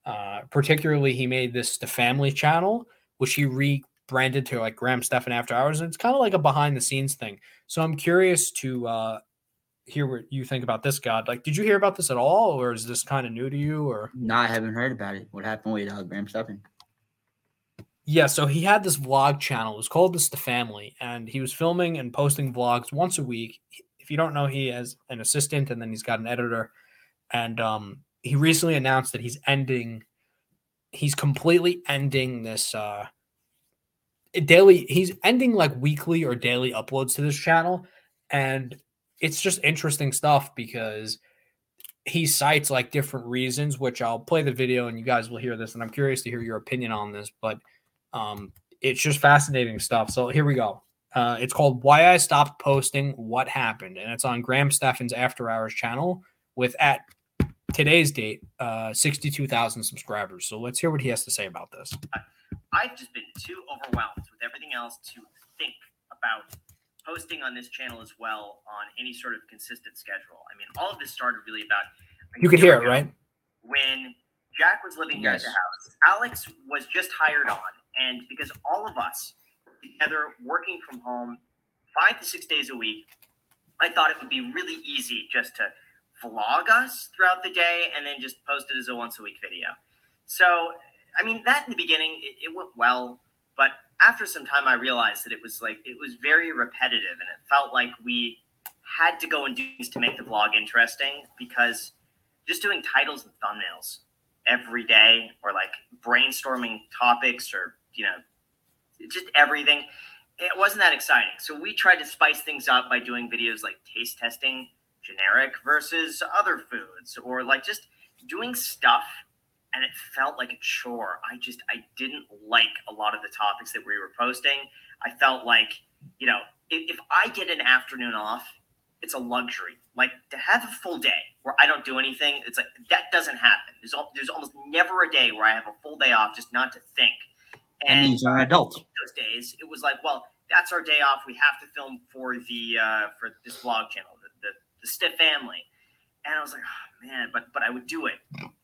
Uh, particularly, he made this the family channel, which he rebranded to like Graham Stephan After Hours. And it's kind of like a behind the scenes thing. So I'm curious to uh, hear what you think about this, God. Like, did you hear about this at all, or is this kind of new to you? Or No, I haven't heard about it. What happened with uh, Graham Stephan? Yeah, so he had this vlog channel. It was called This the Family, and he was filming and posting vlogs once a week. If you don't know, he has an assistant and then he's got an editor. And um, he recently announced that he's ending, he's completely ending this uh, daily. He's ending like weekly or daily uploads to this channel, and it's just interesting stuff because he cites like different reasons, which I'll play the video and you guys will hear this, and I'm curious to hear your opinion on this, but um, it's just fascinating stuff. So here we go. Uh, it's called Why I Stopped Posting What Happened, and it's on Graham Stephan's After Hours channel with at today's date, uh, 62,000 subscribers. So let's hear what he has to say about this. I've just been too overwhelmed with everything else to think about posting on this channel as well on any sort of consistent schedule. I mean, all of this started really about. You could hear it, right? When Jack was living here Yes. at the house, Alex was just hired on, and because all of us together working from home five to six days a week, I thought it would be really easy just to vlog us throughout the day and then just post it as a once a week video. So, I mean, that in the beginning, it, it went well, but after some time, I realized that it was like, it was very repetitive and it felt like we had to go and do things to make the vlog interesting because just doing titles and thumbnails every day or like brainstorming topics or, you know, just everything, it wasn't that exciting. So we tried to spice things up by doing videos like taste testing generic versus other foods or like just doing stuff and it felt like a chore. I just i didn't like a lot of the topics that we were posting. I felt like you know if, if i get an afternoon off it's a luxury. Like to have a full day where i don't do anything it's like that doesn't happen. There's, al- there's almost never a day where i have a full day off just not to think. And he's an adult. those days it was like well that's our day off. We have to film for the uh, for this vlog channel stiff family. And i was like oh, man but but i would do it.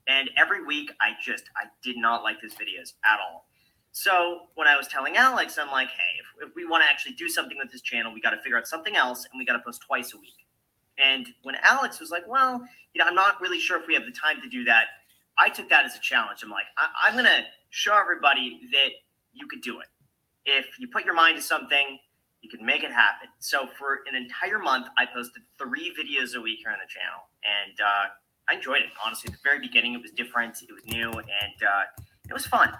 And every week i just i did not like his videos at all. So when i was telling alex i'm like hey if, if we want to actually do something with this channel we got to figure out something else and we got to post twice a week. And when alex was like well you know i'm not really sure if we have the time to do that i took that as a challenge. I'm like I, i'm gonna show everybody that you could do it. If you put your mind to something, you can make it happen. So for an entire month, I posted three videos a week here on the channel, and uh, I enjoyed it. Honestly, at the very beginning, it was different, it was new, and uh, it was fun.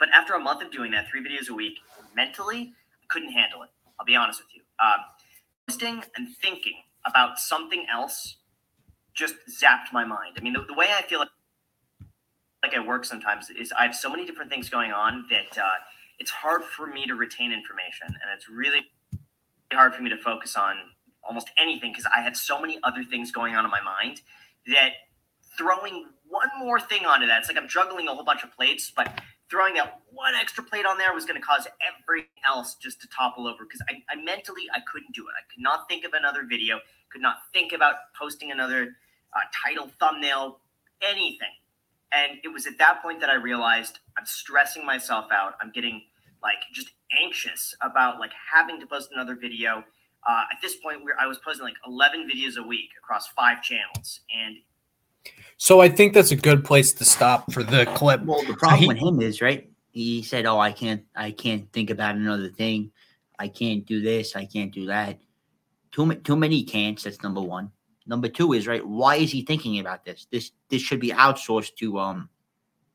But after a month of doing that, three videos a week, mentally, I couldn't handle it. I'll be honest with you. Um, posting and thinking about something else just zapped my mind. I mean, the, the way I feel like, like I work sometimes is I have so many different things going on that uh, it's hard for me to retain information and it's really hard for me to focus on almost anything because I had so many other things going on in my mind that throwing one more thing onto that, it's like I'm juggling a whole bunch of plates, but throwing that one extra plate on there was going to cause everything else just to topple over because I, I mentally I couldn't do it. I could not think of another video, could not think about posting another uh, title, thumbnail, anything. And it was at that point that I realized I'm stressing myself out. I'm getting like just anxious about like having to post another video. Uh, at this point, where I was posting like 11 videos a week across five channels, and So I think that's a good place to stop for the clip. Well, the problem he- with him is right. He said, "Oh, I can't, I can't think about another thing. I can't do this. I can't do that. Too ma- too many can'ts. That's number one. Number two is right. Why is he thinking about this? This this should be outsourced to um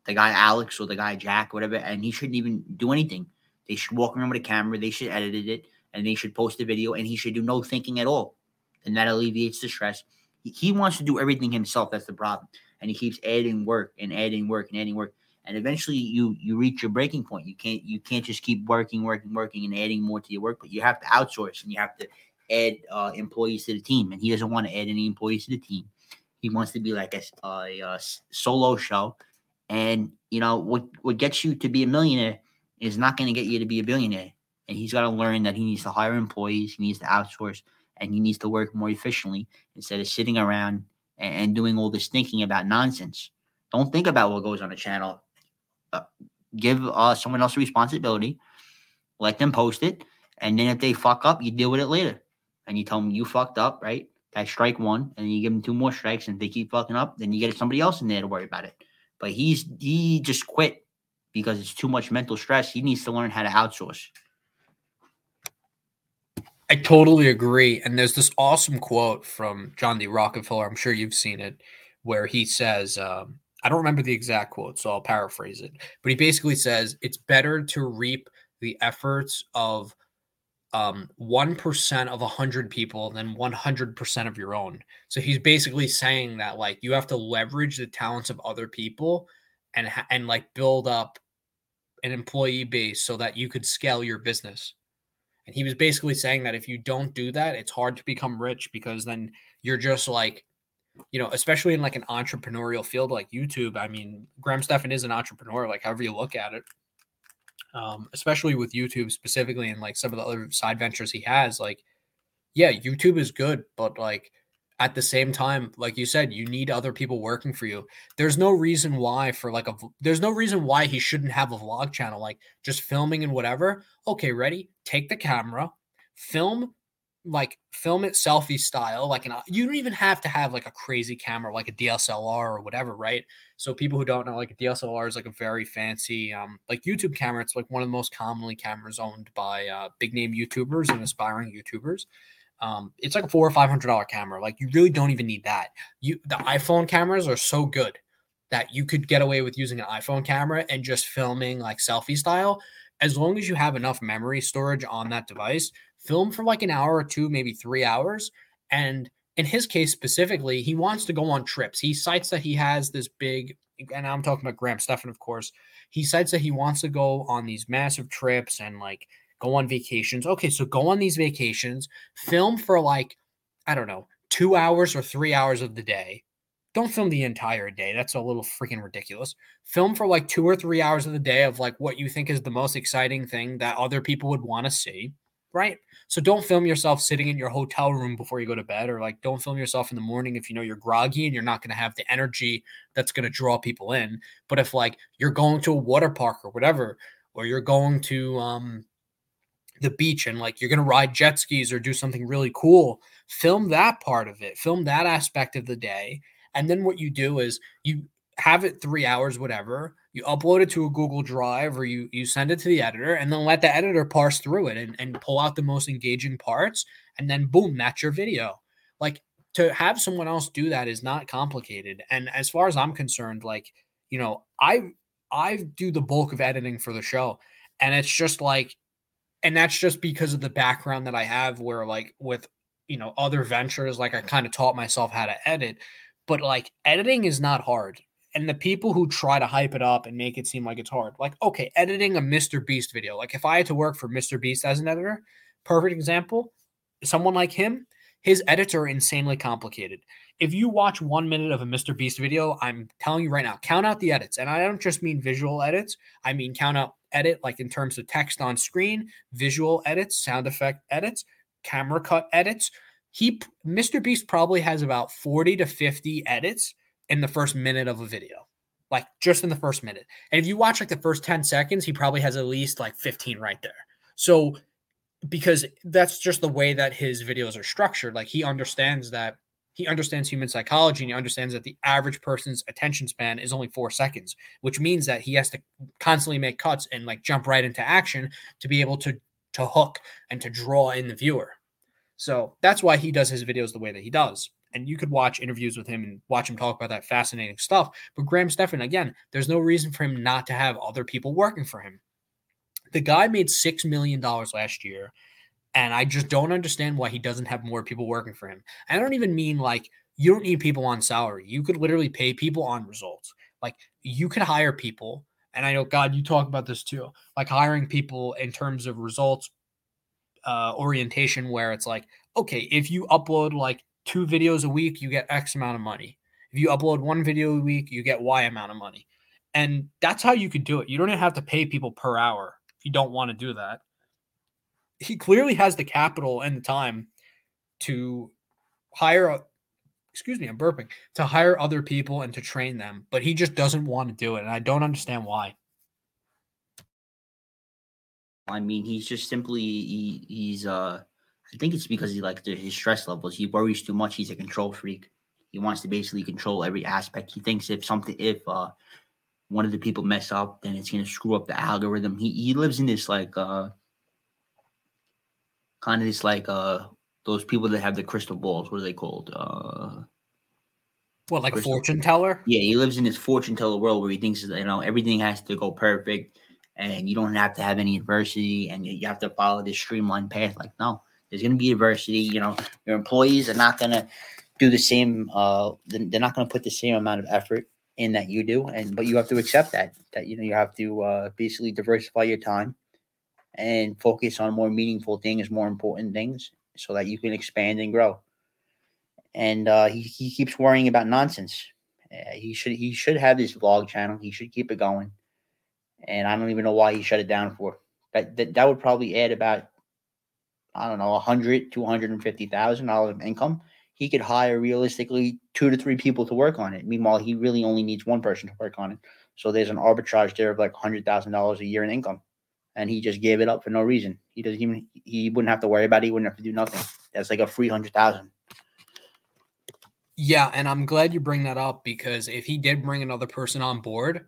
the guy Alex or the guy Jack, whatever, and he shouldn't even do anything. They should walk around with a camera. They should edit it, and they should post the video, and he should do no thinking at all. And that alleviates the stress. He, he wants to do everything himself. That's the problem. And he keeps adding work and adding work and adding work. And eventually you you reach your breaking point. You can't you can't just keep working, working, working and adding more to your work, but you have to outsource and you have to add uh, employees to the team. And he doesn't want to add any employees to the team. He wants to be like a, a, a solo show. And you know what what gets you to be a millionaire is not going to get you to be a billionaire. And he's got to learn that he needs to hire employees, he needs to outsource, and he needs to work more efficiently instead of sitting around and, and doing all this thinking about nonsense. Don't think about what goes on the channel. Uh, give uh, someone else a responsibility. Let them post it, and then if they fuck up, you deal with it later. And you tell them you fucked up, right? That's strike one, and you give them two more strikes, and if they keep fucking up, then you get somebody else in there to worry about it. But he's he just quit because it's too much mental stress. He needs to learn how to outsource. I totally agree. And there's this awesome quote from John D. Rockefeller. I'm sure you've seen it, where he says, um, I don't remember the exact quote, so I'll paraphrase it. But he basically says, it's better to reap the efforts of um, 1% of 100 people than 100% of your own. So he's basically saying that, like, you have to leverage the talents of other people and, and like, build up an employee base so that you could scale your business. And he was basically saying that if you don't do that, it's hard to become rich because then you're just like, you know, especially in like an entrepreneurial field like YouTube. I mean, Graham Stephan is an entrepreneur, like however you look at it. Um, especially with YouTube specifically and like some of the other side ventures he has, like, yeah, YouTube is good, but like at the same time, like you said, you need other people working for you. There's no reason why for like a there's no reason why he shouldn't have a vlog channel, like just filming and whatever. Okay, ready? Take the camera, film like film it selfie style like an you don't even have to have like a crazy camera like a DSLR or whatever right so people who don't know like a DSLR is like a very fancy um like YouTube camera it's like one of the most commonly cameras owned by uh big name YouTubers and aspiring YouTubers um, it's like a four or five hundred dollar camera. Like you really don't even need that. You the iPhone cameras are so good that you could get away with using an iPhone camera and just filming like selfie style. As long as you have enough memory storage on that device, film for like an hour or two, maybe three hours. And in his case specifically, he wants to go on trips. He cites that he has this big, and I'm talking about Graham Stephan, of course. He cites that he wants to go on these massive trips and like go on vacations. Okay, so go on these vacations, film for like, I don't know, two hours or three hours of the day. Don't film the entire day. That's a little freaking ridiculous. Film for like two or three hours of the day of like what you think is the most exciting thing that other people would want to see, right? So don't film yourself sitting in your hotel room before you go to bed, or like don't film yourself in the morning if you know you're groggy and you're not going to have the energy that's going to draw people in. But if like you're going to a water park or whatever, or you're going to um the beach and like you're going to ride jet skis or do something really cool, film that part of it, film that aspect of the day. And then what you do is you have it three hours, whatever. You upload it to a Google Drive or you you send it to the editor and then let the editor parse through it and, and pull out the most engaging parts. And then boom, that's your video. Like to have someone else do that is not complicated. And as far as I'm concerned, like, you know, I I do the bulk of editing for the show. And it's just like and that's just because of the background that I have where like with you know other ventures like I kind of taught myself how to edit but like editing is not hard and the people who try to hype it up and make it seem like it's hard like okay editing a Mr Beast video like if I had to work for Mr Beast as an editor perfect example someone like him his edits are insanely complicated if you watch one minute of a Mr. Beast video, I'm telling you right now, count out the edits. And I don't just mean visual edits, I mean count out edit, like in terms of text on screen, visual edits, sound effect edits, camera cut edits. He Mr. Beast probably has about 40 to 50 edits in the first minute of a video. Like just in the first minute. And if you watch like the first 10 seconds, he probably has at least like 15 right there. So because that's just the way that his videos are structured. Like he understands that he understands human psychology and he understands that the average person's attention span is only four seconds, which means that he has to constantly make cuts and like jump right into action to be able to to hook and to draw in the viewer. So that's why he does his videos the way that he does. And you could watch interviews with him and watch him talk about that fascinating stuff. But Graham Stephan, again, there's no reason for him not to have other people working for him. The guy made $6 million last year and I just don't understand why he doesn't have more people working for him. I don't even mean like you don't need people on salary. You could literally pay people on results. Like you could hire people, and I know God, you talk about this too, like hiring people in terms of results uh, orientation, where it's like, okay, if you upload like two videos a week, you get X amount of money. If you upload one video a week, you get Y amount of money. And that's how you could do it. You don't even have to pay people per hour if you don't want to do that. He clearly has the capital and the time to hire excuse me, I'm burping, to hire other people and to train them, but he just doesn't want to do it. And I don't understand why. I mean, he's just simply he, he's uh I think it's because he like the, his stress levels. He worries too much. He's a control freak. He wants to basically control every aspect. He thinks if something if uh one of the people mess up, then it's gonna screw up the algorithm. He he lives in this like uh kind of this like uh those people that have the crystal balls. What are they called? Uh, what like crystal- a fortune teller? Yeah, he lives in this fortune teller world where he thinks you know everything has to go perfect, and you don't have to have any adversity, and you have to follow this streamlined path. Like, no, there's going to be adversity. You know, your employees are not going to do the same. Uh, they're not going to put the same amount of effort in that you do, and but you have to accept that. That you know you have to uh, basically diversify your time and focus on more meaningful things, more important things, so that you can expand and grow. And uh, he, he keeps worrying about nonsense. Uh, he should he should have this vlog channel. He should keep it going. And I don't even know why he shut it down for. That that, that would probably add about I don't know, a hundred to one hundred and fifty thousand dollars of income. He could hire realistically two to three people to work on it. Meanwhile, he really only needs one person to work on it. So there's an arbitrage there of like hundred thousand dollars a year in income and he just gave it up for no reason. He doesn't even he wouldn't have to worry about it. He wouldn't have to do nothing. That's like a free hundred thousand. Yeah, and I'm glad you bring that up because if he did bring another person on board,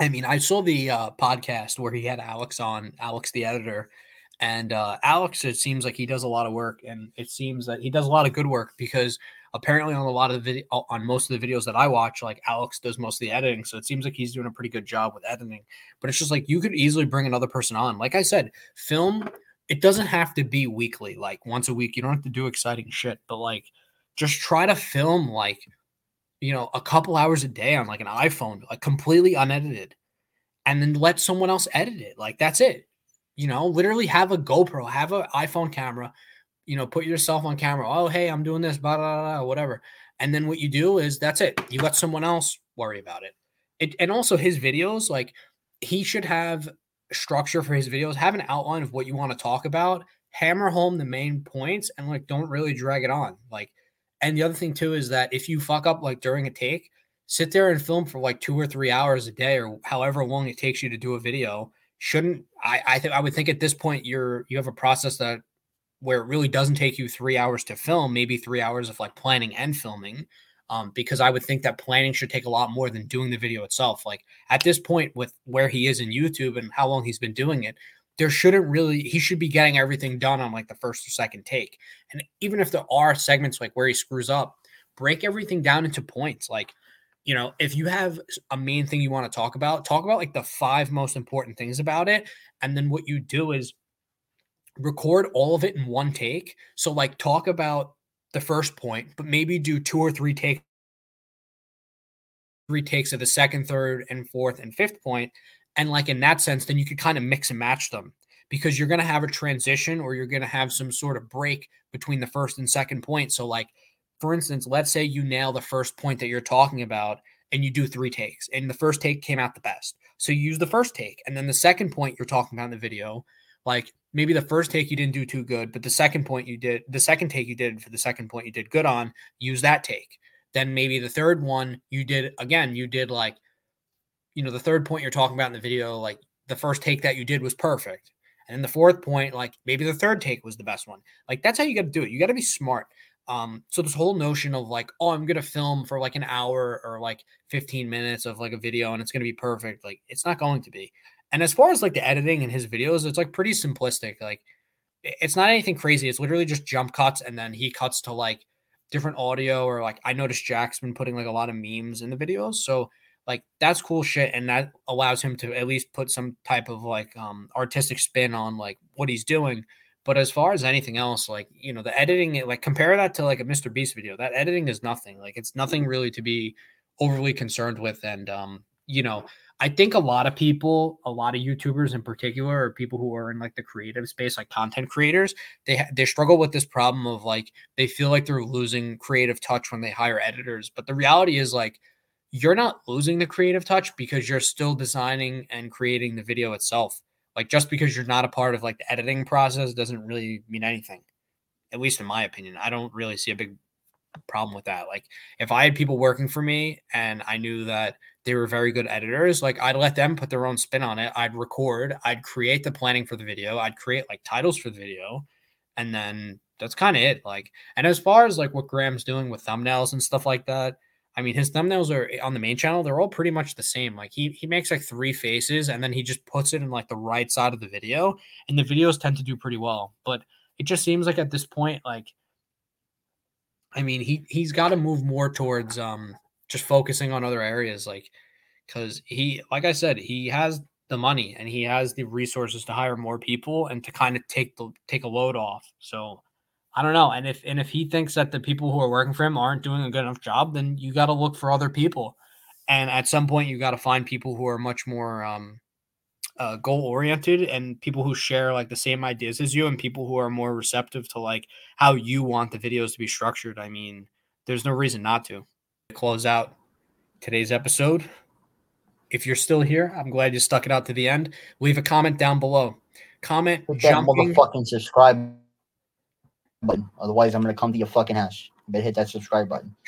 I mean, I saw the uh, podcast where he had Alex on, Alex the editor, and uh, Alex. It seems like he does a lot of work, and it seems that he does a lot of good work because apparently on a lot of the video on most of the videos that I watch, like Alex does most of the editing. So it seems like he's doing a pretty good job with editing. But it's just like you could easily bring another person on. Like I said, film it doesn't have to be weekly, like once a week. You don't have to do exciting shit, but like just try to film like you know a couple hours a day on like an iPhone, like completely unedited, and then let someone else edit it. Like that's it. You know, literally have a GoPro, have an iPhone camera, you know, put yourself on camera. Oh, hey, I'm doing this, blah, blah, blah, whatever. And then what you do is that's it. You let someone else worry about it. it. And also his videos, like he should have structure for his videos, have an outline of what you want to talk about, hammer home the main points, and like don't really drag it on. Like, and the other thing too is that if you fuck up like during a take, sit there and film for like two or three hours a day or however long it takes you to do a video. Shouldn't I? I think I would think at this point you're you have a process that where it really doesn't take you three hours to film, maybe three hours of like planning and filming. Um, because I would think that planning should take a lot more than doing the video itself. Like at this point, with where he is in YouTube and how long he's been doing it, there shouldn't really he should be getting everything done on like the first or second take. And even if there are segments like where he screws up, break everything down into points. Like, you know, if you have a main thing you want to talk about, talk about like the five most important things about it. And then what you do is record all of it in one take. So like talk about the first point, but maybe do two or three takes three takes of the second, third, and fourth and fifth point. And like in that sense, then you could kind of mix and match them because you're going to have a transition or you're going to have some sort of break between the first and second point. So, like, for instance, let's say you nail the first point that you're talking about and you do three takes, and the first take came out the best. So, you use the first take. And then the second point you're talking about in the video, like maybe the first take you didn't do too good, but the second point you did, the second take you did for the second point you did good on, use that take. Then maybe the third one you did again, you did like, you know, the third point you're talking about in the video, like the first take that you did was perfect. And then the fourth point, like maybe the third take was the best one. Like that's how you got to do it. You got to be smart. Um, so this whole notion of like, oh, I'm gonna film for like an hour or like 15 minutes of like a video and it's gonna be perfect, like it's not going to be. And as far as like the editing in his videos, it's like pretty simplistic. Like it's not anything crazy. It's literally just jump cuts and then he cuts to like different audio or like I noticed Jack's been putting like a lot of memes in the videos. So like that's cool shit and that allows him to at least put some type of like um artistic spin on like what he's doing. But as far as anything else, like you know, the editing, like compare that to like a Mr. Beast video. That editing is nothing. Like it's nothing really to be overly concerned with. And um, you know, I think a lot of people, a lot of YouTubers in particular, or people who are in like the creative space, like content creators, they ha- they struggle with this problem of like they feel like they're losing creative touch when they hire editors. But the reality is like you're not losing the creative touch because you're still designing and creating the video itself. Like just because you're not a part of like the editing process doesn't really mean anything. At least in my opinion, I don't really see a big problem with that. Like if I had people working for me and I knew that they were very good editors, like I'd let them put their own spin on it. I'd record, I'd create the planning for the video, I'd create like titles for the video, and then that's kind of it. Like, and as far as like what Graham's doing with thumbnails and stuff like that, I mean, his thumbnails are on the main channel, they're all pretty much the same. Like he he makes like three faces and then he just puts it in like the right side of the video, and the videos tend to do pretty well. But it just seems like at this point, like I mean, he he's got to move more towards um just focusing on other areas, like because he, like I said, he has the money and he has the resources to hire more people and to kind of take the take a load off. So I don't know. And if and if he thinks that the people who are working for him aren't doing a good enough job, then you got to look for other people. And at some point, you got to find people who are much more um, uh, goal oriented and people who share like the same ideas as you and people who are more receptive to like how you want the videos to be structured. I mean, there's no reason not to. Close out today's episode. If you're still here, I'm glad you stuck it out to the end. Leave a comment down below. Comment Hit that jumping. motherfucking subscribe button. Otherwise, I'm gonna come to your fucking house. You better hit that subscribe button.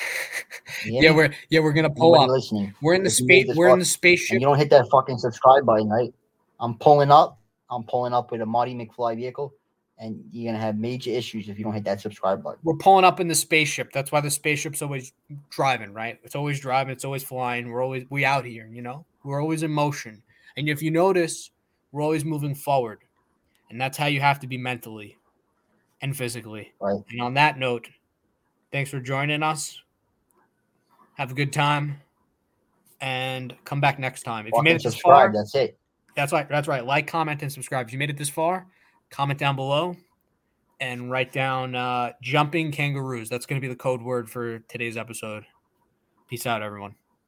Yeah, we're yeah we're gonna pull Anybody up. listening. We're in the If you made space. We're in the and spaceship. you don't hit that fucking subscribe button, right? I'm pulling up. I'm pulling up with a Marty McFly vehicle, and you're gonna have major issues if you don't hit that subscribe button. We're pulling up in the spaceship. That's why the spaceship's always driving, right? It's always driving. It's always flying. We're always we out here. You know, we're always in motion. And if you notice, we're always moving forward, and that's how you have to be mentally and physically. Right. And on that note, thanks for joining us. Have a good time, and come back next time. If you made it this subscribe. far, That's it. that's right. That's right. Like, comment, and subscribe. If you made it this far, comment down below and write down uh, jumping kangaroos. That's going to be the code word for today's episode. Peace out, everyone.